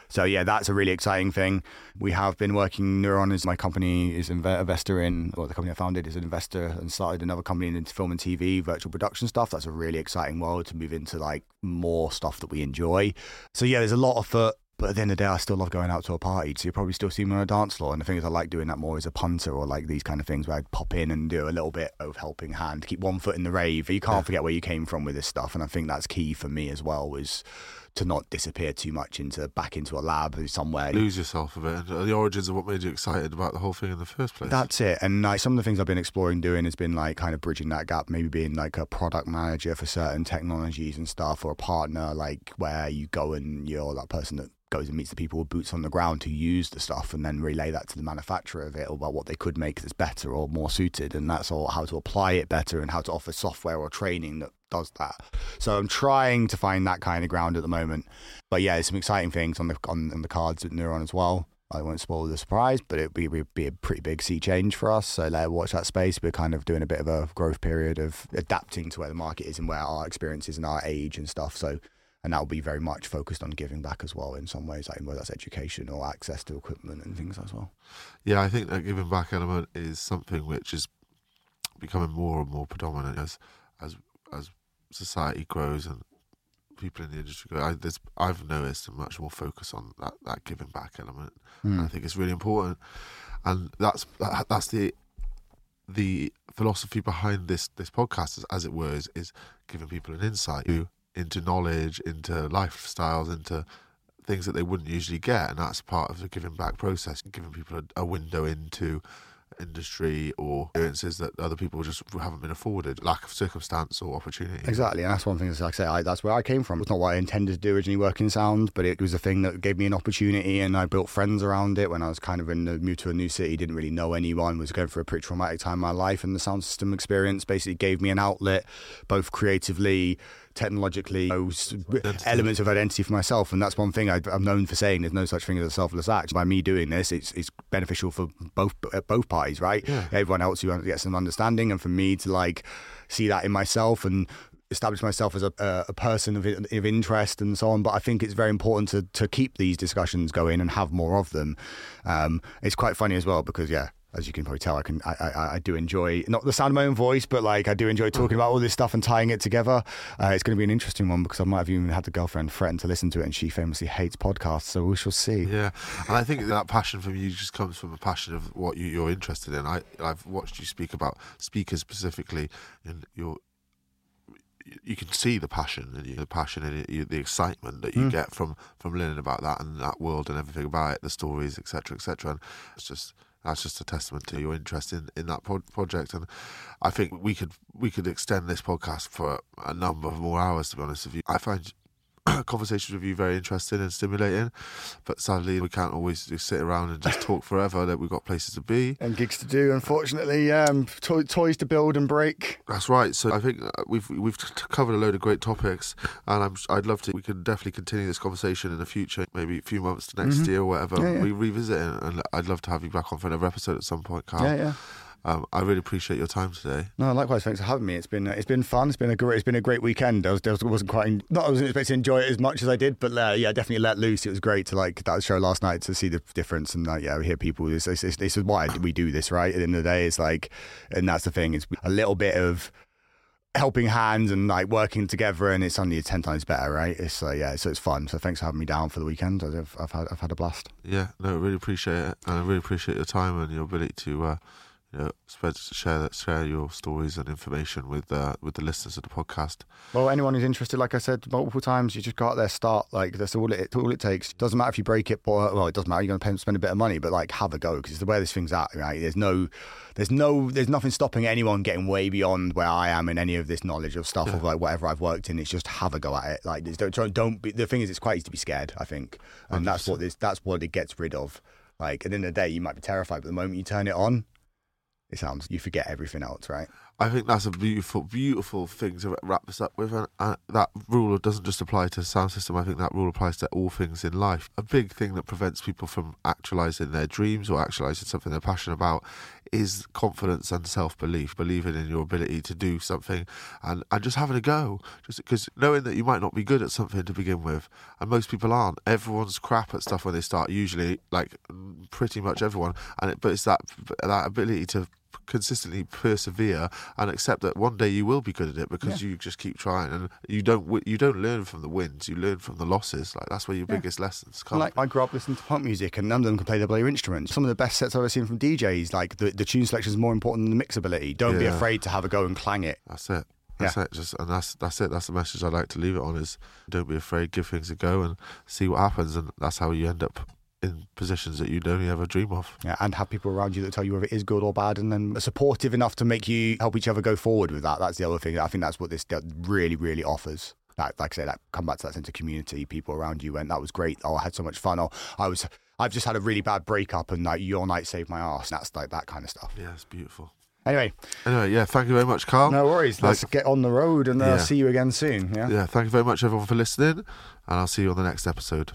So yeah, that's a really exciting thing. We have been working. Neuron is my company is an investor in, or the company I founded is an investor and started another company into film and TV, virtual production stuff. That's a really exciting world to move into like more stuff that we enjoy. So yeah, there's a lot of foot. But at the end of the day, I still love going out to a party. So you probably still see me on a dance floor. And the thing is, I like doing that more as a punter or like these kind of things where I'd pop in and do a little bit of helping hand, keep one foot in the rave. You can't forget where you came from with this stuff. And I think that's key for me as well, was to not disappear too much into back into a lab or somewhere. Lose yourself a bit, and the origins of what made you excited about the whole thing in the first place. That's it. And like some of the things I've been exploring doing has been like kind of bridging that gap, maybe being like a product manager for certain technologies and stuff, or a partner, like where you go and you're that person that goes and meets the people with boots on the ground who use the stuff and then relay that to the manufacturer of it about what they could make that's better or more suited. And that's all how to apply it better and how to offer software or training that does that. So I'm trying to find that kind of ground at the moment. But yeah, there's some exciting things on the on, on the cards at Neuron as well. I won't spoil the surprise, but it'd be, be a pretty big sea change for us. So like, watch that space. We're kind of doing a bit of a growth period of adapting to where the market is and where our experience is and our age and stuff. So, and that will be very much focused on giving back as well in some ways, like whether that's education or access to equipment and things as well. Yeah, I think that giving back element is something which is becoming more and more predominant as as as society grows and people in the industry grow. I, I've noticed a much more focus on that, that giving back element. Hmm. I think it's really important, and that's that, that's the the philosophy behind this this podcast, as, as it were, is, is giving people an insight to- into knowledge, into lifestyles, into things that they wouldn't usually get, and that's part of the giving back process, giving people a, a window into industry or experiences that other people just haven't been afforded, lack of circumstance or opportunity. Exactly, and that's one thing. That's like I say, I, that's where I came from. It's not what I intended to do originally, working sound, but it was a thing that gave me an opportunity, and I built friends around it. When I was kind of in the moved to a new city, didn't really know anyone, was going through a pretty traumatic time in my life, and the sound system experience basically gave me an outlet, both creatively, technologically, those elements of identity for myself. And that's one thing I, I'm known for saying. There's no such thing as a selfless act. By me doing this, it's it's beneficial for both uh, both parties, right? Yeah. Everyone else who gets some understanding, and for me to like see that in myself and establish myself as a, a, a person of, of interest and so on. But I think it's very important to, to keep these discussions going and have more of them. Um, it's quite funny as well because, yeah, as you can probably tell, I can I, I, I do enjoy not the sound of my own voice, but like I do enjoy talking about all this stuff and tying it together. Uh, it's going to be an interesting one because I might have even had the girlfriend threaten to listen to it, and she famously hates podcasts. So we shall see. Yeah, and I think that passion from you just comes from a passion of what you, you're interested in. I I've watched you speak about speakers specifically, and you're you can see the passion and the passion and the excitement that you Mm. get from from learning about that and that world and everything about it, the stories, etc., etc. And it's just that's just a testament to your interest in, in that pro- project. And I think we could we could extend this podcast for a number of more hours. To be honest with you, I find [clears throat] conversations with you very interesting and stimulating. But sadly, we can't always just sit around and just talk forever. That we've got places to be. And gigs to do, unfortunately. Um, to- toys to build and break. That's right. So I think uh, we've we've covered a load of great topics, and I'm I'd love to. We can definitely continue this conversation in the future, maybe a few months to next year or whatever. Mm-hmm. Yeah, yeah. We revisit it, and I'd love to have you back on for another episode at some point, Kyle. Yeah, yeah. Um, I really appreciate your time today. No, likewise. Thanks for having me. It's been it's been fun. It's been a great it's been a great weekend. I, was, I wasn't quite not I wasn't expecting to enjoy it as much as I did, but uh, yeah, definitely let loose. It was great to like that show last night to see the difference and like yeah, we hear people. This, is why we do this, right? At the end of the day, it's like, and that's the thing. It's a little bit of helping hands and like working together, and it's only ten times better, right? It's uh, yeah, so it's fun. So thanks for having me down for the weekend. I've, I've had I've had a blast. Yeah, no, I really appreciate it, and I really appreciate your time and your ability to, uh, you know, spread, share that, share your stories and information with uh, with the listeners of the podcast. Well, anyone who's interested, like I said multiple times, you just got there, start. Like that's all it all it takes. Doesn't matter if you break it, or well, it doesn't matter. You're going to spend a bit of money, but like have a go because it's the way this thing's at, right? There's no, there's no, there's nothing stopping anyone getting way beyond where I am in any of this knowledge of stuff of like whatever I've worked in. It's just have a go at it. Like don't don't, don't be. The thing is, it's quite easy to be scared. I think, and that's what this that's what it gets rid of. Like at the end of the day, you might be terrified, but the moment you turn it on, it sounds you forget everything else, right? I think that's a beautiful, beautiful thing to wrap this up with. And, and that rule doesn't just apply to sound system. I think that rule applies to all things in life. A big thing that prevents people from actualizing their dreams or actualizing something they're passionate about is confidence and self belief, believing in your ability to do something and, and just having a go. Just because knowing that you might not be good at something to begin with, and most people aren't. Everyone's crap at stuff when they start, usually, like mm, pretty much everyone. And it, But it's that, that ability to consistently persevere and accept that one day you will be good at it because you just keep trying and you don't you don't learn from the wins you learn from the losses like that's where your biggest lessons come Like I grew up listening to punk music, and none of them can play their bloody instruments. Some of the best sets I've ever seen from DJs, like the, the tune selection is more important than the mixability. Don't be Yeah. afraid to have a go and clang it. that's it that's it just and that's that's it that's the message I'd like to leave it on is don't be afraid give things a go and see what happens and that's how you end up in positions that you'd only ever dream of Yeah, and have people around you that tell you whether it is good or bad, and then supportive enough to make you help each other go forward with that. That's the other thing. I think that's what this de- really, really offers. Like, like I say, that come back to that sense of community, people around you, and that was great. Oh, I had so much fun. Oh, I was, I've just had a really bad breakup, and like your night saved my ass. That's like that kind of stuff. yeah it's beautiful Anyway, anyway yeah thank you very much Kyle no worries. Let's Like- get on the road and uh, Yeah. see you again soon. Yeah. yeah thank you very much everyone for listening and I'll see you on the next episode